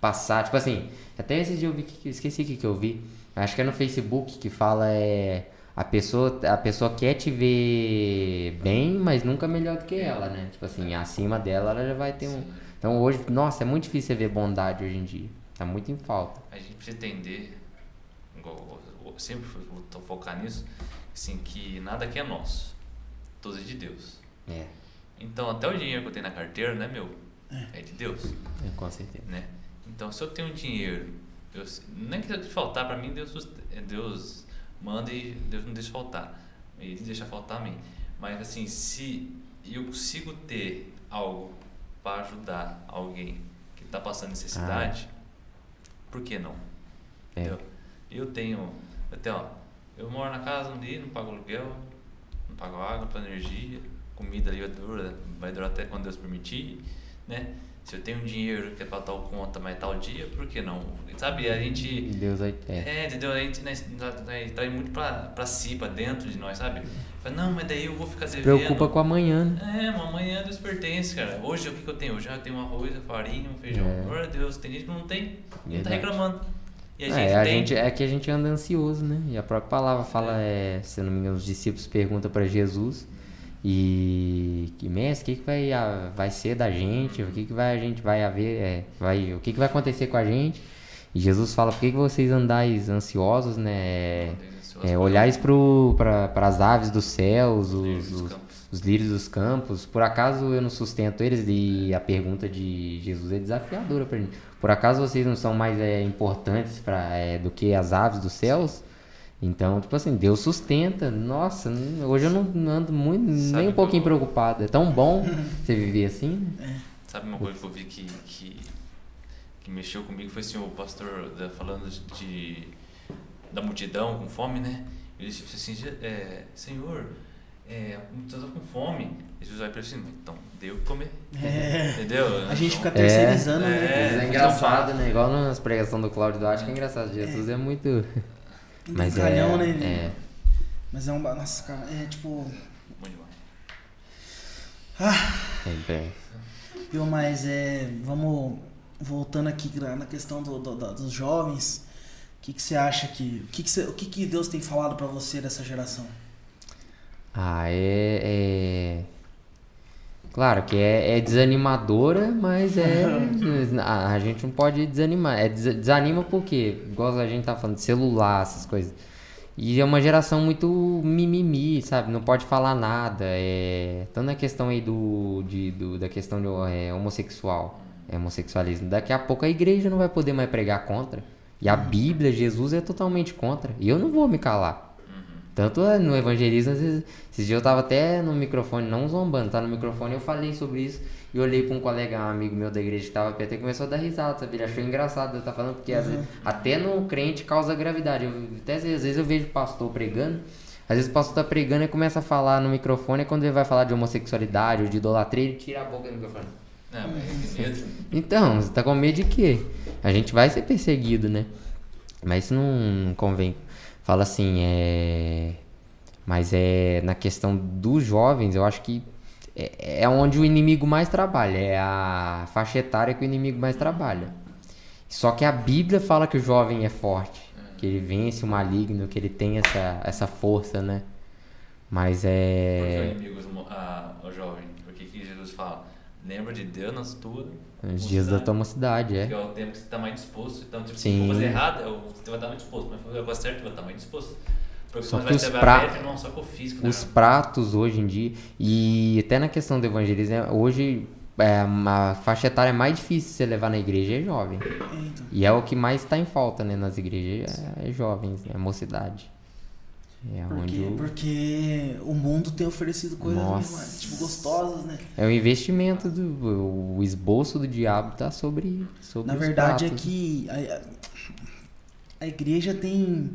passar, tipo assim, até esse dia eu vi que esqueci o que, que eu vi. Acho que é no Facebook que fala é a pessoa, a pessoa quer te ver bem, mas nunca melhor do que ela, né? Tipo assim, acima dela ela já vai ter um. Então hoje, nossa, é muito difícil você ver bondade hoje em dia. Tá muito em falta. A gente precisa entender, igual eu sempre vou focar nisso, assim, que nada aqui é nosso. Tudo é de Deus. É, Então até o dinheiro que eu tenho na carteira não é meu. É, de Deus. é, com certeza. né? Então, se eu tenho dinheiro, eu, nem que de faltar para mim, Deus, é, Deus manda e Deus não deixa faltar. Ele deixa faltar a mim. Mas assim, se eu consigo ter algo para ajudar alguém que está passando necessidade, por que não? É. Entendeu? Eu tenho, até ó, eu moro na casa um dia, não pago aluguel, não pago água, não pago energia, comida ali vai durar, vai durar até quando Deus permitir, né? Se eu tenho dinheiro que é para tal conta, mas tal dia, por que não? Sabe, a gente Deus vai. É. é, entendeu? A gente né, né, traz muito pra, pra si, pra dentro de nós, sabe? Fala, não, mas daí eu vou ficar devendo. Preocupa com amanhã, né? É, mas amanhã Deus pertence, cara. Hoje o que, que eu tenho? Hoje eu tenho um arroz, farinha, um feijão. É. Glória a Deus, tem gente que não tem. Não tá reclamando. E a É, gente a tem. gente, é que a gente anda ansioso, né? E a própria palavra fala, é, se eu não me engano, os discípulos perguntam para Jesus e que mestre, o que, que vai, a- vai ser da gente? O que, que vai, a gente vai haver? é, vai, o que, que vai acontecer com a gente? E Jesus fala, por que, que vocês andais ansiosos, né? É, é, olhais para as aves dos céus, Lírios os, dos os, os lírios dos campos. Por acaso eu não sustento eles? E a pergunta de Jesus é desafiadora pra gente. Por acaso vocês não são mais é, importantes pra, é, do que as aves dos céus? Então, tipo assim, Deus sustenta. Nossa, hoje eu não ando muito, Sabe nem um pouquinho eu- preocupado. É tão bom [laughs] você viver assim. né? Sabe uma coisa que eu vi que, que, que mexeu comigo? Foi assim, o pastor falando de, da multidão com fome, né? Ele disse assim, "Je- é, Senhor, é, a multidão está com fome. E Jesus vai para ele assim, então, deu que comer. É. Entendeu? A gente fica terceirizando, é, né? É então engraçado, né? Igual nas pregações do Cláudio Duarte, que é engraçado. Jesus é muito. Mas é, Brincalhão, né? é. Mas é um. Nossa, cara, é tipo. Bom demais. É bem. Viu, mas é. Vamos. Voltando aqui na questão do, do- da- dos jovens. O que, que você acha que. O que, que, você- o que, que Deus tem falado pra você dessa geração? Ah, é. é... Claro que é, é desanimadora, mas é. [laughs] a, a gente não pode desanimar. É, des- desanima porque, igual a gente tá falando, de celular, essas coisas. E é uma geração muito mimimi, sabe? Não pode falar nada. É... Tanto na questão aí do, de, do, da questão de é, homossexual, é, homossexualismo. Daqui a pouco a igreja não vai poder mais pregar contra. E a Bíblia, Jesus é totalmente contra. E eu não vou me calar. Tanto é, no evangelismo, às vezes, esses dias eu tava até no microfone, não zombando, tá no microfone, eu falei sobre isso e olhei pra um colega, um amigo meu da igreja que tava perto e começou a dar risada, sabe? Ele achou engraçado eu estar falando, porque às vezes, até no crente causa gravidade. Eu, até às vezes, eu vejo pastor pregando, às vezes o pastor tá pregando e começa a falar no microfone, e quando ele vai falar de homossexualidade ou de idolatria, ele tira a boca do microfone. Mas é medo. Então, você tá com medo de quê? A gente vai ser perseguido, né? Mas isso não convém. Fala assim, é. Mas é. Na questão dos jovens, eu acho que é, é onde o inimigo mais trabalha. É a faixa etária que o inimigo mais trabalha. Só que a Bíblia fala que o jovem é forte. Que ele vence o maligno, que ele tem essa, essa força, né? Mas Porque o é. inimigo, a, o jovem, porque que Jesus fala? Lembra de Deus nas tuas Os dias da tua mocidade, é. Que é o tempo que você tá mais disposto. Então, tipo, se Sim. for fazer errado, é você vai estar mais disposto. Mas se for fazer certo, você vai estar mais disposto. Porque Só que os pra- breve, não só com o físico, né? os pratos hoje em dia e até na questão do evangelismo né, hoje é, a faixa etária mais difícil de você levar na igreja é jovem É, então. e é o que mais está em falta né nas igrejas é, é jovens é mocidade é Por onde quê? o- Porque o mundo tem oferecido coisas mais, tipo, gostosas, né? é o investimento do o esboço do diabo tá sobre sobre Na os verdade é que a, a igreja tem,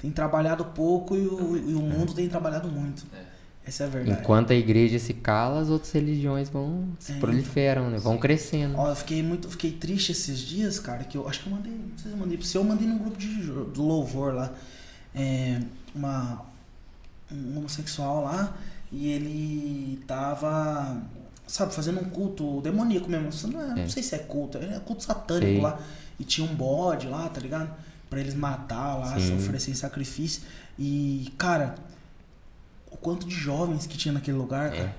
tem trabalhado pouco e o, e o mundo tem trabalhado muito. É. Essa é a verdade. enquanto a igreja se cala as outras religiões vão se É. proliferam né vão crescendo Ó, eu fiquei muito, fiquei triste esses dias, cara, que eu acho que eu mandei, não sei se eu mandei pro seu, eu mandei num grupo de do louvor lá, é, uma um homossexual lá e ele tava, sabe, fazendo um culto demoníaco mesmo, não, é- É. não sei se é culto, é culto satânico Sei. lá e tinha um bode lá, tá ligado? pra eles matar lá, Sim. oferecer em sacrifício. E, cara, o quanto de jovens que tinha naquele lugar, É. cara.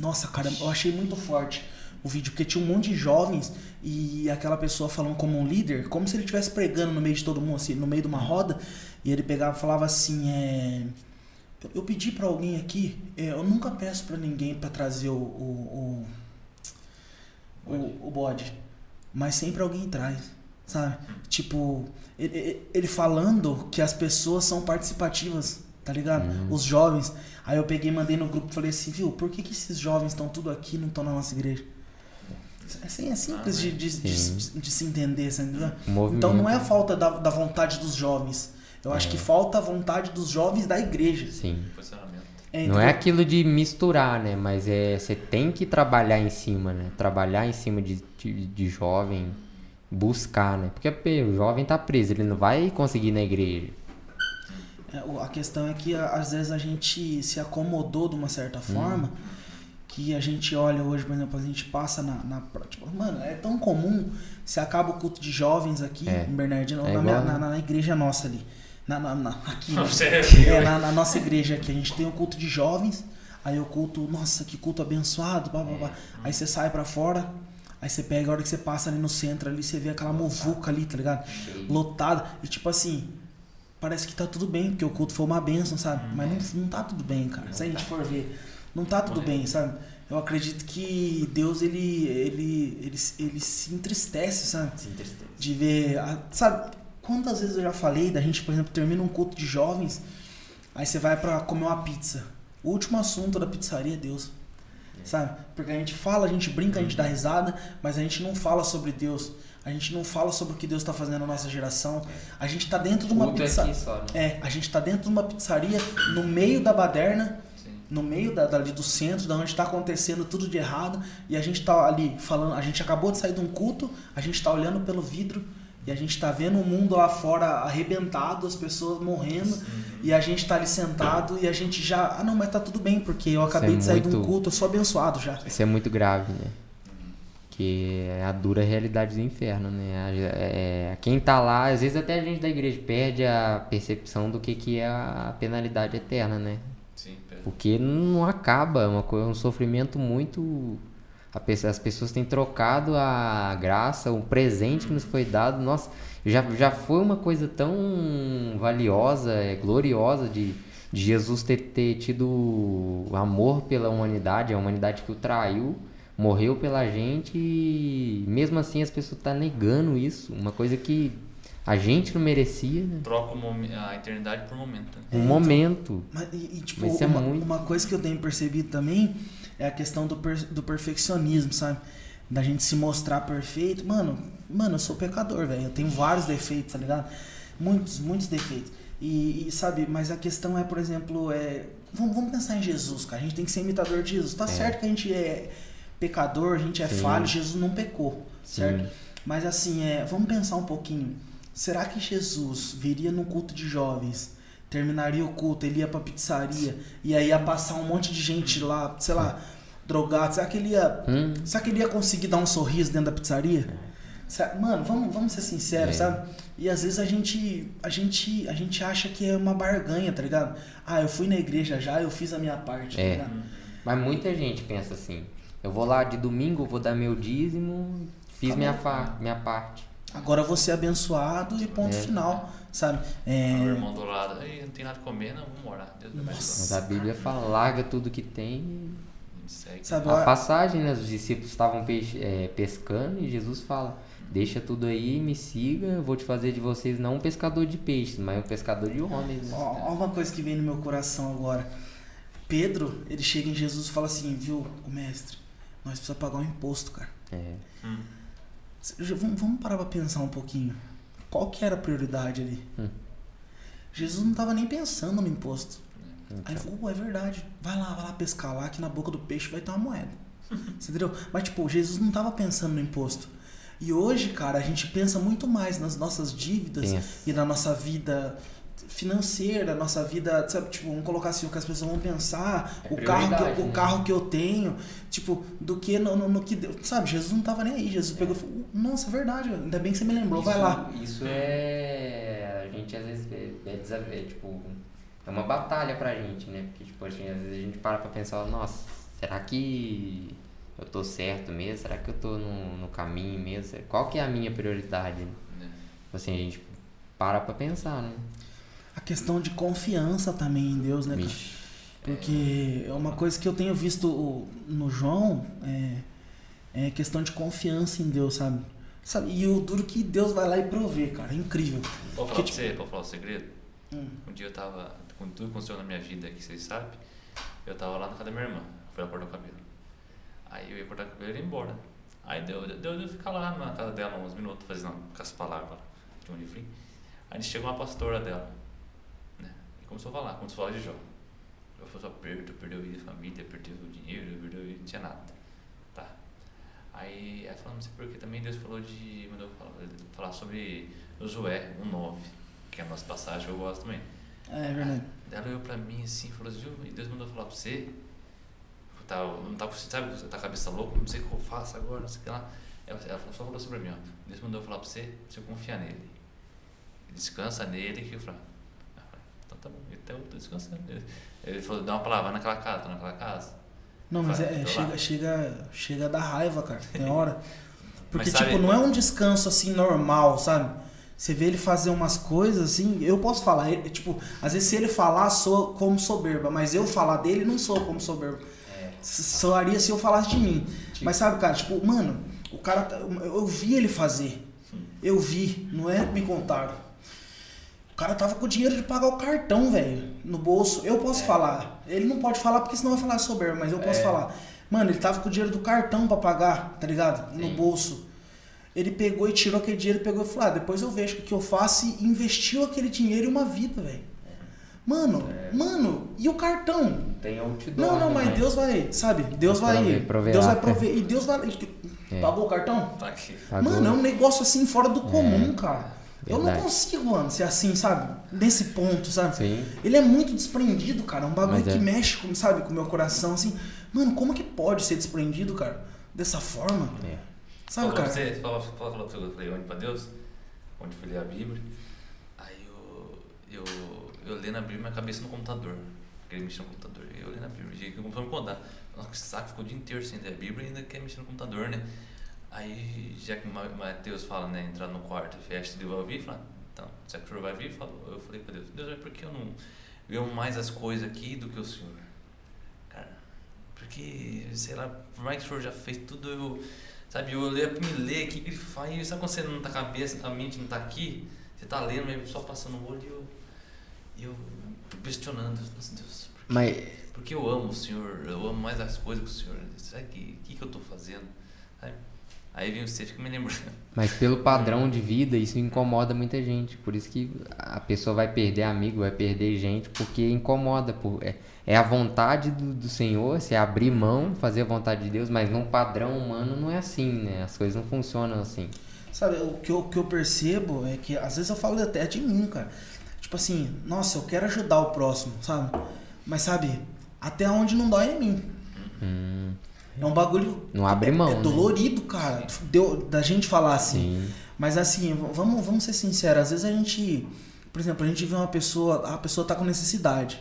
Nossa, cara, eu achei muito forte o vídeo, porque tinha um monte de jovens e aquela pessoa falando como um líder, como se ele estivesse pregando no meio de todo mundo, assim, no meio de uma roda, e ele pegava falava assim, é... eu- Eu pedi pra alguém aqui, é, eu nunca peço pra ninguém pra trazer o, o, o, o, o bode, mas sempre alguém traz, sabe? Tipo, ele, ele- falando que as pessoas são participativas, tá ligado? Os jovens. Aí eu peguei e mandei no grupo e falei assim, viu, por que, que esses jovens estão tudo aqui e não estão na nossa igreja? Assim, é simples de, de, de- Sim. de se entender, sabe? Então não é a falta da, da vontade dos jovens. Eu acho que falta a vontade dos jovens da igreja. Sim. É, Não é aquilo de misturar, né? Mas é você tem que trabalhar em cima, né? Trabalhar em cima de, de, de jovem, buscar, né? Porque pê, o jovem tá preso, ele não vai conseguir ir na igreja. É, A questão é que às vezes a gente se acomodou de uma certa forma que a gente olha hoje, por exemplo, a gente passa na. na tipo, mano, é tão comum. Se acaba o culto de jovens aqui É. em Bernardino, É na, minha- igual- na- na igreja nossa ali. Na, na- na- aqui, né? Você É, na, na nossa igreja aqui, a gente tem o culto de jovens, aí o culto, nossa, que culto abençoado, blá, blá, blá. Aí você sai pra fora, aí você pega, a hora que você passa ali no centro, ali você vê aquela muvuca ali, tá ligado? Lotada. E tipo assim, parece que tá tudo bem, porque o culto foi uma bênção, sabe? Mas não, não tá tudo bem, cara. Se a gente for ver, não tá tudo bem, sabe? Eu acredito que Deus, ele, ele, ele, ele se entristece, sabe? de ver. a- sabe, quantas vezes eu já falei da gente, por exemplo, termina um culto de jovens, aí você vai pra comer uma pizza. O último assunto da pizzaria é Deus. Sabe? Porque a gente fala, a gente brinca, a gente dá risada, mas a gente não fala sobre Deus. A gente não fala sobre o que Deus está fazendo na nossa geração. A gente tá dentro de uma Culto pizza. aqui só, né? É, a gente tá dentro de uma pizzaria no meio da baderna, Sim. no meio da, dali do centro, da onde está acontecendo tudo de errado, e a gente tá ali falando, a gente acabou de sair de um culto, a gente tá olhando pelo vidro e a gente tá vendo o mundo lá fora arrebentado, as pessoas morrendo, e a gente tá ali sentado e a gente já, ah não, mas tá tudo bem, porque eu acabei é de sair de um muito- culto, eu sou abençoado já. Isso é muito grave, né? Que é a dura realidade do inferno, né? A- é- quem tá lá, às vezes até a gente da igreja perde a percepção do que, que é a penalidade eterna, né? Sim, pera. Porque não acaba, é uma coisa, um sofrimento muito. As pessoas têm trocado a graça, o presente que nos foi dado. Nossa, já, já foi uma coisa tão valiosa, é, gloriosa de, de Jesus ter, ter tido amor pela humanidade, a humanidade que o traiu, morreu pela gente e mesmo assim as pessoas estão negando isso. Uma coisa que a gente não merecia, né? Troca a eternidade por momento. né? Um momento. Mas, e, e, tipo, Mas isso é uma, muito- uma coisa que eu tenho percebido também é a questão do, per- do perfeccionismo, sabe? Da gente se mostrar perfeito. Mano, mano, eu sou pecador, velho. Eu tenho vários defeitos, tá ligado? Muitos, muitos defeitos. E, e, sabe, mas a questão é, por exemplo, é. Vamos, vamos pensar em Jesus, cara. A gente tem que ser imitador de Jesus. Tá certo que a gente é pecador, a gente é Sim. falho, Jesus não pecou, certo? Sim. Mas assim, é, vamos pensar um pouquinho. Será que Jesus viria num culto de jovens, terminaria o culto, ele ia pra pizzaria, e aí ia passar um monte de gente lá, sei lá, drogado? Será que ele ia. Hum. Será que ele ia conseguir dar um sorriso dentro da pizzaria? Mano, vamos, vamos ser sinceros, É. sabe? E às vezes a gente, a gente, a gente acha que é uma barganha, tá ligado? Ah, eu fui na igreja já, eu fiz a minha parte, tá É. ligado? Mas muita gente pensa assim: eu vou lá de domingo, vou dar meu dízimo, fiz Acabou. minha, fa minha parte. Agora vou ser abençoado e ponto É. final, sabe? É, O irmão do lado, "Ei, não tem nada a comer, não, vamos orar. Deus vai Mas a Bíblia fala: larga tudo que tem. Segue. sabe? A passagem, né? Os discípulos estavam peixe- é, pescando e Jesus fala: Deixa tudo aí, me siga, eu vou te fazer de vocês não um pescador de peixes, mas um pescador de homens. né? Ó, ó uma coisa que vem no meu coração agora. Pedro, ele chega em Jesus e fala assim, viu, o mestre, nós precisamos pagar um imposto, cara. É. Hum. Vamos, vamos parar pra pensar um pouquinho. Qual que era a prioridade ali? Hum. Jesus não tava nem pensando no imposto. Aí Então, ele falou, "Pô, é verdade. Vai lá, vai lá pescar lá, que na boca do peixe vai ter uma moeda. [laughs] Você entendeu? Mas, tipo, Jesus não tava pensando no imposto. E hoje, cara, a gente pensa muito mais nas nossas dívidas e na nossa vida financeira, nossa vida, sabe, tipo, vamos colocar assim, o que as pessoas vão pensar, É o carro que eu, prioridade, o né? carro que eu tenho, tipo, do que no, no, no que Deus, sabe, Jesus não tava nem aí, Jesus pegou e falou, nossa, é verdade, ainda bem que você me lembrou, vai Isso- lá. Isso é. A gente às vezes é, é, é, tipo. É uma batalha pra gente, né? Porque, tipo, assim, às vezes a gente para pra pensar, nossa, será que eu tô certo mesmo? Será que eu tô no, no caminho mesmo? Qual que é a minha prioridade? né? né? Assim, a gente para pra pensar, né? Questão de confiança também em Deus, né, cara? Vixe. Porque é uma coisa que eu tenho visto no João é, é questão de confiança em Deus, sabe? sabe? E o duro que Deus vai lá e provê, cara. É incrível. Posso falar Que pra tipo- você, falar o segredo? Hum. Um dia eu tava, com tudo que aconteceu na minha vida que vocês sabem, eu tava lá na casa da minha irmã, fui lá cortar o cabelo. Aí eu ia cortar o cabelo e ia embora. Aí deu, deu de eu ficar lá na casa dela uns minutos, fazendo com as palavras lá, de um livrinho. Aí chegou uma pastora dela, começou a falar, começou a falar de Jó. Eu falei só perto, perdeu vida, família, perdeu o dinheiro, perdeu não tinha nada. Tá. Aí ela falou, não sei porquê, também Deus falou de. mandou falar, falar sobre Josué 1,9, que é a nossa passagem que eu gosto também. É verdade. Daí ela olhou pra mim assim e falou assim, "Viu? e Deus mandou falar pra você. Tava, não tava, sabe, você tá a cabeça louca, não sei o que eu faço agora, não sei o que lá. Ela, ela falou- só falou assim pra mim, ó. Deus mandou falar pra você, pra você confiar nele. Descansa nele que eu falei. Então tá bom, então eu tô descansando. Ele falou, dá uma palavra, vai naquela casa, tá naquela casa. Não, mas é, Vai, é, tô chega, chega, chega da raiva, cara. Tem hora. [laughs] Porque, Mas sabe- tipo, não é um descanso assim normal, sabe? Você vê ele fazer umas coisas assim, eu posso falar, ele- tipo, às vezes se ele falar, sou como soberba, mas eu falar dele não sou como soberba. É. Soaria se eu falasse de mim. Tipo- Mas sabe, cara, tipo, mano, o cara, tá- eu eu vi ele fazer. Eu vi, não é me contaram. O cara tava com o dinheiro de pagar o cartão, velho, no bolso. Eu posso É. falar. Ele não pode falar porque senão vai falar soberbo, mas eu posso É. falar. Mano, ele tava com o dinheiro do cartão pra pagar, tá ligado? No Sim. bolso. Ele pegou e tirou aquele dinheiro, pegou e falou: ah, depois eu vejo o que eu faço e investiu aquele dinheiro em uma vida, velho. Mano, É. mano, e o cartão? Tem outdoor. Não, não, né, mas Deus vai, sabe? Deus Vai. Deus vai prover e Deus vai É. Pagou o cartão? Tá aqui. Mano, é um negócio assim fora do comum, cara. Eu não consigo, mano, ser assim, sabe? Nesse ponto, sabe? Sim. Ele é muito desprendido, cara. É um bagulho é. que mexe, com, sabe, com o meu coração, assim. Mano, como que pode ser desprendido, cara? Dessa forma? É. Sabe, Falou pra cara? você, falou, falou, falou pra você, eu falei, onde pra Deus? Onde fui ler a Bíblia. Aí eu, eu, eu lendo a Bíblia, minha cabeça no computador. Porque ele mexer no computador. Eu lendo a Bíblia, que o computador me contar. Nossa, que saco, ficou o dia inteiro sem ler a Bíblia e ainda quer mexer no computador, né? Aí, já que Ma- Mateus fala, né, entrar no quarto, fecha e vai fala, então, se o senhor vai vir, falou, eu falei pra Deus, Deus, mas por que eu não vejo mais as coisas aqui do que o senhor? Cara, porque, sei lá, por mais que o senhor já fez tudo, eu, sabe, eu olhei pra me ler aqui, grifar, e sabe quando você não tá cabeça, a mente não tá aqui, você tá lendo, mas só passando o olho e eu, eu questionando, Deus, Deus, por que, Mas porque eu amo o senhor, eu amo mais as coisas que o senhor, será que, que que eu tô fazendo? Aí vem você, fica me lembrando. [laughs] Mas pelo padrão de vida, isso incomoda muita gente. Por isso que a pessoa vai perder amigo, vai perder gente, porque incomoda. Por, é, é a vontade do, do Senhor, se abrir mão, fazer a vontade de Deus, mas num padrão humano não é assim, né? As coisas não funcionam assim. Sabe, o que eu, o que eu percebo é que às vezes eu falo até de mim, cara. Tipo assim, nossa, eu quero ajudar o próximo, sabe? Mas sabe, até onde não dói é mim. Hum, É um bagulho. Não abre mão, É né? dolorido, cara. Deu, da gente falar assim. sim. Mas assim, vamos, vamos ser sinceros, às vezes a gente, por exemplo, a gente vê uma pessoa, a pessoa tá com necessidade,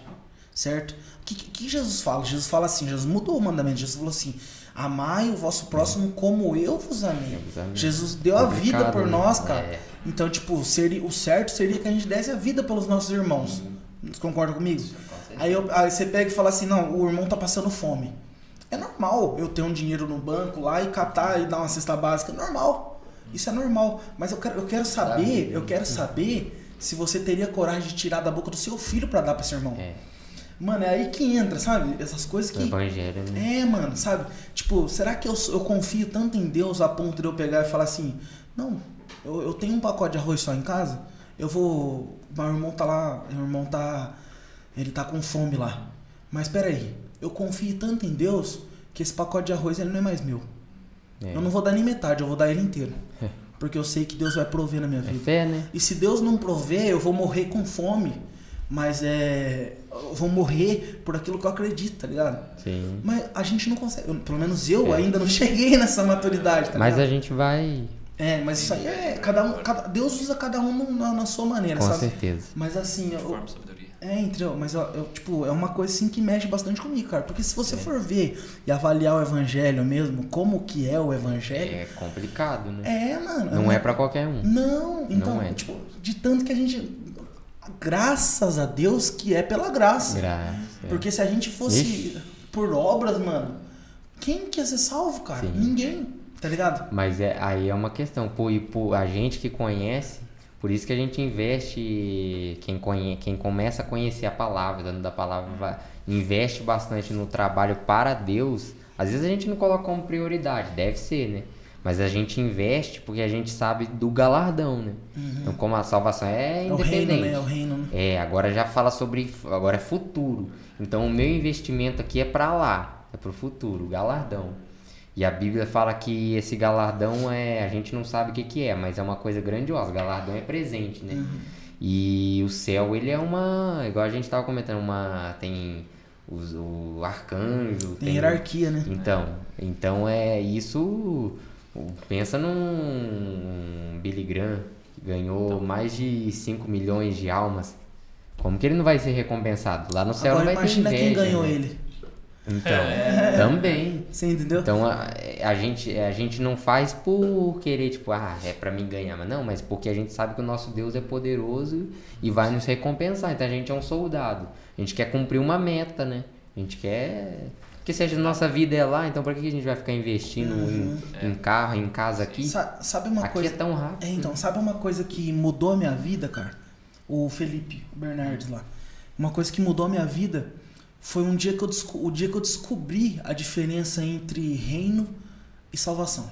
certo? O que, que Jesus fala? Jesus fala assim, Jesus mudou o mandamento, Jesus falou assim, amai o vosso próximo como eu vos amei. Jesus deu a vida por né? nós, cara. É. Então, tipo, seria, o certo seria que a gente desse a vida pelos nossos irmãos. Concorda comigo? Aí, eu- aí você pega e fala assim, não, o irmão tá passando fome. É normal eu ter um dinheiro no banco lá e catar e dar uma cesta básica. É normal. Isso é normal. Mas eu quero, eu quero saber, eu quero saber se você teria coragem de tirar da boca do seu filho pra dar pra seu irmão. É, Mano, é aí que entra, sabe? Essas coisas o que. evangelho, né? É, mano, sabe? Tipo, será que eu, eu confio tanto em Deus a ponto de eu pegar e falar assim: não, eu, eu tenho um pacote de arroz só em casa, eu vou. Meu irmão tá lá, meu irmão tá. Ele tá com fome lá. Mas peraí, eu confio tanto em Deus que esse pacote de arroz ele não é mais meu. É. Eu não vou dar nem metade, eu vou dar ele inteiro. Porque eu sei que Deus vai prover na minha É vida. fé, né? E se Deus não prover, eu vou morrer com fome. Mas é. Eu vou morrer por aquilo que eu acredito, tá ligado? Sim. Mas a gente não consegue. eu- pelo menos eu É. ainda não [laughs] cheguei nessa maturidade, tá Mas a gente vai. É, mas isso aí é. Cada um, cada- Deus usa cada um na, na sua maneira, Com sabe? certeza. Mas assim, eu. É, entendeu? Mas eu, eu, tipo, é uma coisa assim que mexe bastante comigo, cara. Porque se você for ver e avaliar o evangelho mesmo, como que é o evangelho, É complicado, né? é, mano. Não é pra qualquer um. Não, então, Não é. tipo, de tanto que a gente. Graças a Deus que é pela graça. Graças. é. Porque se a gente fosse Ixi. por obras, mano, quem quer ser salvo, cara? Sim. Ninguém, tá ligado? Mas é, aí é uma questão, pô, e pô, a gente que conhece, por isso que a gente investe, quem, conhe, quem começa a conhecer a palavra, dando da palavra, investe bastante no trabalho para Deus. Às vezes a gente não coloca como prioridade, deve ser, né? Mas a gente investe porque a gente sabe do galardão, né? Então, como a salvação é É o reino, independente. né? É o reino, né? É, agora já fala sobre. Agora é futuro. Então o meu investimento aqui é pra lá. É pro futuro, galardão. E a Bíblia fala que esse galardão é. A gente não sabe o que, que é, mas é uma coisa grandiosa. Galardão é presente, né? E o céu, ele é uma. Igual a gente tava comentando, uma. Tem os, o arcanjo. Tem hierarquia, né? Então, então é isso. Pensa num Billy Graham que ganhou mais de 5 milhões de almas. Como que ele não vai ser recompensado? Lá no céu Agora não vai ter inveja. quem ganhou né? ele. Então, também. Você entendeu? Então a, a gente, a gente não faz por querer, tipo, ah, é pra mim ganhar, mas não, mas porque a gente sabe que o nosso Deus é poderoso e vai nos recompensar. Então a gente é um soldado. A gente quer cumprir uma meta, né? A gente quer. Porque se a nossa vida é lá, então pra que a gente vai ficar investindo em, em carro, em casa aqui? Sa- sabe uma aqui coisa? é tão rápido. É, então, sabe uma coisa que mudou a minha vida, cara? O Felipe Bernardes lá. Uma coisa que mudou a minha vida foi um dia que eu, o dia que eu descobri a diferença entre reino e salvação.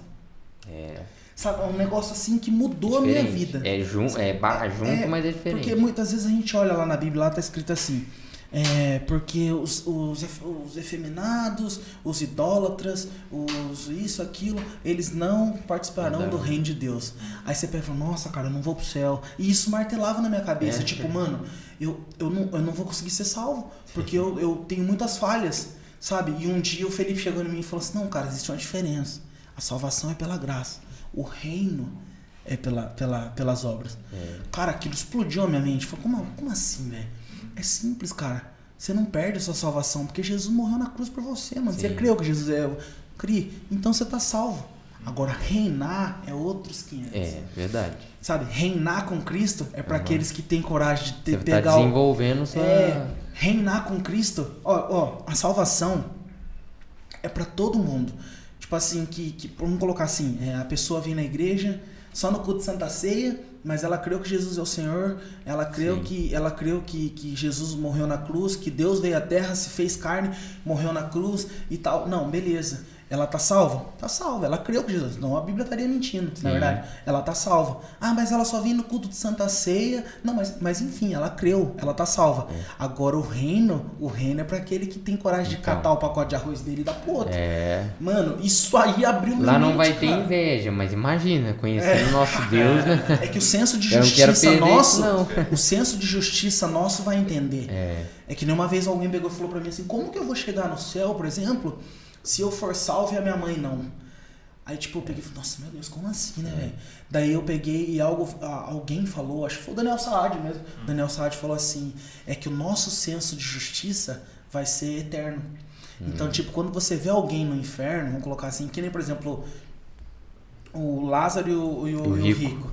É. Sabe, é um negócio assim que mudou a minha vida. É, jun, é, ba- junto, É, mas é diferente. Porque muitas vezes a gente olha lá na Bíblia, lá tá escrito assim. É, porque os, os, os efeminados, os idólatras, os isso, aquilo, eles não participarão do reino de Deus. Aí você pensa, nossa, cara, eu não vou pro céu. E isso martelava na minha cabeça, É. tipo, mano, eu, eu, não, eu não vou conseguir ser salvo, porque eu, eu tenho muitas falhas, sabe? E um dia o Felipe chegou em mim e falou assim, não, cara, existe uma diferença. A salvação é pela graça. O reino é pela, pela, pelas obras. É. Cara, aquilo explodiu a minha mente. Falei, como, como assim, velho? É simples, cara. Você não perde a sua salvação, porque Jesus morreu na cruz por você, mano. Você Sim. creu que Jesus é. Cri, então você tá salvo. Agora, reinar é outros 500. É, verdade. Sabe? Reinar com Cristo é para Uhum. aqueles que têm coragem de ter, Você tá pegar o. desenvolvendo sua. É, reinar com Cristo. Ó, ó, a salvação é para todo mundo. Tipo assim, que, que vamos colocar assim, é, a pessoa vem na igreja só no culto de Santa Ceia, mas ela creu que Jesus é o Senhor, ela creu Sim. que ela creu que, que Jesus morreu na cruz, que Deus veio à terra, se fez carne, morreu na cruz e tal. Não, beleza. Ela tá salva? Tá salva. Ela creu que Jesus. Não, a Bíblia estaria mentindo, na Sim. verdade. Ela tá salva. Ah, mas ela só vem no culto de Santa Ceia. Não, mas, mas enfim, ela creu, ela tá salva. Agora o reino, o reino é para aquele que tem coragem de Então. catar o pacote de arroz dele e dar pro outro. É. Mano, isso aí abriu Lá não vai ter cara. inveja, mas imagina, conhecendo o nosso Deus, né? É que o senso de justiça nosso, isso, o senso de justiça nosso vai entender. É. É que nem uma vez alguém pegou e falou pra mim assim: como que eu vou chegar no céu, por exemplo, se eu for salvo e a minha mãe não? Aí, tipo, eu peguei e falei, nossa, meu Deus, como assim, né, velho? Daí eu peguei e algo, alguém falou, acho que foi o Daniel Saad mesmo. Daniel Saad falou assim: é que o nosso senso de justiça vai ser eterno. Então, tipo, quando você vê alguém no inferno, vamos colocar assim, que nem, por exemplo, o Lázaro e o, e o- O e o rico. rico.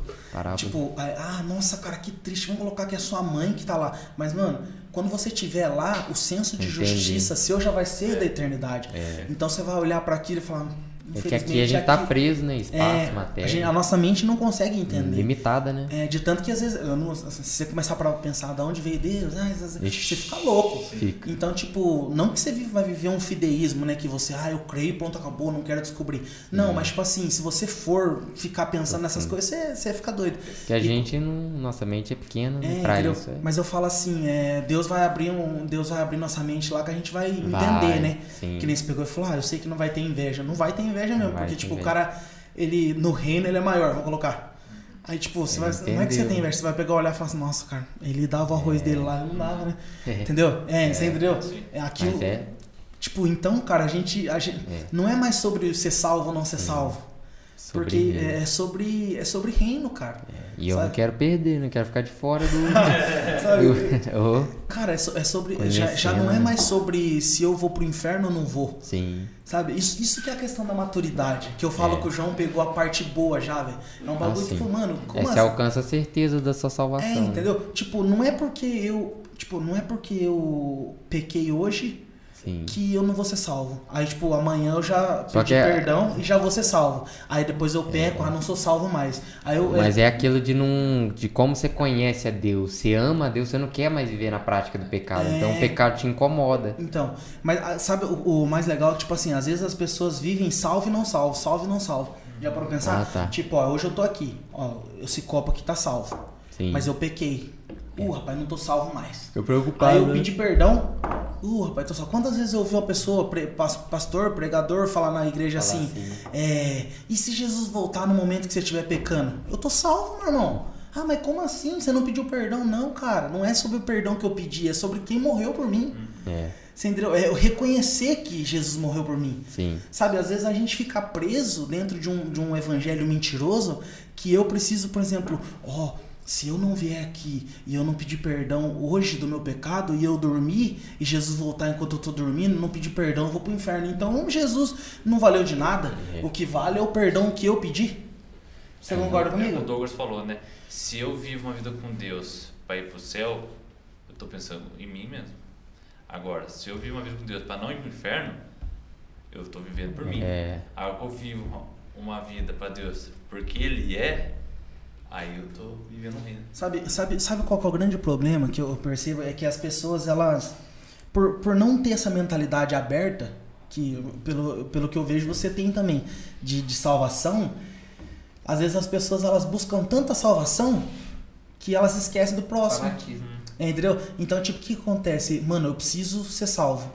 Tipo, ah, nossa, cara, que triste. Vamos colocar que é sua mãe que tá lá. Mas, mano, quando você tiver lá, o senso de Entendi. justiça seu já vai ser da eternidade. É. Então você vai olhar pra aquilo e falar. É que aqui a gente tá preso, né? Espaço, é, matéria. a, gente- a nossa mente não consegue entender. Limitada, né? É, de tanto que às vezes, não- se você começar pra pensar de onde veio Deus, ah, às vezes Ixi. você fica louco. Fica. Então, tipo, não que você vai viver um fideísmo, né? Que você, ah, eu creio, pronto, acabou, não quero descobrir. Não, mas tipo assim, se você for ficar pensando nessas coisas, você, você fica doido. Que a E- gente não. Nossa mente é pequena, né? é, pra entendeu? isso. É. Mas eu falo assim, é, Deus vai abrir um, Deus vai abrir nossa mente lá que a gente vai entender, Vai, né? sim. Que nem você pegou e falou, ah, eu sei que não vai ter inveja. Não vai ter inveja mesmo, vai porque tipo, o inveja. cara ele no reino ele é maior, vamos colocar. Aí, tipo, você vai, não é que você tem, velho. Você vai pegar, olhar e falar assim, nossa, cara, ele dava o arroz dele lá, não dava, né? É. Entendeu? É, você entendeu? É aquilo. É. Tipo, então, cara, a gente, a gente É. não é mais sobre ser salvo ou não ser salvo. Sobre porque reino. é sobre é sobre reino, cara. E eu sabe? não quero perder, não quero ficar de fora do. [laughs] Do- [laughs] Cara, é, so- é sobre já, já não é Conhecendo. mais sobre se eu vou pro inferno ou não vou. sim. Sabe? Isso, isso que é a questão da maturidade. Que eu falo É. que o João pegou a parte boa já, velho. É um bagulho sim. tipo, mano, como você assim? alcança a certeza da sua É, salvação. né? entendeu? Tipo, não é porque eu. Tipo, não é porque eu pequei hoje Sim. que eu não vou ser salvo. Aí, tipo, amanhã eu já Só pedi é- perdão e já vou ser salvo. Aí depois eu peco, ah, não sou salvo mais. Aí eu. Mas é aquilo de não. de como você conhece a Deus. Você ama a Deus, você não quer mais viver na prática do pecado. É. Então o pecado te incomoda. Então, mas ah, sabe o, o mais legal? Tipo assim, às vezes as pessoas vivem salvo e não salvo, salvo e não salvo. Já para pensar? Ah, tá. Tipo, ó, hoje eu tô aqui, ó, esse copo aqui tá salvo. Sim. Mas eu pequei. Uh, rapaz, não tô salvo mais. Tô preocupado. Aí eu né? pedi perdão. Uh, rapaz, tô salvo. Quantas vezes eu ouvi uma pessoa, pre- pas- pastor, pregador, falar na igreja Falar assim, assim. é, e se Jesus voltar no momento que você estiver pecando? Eu tô salvo, meu irmão. Ah, mas como assim? Você não pediu perdão? Não, cara. Não é sobre o perdão que eu pedi, é sobre quem morreu por mim. É, Você entendeu? É eu reconhecer que Jesus morreu por mim. sim. Sabe, às vezes a gente fica preso dentro de um, de um evangelho mentiroso que eu preciso, por exemplo, ó, se eu não vier aqui e eu não pedir perdão hoje do meu pecado e eu dormir e Jesus voltar enquanto eu tô dormindo, não pedir perdão, eu vou pro inferno. Então Jesus não valeu de nada. É. O que vale é o perdão que eu pedi. Você concorda É o que o comigo? Douglas falou, né? Se eu vivo uma vida com Deus para ir pro céu, eu tô pensando em mim mesmo. Agora, se eu vivo uma vida com Deus para não ir pro inferno, eu tô vivendo por mim. É. Agora que eu vivo uma vida para Deus porque Ele é, aí eu tô vivendo reino. Sabe, sabe, sabe qual é o grande problema que eu percebo? É que as pessoas, elas, por, por não ter essa mentalidade aberta, que pelo, pelo que eu vejo você tem também, de, de salvação, às vezes as pessoas elas buscam tanta salvação que elas esquecem do próximo. É, entendeu? Então, tipo, o que acontece? Mano, eu preciso ser salvo.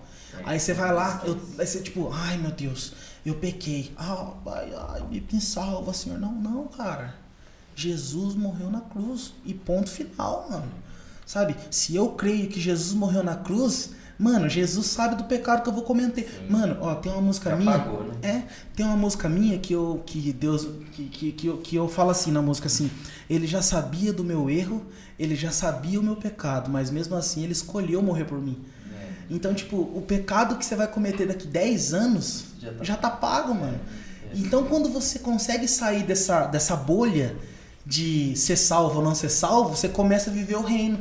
Aí você vai lá, eu, aí você tipo, ai meu Deus, eu pequei. Ah, ai, ai, me salva, Senhor. Não, não, cara. Jesus morreu na cruz. E ponto final, mano. Sabe? Se eu creio que Jesus morreu na cruz, mano, Jesus sabe do pecado que eu vou cometer. Mano, ó, tem uma música Já minha. pagou, né? É, tem uma música minha que eu que Deus que, que, que, eu, que eu falo assim na música assim, ele já sabia do meu erro, ele já sabia o meu pecado, mas mesmo assim ele escolheu morrer por mim. Então, tipo, o pecado que você vai cometer daqui 10 anos já tá, pago, mano. Então, quando você consegue sair dessa, dessa bolha de ser salvo ou não ser salvo, você começa a viver o reino.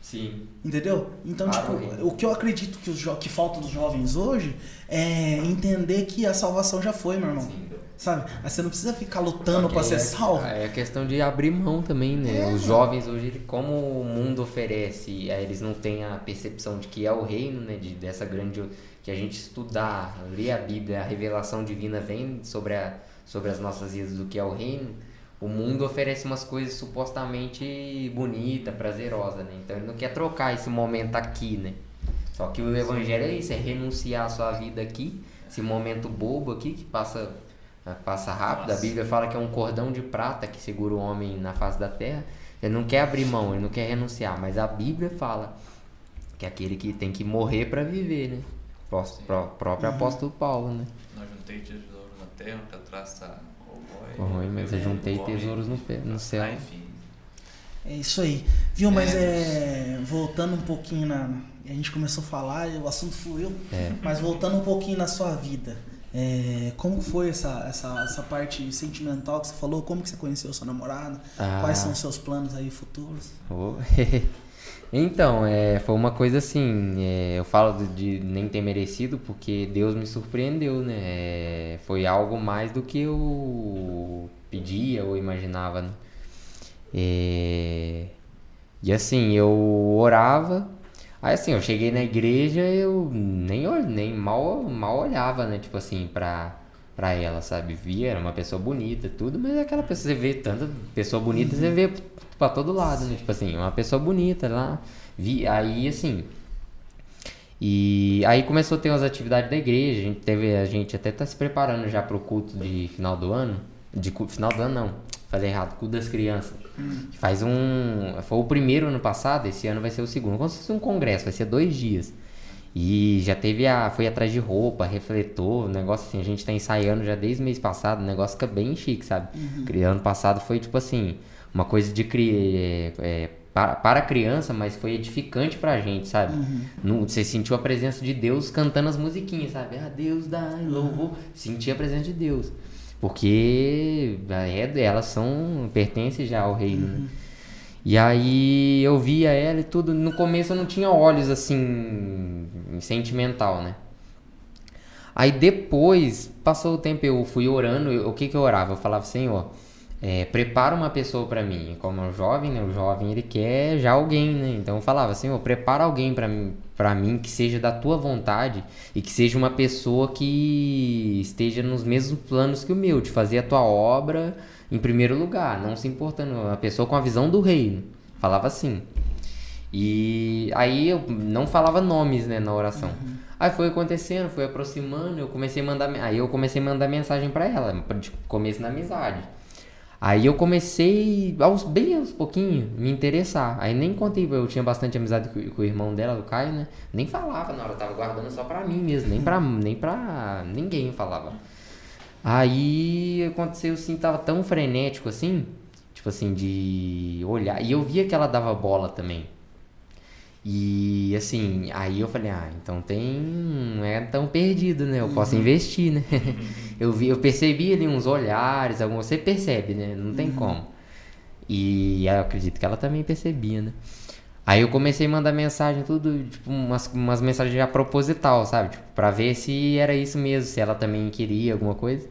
Sim. Entendeu? Então, Para tipo, o reino. o que eu acredito que, os que falta dos jovens hoje é entender que a salvação já foi, meu irmão. Sabe? Mas você não precisa ficar lutando pra ser é, salvo. É a questão de abrir mão também, né? É, Os jovens hoje, como o mundo oferece, aí eles não têm a percepção de que é o reino, né? De, dessa grande. que a gente estudar, ler a Bíblia, a revelação divina vem sobre, a, sobre as nossas vidas do que é o reino. O mundo oferece umas coisas supostamente bonita, prazerosa, né? Então ele não quer trocar esse momento aqui, né? Só que o evangelho é isso, é renunciar a sua vida aqui, esse momento bobo aqui que passa passa rápido. A Nossa. Bíblia fala que é um cordão de prata que segura o homem na face da terra. Ele não quer abrir mão, ele não quer renunciar, mas a Bíblia fala que é aquele que tem que morrer para viver, né? Pró- pró- próprio apóstolo Paulo, né? Não juntei tesouro na terra, que atrás Corrói, mas eu juntei tesouros no, pé, no céu. Ah, enfim. É isso aí. Viu? Mas É, é. Voltando um pouquinho na. A gente começou a falar e o assunto fluiu. É. Mas voltando um pouquinho na sua vida. é, como foi essa, essa, essa parte sentimental que você falou? Como que você conheceu sua namorada? Ah. Quais são os seus planos aí futuros? Oh. [laughs] então, é, foi uma coisa assim, é, eu falo de, de nem ter merecido porque Deus me surpreendeu, né? É, foi algo mais do que eu pedia ou imaginava, né? É, e assim, eu orava, aí assim, eu cheguei na igreja, eu nem, nem mal, mal olhava, né? Tipo assim, pra, pra ela, sabe? Via, era uma pessoa bonita, tudo, mas aquela pessoa, você vê tanta pessoa bonita, você vê pra todo lado, né? Tipo assim, uma pessoa bonita lá. Vi, aí assim. E aí começou a ter umas atividades da igreja, a gente teve, a gente até tá se preparando já pro culto de final do ano. De cu- final do ano não. Falei errado, cu das crianças. Faz um. Foi o primeiro ano passado, esse ano vai ser o segundo. Como se fosse um congresso, vai ser dois dias. E já teve a. Foi atrás de roupa, refletor, negócio assim. A gente tá ensaiando já desde o mês passado, o negócio fica bem chique, sabe? Cri- Ano passado foi tipo assim, uma coisa de cri... é, para, para a criança, mas foi edificante pra gente, sabe? No- você sentiu a presença de Deus cantando as musiquinhas, sabe? Ah, Deus dá louvor. Sentia a presença de Deus. Porque é, elas são. pertencem já ao reino, né? E aí eu via ela e tudo. No começo eu não tinha olhos assim. sentimental, né? Aí depois, passou o tempo, eu fui orando. eu- o que que eu orava? Eu falava, Senhor, é, prepara uma pessoa pra mim. Como um jovem, né? O jovem ele quer já alguém, né? Então eu falava, Senhor, prepara alguém pra mim, pra mim que seja da tua vontade e que seja uma pessoa que esteja nos mesmos planos que o meu, de fazer a tua obra em primeiro lugar, não se importando. Uma pessoa com a visão do reino. Falava assim. E aí eu não falava nomes, né, na oração. Aí foi acontecendo, foi aproximando, eu comecei a mandar, aí eu comecei a mandar mensagem pra ela, de começo na amizade. Aí eu comecei aos bem aos pouquinhos me interessar. Aí nem contei, eu tinha bastante amizade com, com o irmão dela, o Caio, né? Nem falava na hora, eu tava guardando só pra mim mesmo, nem pra, nem pra ninguém falava. Aí aconteceu assim, tava tão frenético assim, tipo assim, de olhar. E eu via que ela dava bola também. E assim, aí eu falei, ah, então tem. Não é tão perdido, né? Eu posso investir, né? [laughs] eu, vi, eu percebi ali uns olhares, algum, você percebe, né? Não tem como. E eu acredito que ela também percebia, né? Aí eu comecei a mandar mensagem, tudo, tipo, umas, umas mensagens já proposital, sabe? Tipo, pra ver se era isso mesmo, se ela também queria alguma coisa.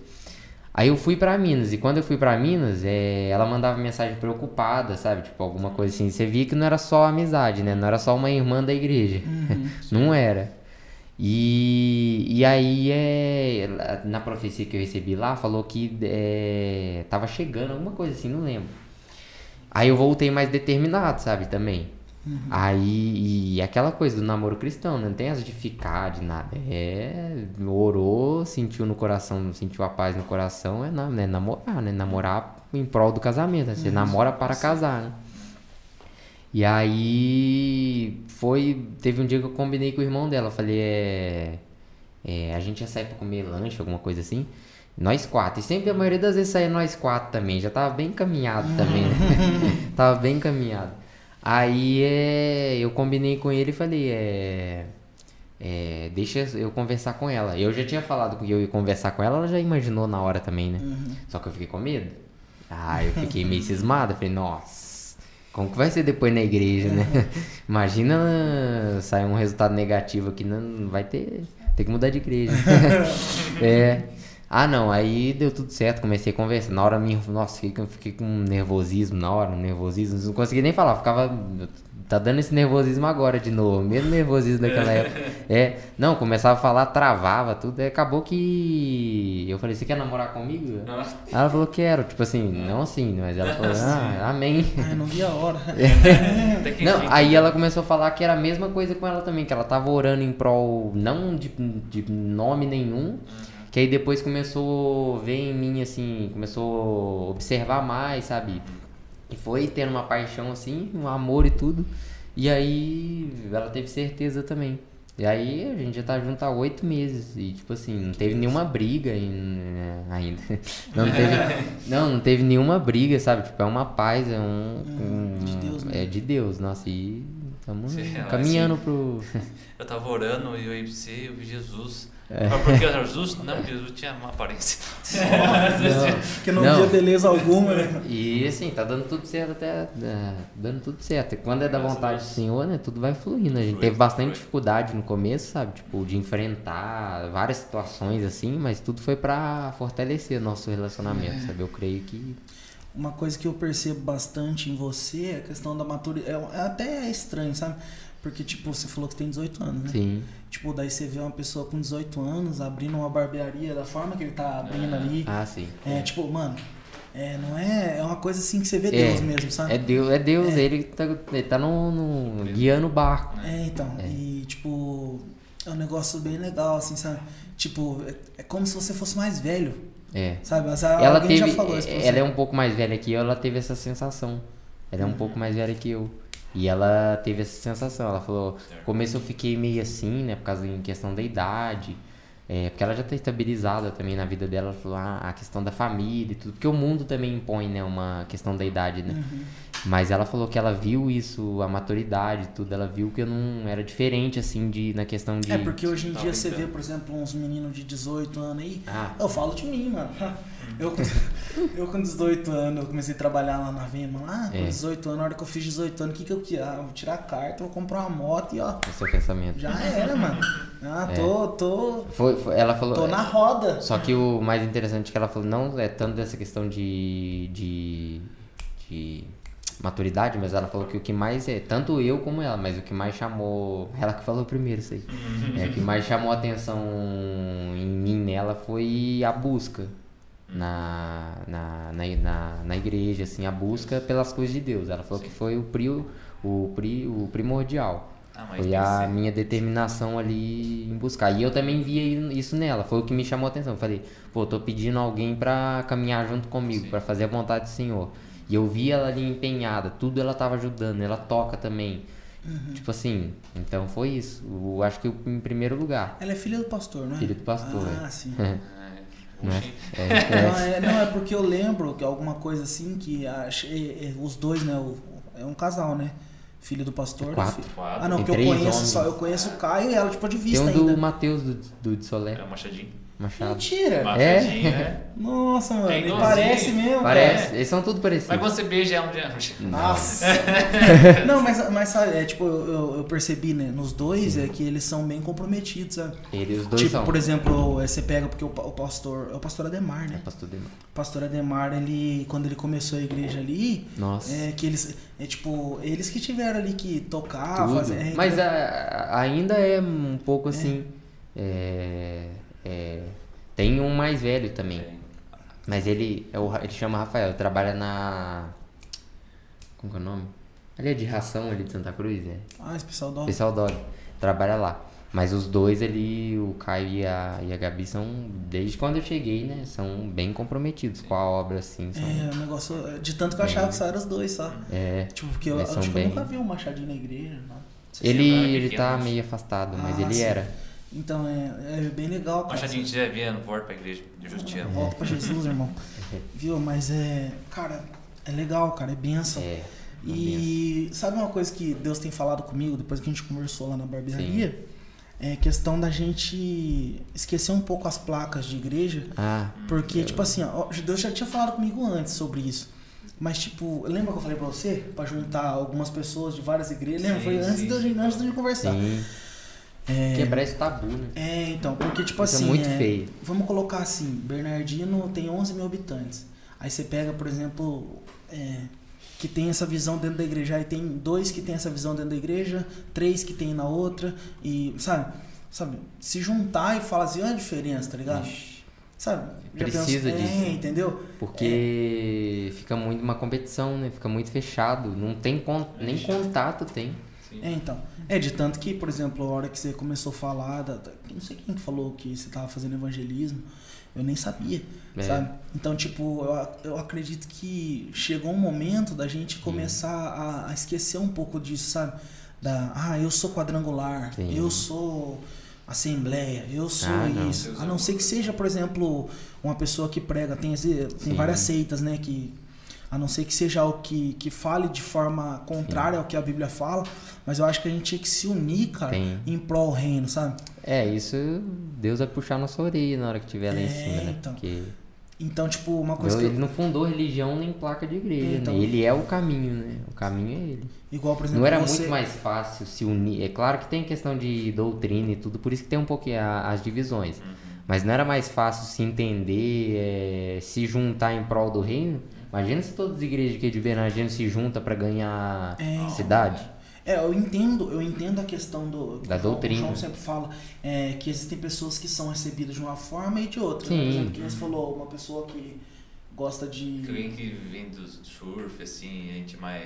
Aí eu fui pra Minas, e quando eu fui pra Minas, é, ela mandava mensagem preocupada, sabe? Tipo, alguma coisa assim. Você via que não era só amizade, né? Não era só uma irmã da igreja. [laughs] não era. E, e aí, é, na profecia que eu recebi lá, falou que é, tava chegando, alguma coisa assim, não lembro. Aí eu voltei mais determinado, sabe? Também. Aí, e aquela coisa do namoro cristão, né? não tem essa de ficar, de nada. É, orou, sentiu no coração, sentiu a paz no coração, é, na- né? namorar, né? Namorar em prol do casamento, né? Você namora para casar, né? E aí, foi, teve um dia que eu combinei com o irmão dela, eu falei, é, é, a gente ia sair pra comer lanche, alguma coisa assim, nós quatro, e sempre a maioria das vezes saía nós quatro também, já tava bem encaminhado também, né? [laughs] tava bem encaminhado. Aí é, eu combinei com ele e falei, é, é, deixa eu conversar com ela. Eu já tinha falado que eu ia conversar com ela, ela já imaginou na hora também, né? Só que eu fiquei com medo. Ah, eu fiquei meio cismado, falei, nossa, como que vai ser depois na igreja, né? [laughs] Imagina sair um resultado negativo aqui, não vai ter, tem que mudar de igreja. [laughs] [laughs] é. Ah, não, aí deu tudo certo, comecei a conversar. Na hora, minha, nossa, fiquei, fiquei com um nervosismo na hora, um nervosismo, não consegui nem falar, ficava. Tá dando esse nervosismo agora de novo, mesmo nervosismo daquela época. [laughs] É, não, começava a falar, travava, tudo, aí acabou que. Eu falei, você quer namorar comigo? Ela falou, quero, tipo assim, não assim, mas ela falou, ah, amém. Ai, não vi a hora. [laughs] Que Não, aí ela começou a falar que era a mesma coisa com ela também, que ela tava orando em prol, não de, de nome nenhum, que aí depois começou a ver em mim, assim, começou a observar mais, sabe? E foi tendo uma paixão, assim, um amor e tudo. E aí ela teve certeza também. E aí a gente já tá junto há oito meses. E tipo assim, não teve nenhuma briga né, ainda. Não, [laughs] não teve, [laughs] não, não teve nenhuma briga, sabe? Tipo, é uma paz, é um. um- de Deus mesmo. é de Deus, nossa, e estamos mas caminhando pro. [laughs] Eu tava orando e eu ia pra você, eu vi Jesus. É. Mas por que era Jesus? Não, porque Jesus tinha uma aparência. [laughs] Porque não, Não. via beleza alguma, né? E assim, tá dando tudo certo até. é, dando tudo certo. E quando é da vontade do Senhor, né? Tudo vai fluindo. A gente teve bastante dificuldade no começo, sabe? Tipo, de enfrentar várias situações assim, mas tudo foi pra fortalecer nosso relacionamento, sabe? Eu creio que. Uma coisa que eu percebo bastante em você é a questão da maturidade. É, é até estranho, sabe? Porque, tipo, você falou que tem 18 anos, né? Sim. Tipo, daí você vê uma pessoa com 18 anos abrindo uma barbearia da forma que ele tá abrindo ali. Ah, sim. É, tipo, mano, é, não é. É uma coisa assim que você vê É, Deus mesmo, sabe? É Deus, é Deus, ele tá, ele tá no, no- guiando o barco. É, então. E, tipo, é um negócio bem legal, assim, sabe? Tipo, é, é como se você fosse mais velho. É. Sabe? Mas Ela alguém teve. já falou isso pra Ela é um pouco mais velha que eu, ela teve essa sensação. Ela é Uhum. um pouco mais velha que eu. E ela teve essa sensação. Ela falou, no começo eu fiquei meio assim, né? Por causa em questão da idade. É, porque ela já tá estabilizada também na vida dela. Ela falou, ah, a questão da família e tudo. Porque o mundo também impõe, né? Uma questão da idade, né? Uhum. Mas ela falou que ela viu isso, a maturidade tudo. Ela viu que eu não era diferente, assim, de, na questão de. É, porque hoje em dia você vê, por exemplo, uns meninos de 18 anos aí. Ah. Eu falo de mim, mano. [laughs] Eu, com- eu com 18 anos, eu comecei a trabalhar lá na Vema. Lá, com É. 18 anos, na hora que eu fiz 18 anos, o que, que eu queria? Ah, vou tirar a carta, vou comprar uma moto e ó. O seu pensamento. Já era, mano. Ah, É. tô, tô, Foi, foi- ela falou. tô na roda. Só que o mais interessante é que ela falou, não é tanto dessa questão de, de, de maturidade, mas ela falou que o que mais é, tanto eu como ela, mas o que mais chamou, ela que falou primeiro isso aí, é, o que mais chamou a atenção em mim nela foi a busca na, na, na, na, na igreja, assim, a busca pelas coisas de Deus. Ela falou que foi o, pri, o, pri, o primordial. Ah, Foi a minha determinação ali em buscar. E eu também via isso nela, foi o que me chamou a atenção. Eu falei, pô, tô pedindo alguém pra caminhar junto comigo, Sim. pra fazer a vontade do Senhor. E eu vi ela ali empenhada, tudo ela tava ajudando, ela toca também. Uhum. Tipo assim, então foi isso. Eu acho que eu, em primeiro lugar. Ela é filha do pastor, não é? Filha do pastor, Ah, é. sim. [laughs] É, Não é? É, [laughs] Não é, não, é porque eu lembro que alguma coisa assim que ach- é- é, os dois, né? o- é um casal, né? Filho do pastor. Quatro. filho- Quatro. Ah, não, Tem porque eu conheço homens. só, eu conheço o Caio e ela, tipo, de Tem vista um do ainda. Matheus do, do de Solé, É o Machadinho. Machado. Mentira! Machadinho, é. Nossa, mano, É ele parece mesmo. Parece, eles são tudo parecidos. Mas você beija é um dia. Nossa! [laughs] não, mas, mas sabe, é, tipo, eu, eu- percebi, né, nos dois, é que eles são bem comprometidos, sabe? Eles os dois tipo, são. por exemplo, é, você pega, porque o, o pastor, é o pastor Ademar, É né? pastor Demar. O pastor Ademar, ele, quando ele começou a igreja ali, Nossa. é que eles, é tipo, eles que tiveram ali que tocar, Tudo. fazer... é, Mas a- ainda é um pouco assim. é, é, tem um mais velho também. Mas ele, é o ele chama Rafael, trabalha na. Como que é o nome? Ali é de ração ali de Santa Cruz, é. Ah, esse pessoal dó. Pessoal Dog. Trabalha lá. Mas os dois ali, o Caio e a, e a Gabi, são, desde quando eu cheguei, né? São bem comprometidos com a obra, assim. São, É, o negócio, de tanto que eu achava que só eram os dois, só. é. Tipo, porque eu, acho são que eu bem- nunca vi um machadinho na igreja, não. Ele, era ele tá meio afastado, mas Ah, ele sim. era. Então é, é bem legal, cara. Machadinho, via no volta pra igreja de Justina. Volta pra Jesus, irmão. [laughs] Viu? Mas é. Cara, é legal, cara. É benção. É. benção. E sabe uma coisa que Deus tem falado comigo depois que a gente conversou lá na barbearia? É questão da gente esquecer um pouco as placas de igreja. Ah, Porque, tipo assim, ó, Deus já tinha falado comigo antes sobre isso. Mas, tipo, lembra que eu falei pra você? Pra juntar algumas pessoas de várias igrejas? Lembra? Sim, Foi antes, sim, de, sim. antes de conversar. sim. É, Quebrar esse tabu, né? é, então, porque, tipo Isso é assim. muito é, feio. Vamos colocar assim: Bernardino tem 11 mil habitantes. Aí você pega, por exemplo, é, que tem essa visão dentro da igreja. Aí tem dois que tem essa visão dentro da igreja, três que tem na outra. E, sabe? Sabe? Se juntar e fazer a diferença, tá ligado? Ixi, Sabe? Já Precisa pensa- disso. É, entendeu? Porque fica muito uma competição, né? Fica muito fechado. Não tem con- nem contato tem. Sim. É, então. É, de tanto que, por exemplo, a hora que você começou a falar, da, da- não sei quem que falou que você tava fazendo evangelismo, eu nem sabia, É. sabe? Então, tipo, eu, eu acredito que chegou um momento da gente começar a, a esquecer um pouco disso, sabe? Da, ah, eu sou quadrangular, Sim. eu sou assembleia, eu sou Ah, não. isso. A não ser que seja, por exemplo, uma pessoa que prega, tem, tem Sim. várias seitas, né, que a não ser que seja algo que, que fale de forma contrária ao que a Bíblia fala, mas eu acho que a gente tinha que se unir, cara, Tem. em prol do reino, sabe? É, isso Deus vai puxar nossa orelha na hora que tiver lá em É, cima, né? então. Porque Então, tipo, uma coisa Deus, que ele não fundou religião nem placa de igreja, Então. né? Ele é o caminho, né? O caminho é ele. igual, por exemplo, Não era você, muito mais fácil se unir. É claro que tem questão de doutrina e tudo, por isso que tem um pouco a- as divisões. Uhum. Mas não era mais fácil se entender, é, se juntar em prol do reino? Imagina se todas as igrejas aqui de Bernardino se juntam para ganhar É. cidade. É, eu entendo, eu entendo a questão do Da o João- doutrina. O João sempre fala é, que existem pessoas que são recebidas de uma forma e de outra. né? Sim. Por exemplo, que você falou, uma pessoa que gosta de alguém que vem do surf, assim, a gente mais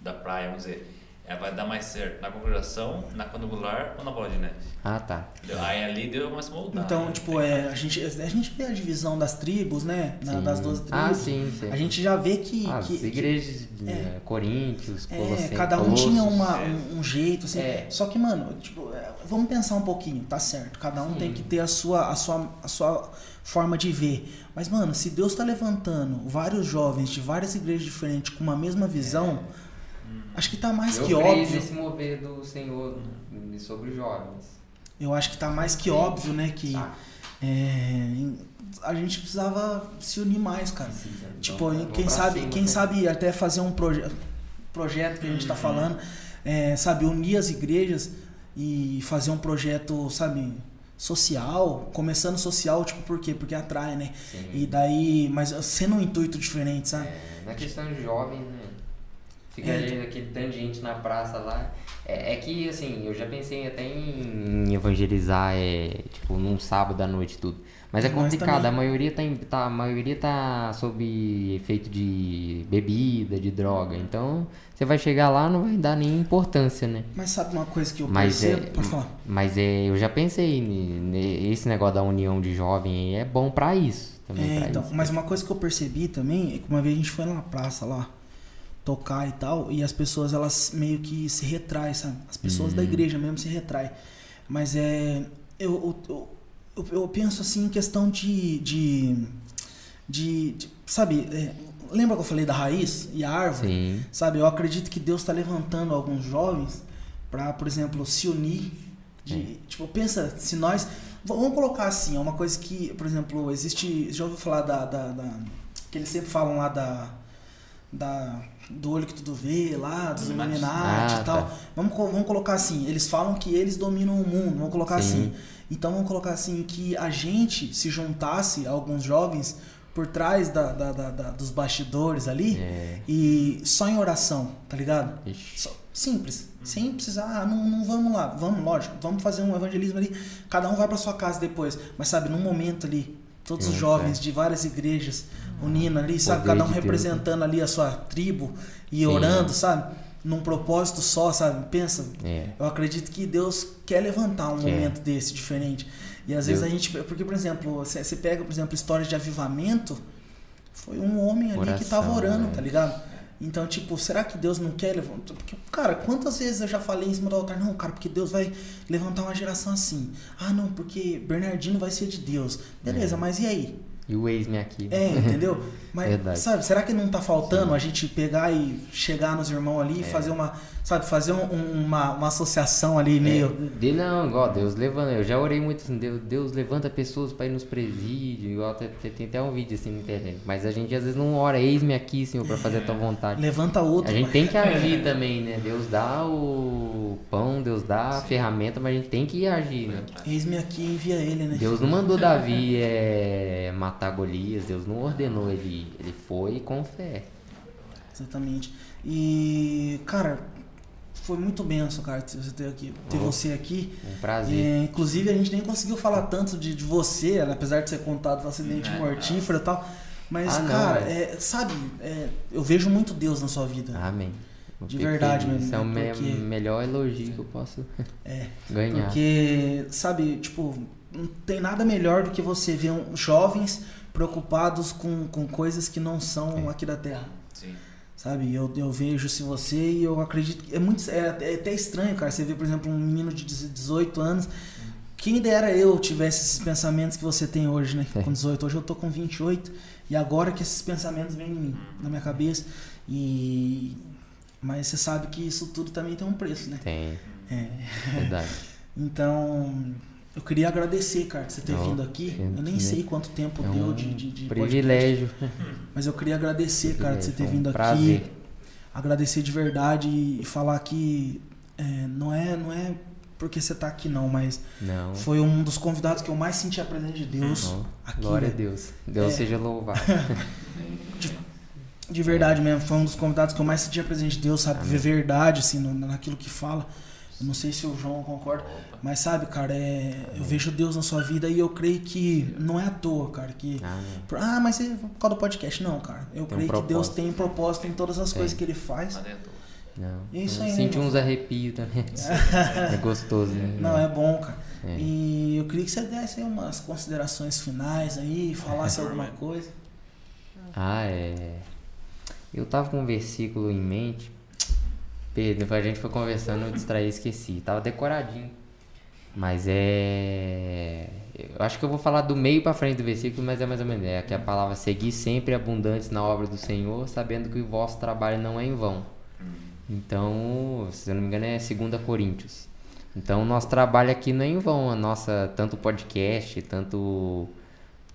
da praia, vamos dizer, é, vai dar mais certo na congregação, na quadrangular ou na bola de neve. Ah, tá. Aí ali deu mais moldar. Então, né? tipo, é, a, gente, a gente vê a divisão das tribos, né? Na- das duas tribos. Ah, sim, sim. A gente já vê que. As que- que- igrejas de é. eh, Coríntios, É, Colossenses, cada um Colossos. tinha uma, é. um, um jeito, assim. É. Só que, mano, tipo, é, vamos pensar um pouquinho, tá certo. Cada um Sim. tem que ter a sua, a, sua, a sua forma de ver. Mas, mano, se Deus tá levantando vários jovens de várias igrejas diferentes com uma mesma visão, acho que tá mais Eu que óbvio. nesse mover do Senhor sobre os jovens. Eu acho que tá mais que óbvio, né? Que Tá. é, a gente precisava se unir mais, cara. Precisa. Então, Tipo, vamos quem sabe, cima, quem cara. sabe até fazer um proje projeto que a gente tá falando, é, sabe, unir as igrejas e fazer um projeto, sabe, social, começando social, tipo, por quê? Porque atrai, né? Sim. E daí, mas sendo um intuito diferente, sabe? É, na questão de jovens, né? Fica É. aquele tanto de gente na praça lá. É, é que, assim, eu já pensei até em evangelizar, é, tipo, num sábado à noite tudo. Mas é complicado, também. a maioria tá, em- tá, a maioria tá sob efeito de bebida, de droga. Então, você vai chegar lá não vai dar nem importância, né? Mas sabe uma coisa que eu Mas é, percebo? Pode falar. mas é, eu já pensei, esse negócio da união de jovem é bom pra isso. Também É, então, isso. mas uma coisa que eu percebi também é que uma vez a gente foi na praça lá tocar e tal, e as pessoas elas meio que se retraem, sabe? As pessoas Hum. da igreja mesmo se retraem. Mas é. Eu, eu, eu, eu penso assim em questão de. de, de, de- sabe, é, lembra que eu falei da raiz e a árvore? Sim. Sabe, eu acredito que Deus está levantando alguns jovens para, por exemplo, se unir. De, Tipo, pensa, se nós. Vamos colocar assim, é uma coisa que, por exemplo, existe. Já ouviu falar da. da, da- que eles sempre falam lá da. da do olho que tudo vê, lá, dos Illuminati. Illuminati Ah, e tal. tá. Vamos, vamos colocar assim, eles falam que eles dominam o mundo, vamos colocar Sim. assim. Então vamos colocar assim, que a gente se juntasse, alguns jovens, por trás da, da- da- da- dos bastidores ali, É. e só em oração, tá ligado? Só- simples. Sem precisar, ah, não, não vamos lá, vamos, lógico, vamos fazer um evangelismo ali, cada um vai pra sua casa depois. Mas sabe, num momento ali, todos os Sim, jovens é. de várias igrejas unindo ali, sabe, cada um Deus, né? representando ali a sua tribo e Sim. orando, sabe? Num propósito só, sabe? Pensa, É. eu acredito que Deus quer levantar um Quer. momento desse diferente. E às vezes a Deus- gente. Porque, por exemplo, você pega, por exemplo, histórias de avivamento, foi um homem ali que tava orando, né? tá ligado? Então, tipo, será que Deus não quer levantar? Porque, cara, quantas vezes eu já falei em cima do altar? Não, cara, porque Deus vai levantar uma geração assim. Ah, não, porque Bernardino vai ser de Deus. Beleza, mas e aí? E o ex-me aqui. É, [laughs] entendeu? Mas, Verdade. sabe, será que não tá faltando a gente pegar e chegar nos irmãos ali e É. fazer uma, sabe, fazer um- um- uma, uma associação ali meio. É, não, igual Deus levanta. Eu já orei muito assim, Deus, Deus levanta pessoas para ir nos presídios, igual tem, tem- até um vídeo assim na internet. Mas a gente às vezes não ora, eis-me aqui, Senhor, para fazer a tua vontade. Levanta outro. A gente tem que [laughs] agir também, né? Deus dá o pão, Deus dá a ferramenta, mas a gente tem que agir, né? Eis-me aqui e envia ele, né? Deus não mandou [laughs] Davi é, matar Golias, Deus não ordenou ele, ele foi com fé. Exatamente. E, cara, foi muito benção, cara, você ter, aqui, ter Oh. você aqui. Um prazer. É, inclusive, a gente nem conseguiu falar tanto de, de você, né, apesar de ser contado do acidente É, mortífero e tal. Mas, Ah, não, cara, é. é, sabe, é, eu vejo muito Deus na sua vida. Amém. Eu De verdade feliz. mesmo, Esse é o né? me- Porque- melhor elogio que eu posso [laughs] É. ganhar. Porque, sabe, tipo, não tem nada melhor do que você ver um- jovens preocupados com, com coisas que não são É. aqui da Terra. Sabe, eu, eu vejo se você e eu acredito que é muito é, é até estranho, cara. Você vê, por exemplo, um menino de 18 anos. Quem dera eu tivesse esses pensamentos que você tem hoje, né? É. Com 18. Hoje eu tô com 28 e agora que esses pensamentos vêm em mim, na minha cabeça. E mas você sabe que isso tudo também tem um preço, né? Tem, É. verdade. [laughs] Então, eu queria agradecer, cara, de você ter Oh, vindo aqui. eu nem sei quanto tempo É deu um de, de, de podcast, privilégio. mas eu queria agradecer, cara, de você ter vindo um aqui. Agradecer de verdade e falar que é, não é não é porque você tá aqui não, mas Não. foi um dos convidados que eu mais senti a presença de Deus não. aqui. Glória a velho. Deus. Deus É. seja louvado. [laughs] De verdade mesmo, foi um dos convidados que eu mais senti a presença de Deus, sabe? Amém. Ver verdade, assim, no- naquilo que fala. Eu não sei se o João concorda, mas sabe, cara, é, eu vejo Deus na sua vida e eu creio que não é à toa, cara, que Ah. Por- Ah, mas é por causa do podcast. Não, cara. Eu Tem um creio que Deus tem um propósito em todas as Tem. coisas que ele faz. Dentro. Não. E é isso aí, né, Senti irmão? uns arrepios também. [laughs] é gostoso, né? Não, é bom, cara. É. E eu queria que você desse aí umas considerações finais aí, falasse alguma coisa. Ah, é. Eu tava com um versículo em mente. Pedro, a gente foi conversando, eu distraí e esqueci. Tava decoradinho. Mas é. Eu acho que eu vou falar do meio pra frente do versículo, mas é mais ou menos. É que a palavra seguir sempre abundantes na obra do Senhor, sabendo que o vosso trabalho não é em vão. Então, se eu não me engano, é 2 Coríntios. Então, nosso trabalho aqui não é em vão. A nossa, tanto podcast, tanto.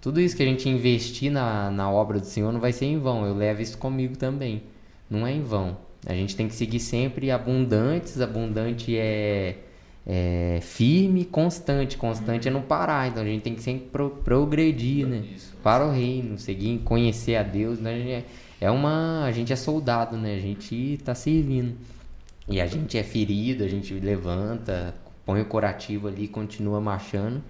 Tudo isso que a gente investir na, na obra do Senhor não vai ser em vão. Eu levo isso comigo também. Não é em vão. A gente tem que seguir sempre abundantes. Abundante é, é firme, constante. Constante é não parar. Então a gente tem que sempre pro- progredir, né? Isso. Para o reino, seguir, conhecer a Deus. Né? A gente é- É uma, a gente é soldado, né? A gente tá servindo. E a gente é ferido, a gente levanta, põe o curativo ali, continua marchando.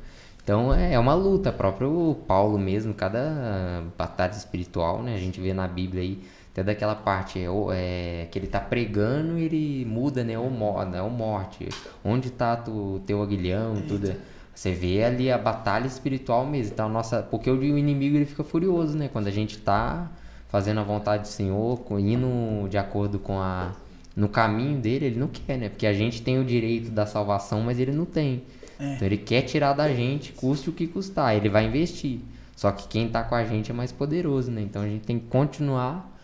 Então é é uma luta, próprio Paulo mesmo, cada batalha espiritual, né? A gente vê na Bíblia aí, até daquela parte é, é, que ele tá pregando e ele muda, né? O moda, o morte. Onde tá o teu aguilhão, tudo. Você vê ali a batalha espiritual mesmo. Então, nossa, porque o inimigo ele fica furioso, né? Quando a gente tá fazendo a vontade do Senhor, indo de acordo com a no caminho dele, ele não quer, né? Porque a gente tem o direito da salvação, mas ele não tem. É. Então ele quer tirar da gente, custe o que custar, ele vai investir. Só que quem tá com a gente é mais poderoso, né? Então a gente tem que continuar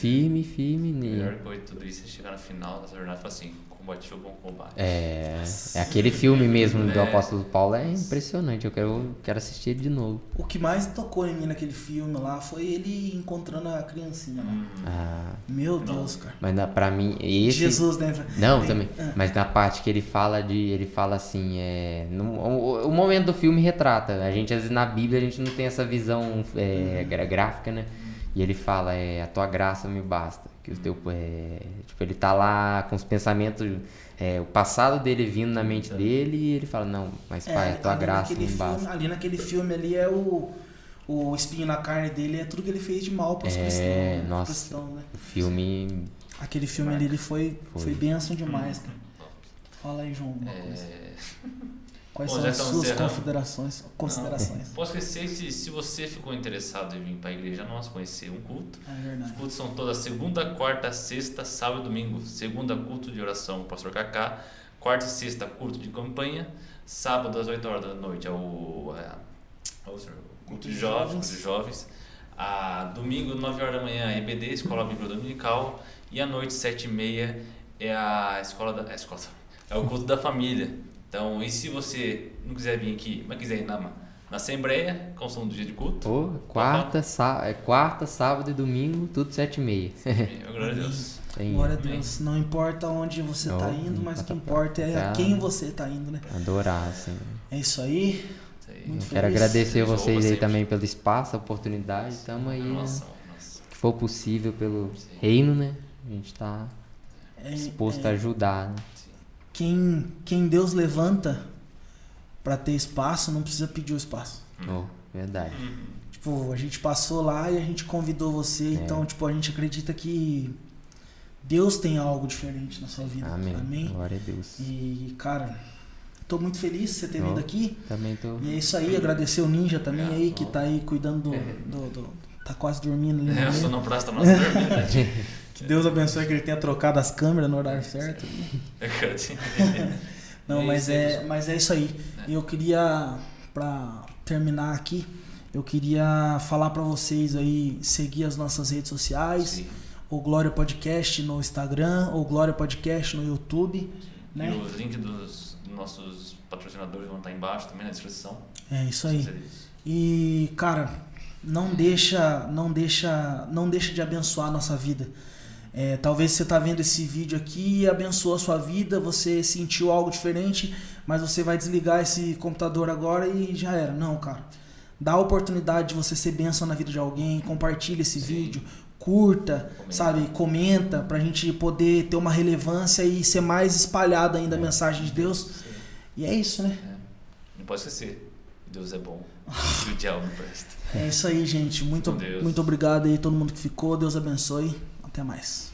firme, firme. Né? melhor coisa de tudo isso é chegar no final dessa jornada e falar assim, combati o bom combate. É, é aquele filme mesmo do É. apóstolo Paulo, é impressionante. Eu quero, quero assistir ele de novo. O que mais tocou em mim naquele filme lá foi ele encontrando a criancinha lá. Hum, Ah, Meu Deus, cara. mas na, pra mim, esse. Jesus, né? Não, Tem- também. Ah. Mas na parte que ele fala de. Ele fala assim, é. no- o, o momento do filme retrata. A gente, às vezes, na Bíblia, a gente não tem essa visão é, Uhum. gráfica, né? E ele fala, é, a tua graça me basta. Que o teu. É, tipo, ele tá lá com os pensamentos. é, o passado dele vindo na mente dele e ele fala, não, mas pai, a tua É, graça me basta. filme, ali naquele filme ali é o, o espinho na carne dele, é tudo que ele fez de mal pros É, cristãos. né? Nossa. cristãos, né? O filme. Aquele filme ali ele foi, Foi. foi bênção demais, cara. Fala aí, João, alguma coisa. [laughs] é... Quais são as suas considerações? considerações? Posso esquecer se, se você ficou interessado em vir para a igreja nossa conhecer um culto. É Os cultos são toda segunda, quarta, sexta, sábado e domingo. Segunda, culto de oração pastor Kaká. Quarta e sexta, culto de campanha. Sábado, às 8 horas da noite, é o, é, é o culto de jovens. Culto de jovens. A, domingo, 9 horas da manhã, EBD, Escola Bíblica Dominical. E à noite, 7 e meia, é a escola da, é, a escola, [laughs] é o culto da família. Então, e se você não quiser vir aqui, mas quiser ir na, na Assembleia, com som do dia de culto, Pô, quarta, sá, é, quarta, sábado e domingo, tudo sete e meia. [laughs] glória a Deus. Tem- Glória a Deus. Não importa onde você tá Não, indo, mas o que importa é a tá. quem você tá indo, né? Adorar, assim. É isso aí. Isso quero feliz. agradecer Feliz vocês aí também pelo espaço, a oportunidade. Estamos aí, né? Nossa, nossa. que for possível pelo Sim. reino, né? A gente tá É, disposto é, a ajudar, né? Quem, quem Deus levanta pra ter espaço, não precisa pedir o espaço. Oh, verdade. Tipo, a gente passou lá e a gente convidou você, É. então, tipo, a gente acredita que Deus tem algo diferente na sua vida. Amém. Glória a Deus. E, cara, tô muito feliz de você ter Ó. vindo aqui. Também tô. E é isso aí, agradecer o Ninja também Obrigado. aí, que tá aí cuidando do. do- do- tá quase dormindo ali. no É, eu meio. sou não prasta nossa [laughs] dormida. [laughs] Que Deus abençoe que ele tenha trocado as câmeras no horário certo. [laughs] [laughs] Não, E mas é, mas é isso aí. E eu queria, pra terminar aqui, eu queria falar pra vocês aí seguir as nossas redes sociais, Sim. o Glória Podcast no Instagram, ou Glória Podcast no YouTube, né? E os links dos nossos patrocinadores vão estar embaixo também na descrição. É isso aí. E, cara, não deixa, não deixa, não deixa de abençoar a nossa vida. É, talvez você tá vendo esse vídeo aqui e abençoou a sua vida, você sentiu algo diferente, mas você vai desligar esse computador agora e já era. Não, cara. Dá a oportunidade de você ser bênção na vida de alguém, compartilha esse Sim. vídeo, curta, Comenta. sabe? Comenta pra gente poder ter uma relevância e ser mais espalhada ainda a mensagem de Deus. Sim. E é isso, né? É. Não pode esquecer. Deus é bom. [laughs] E o diabo presta. É isso aí, gente. Muito, muito obrigado aí todo mundo que ficou. Deus abençoe. Até mais.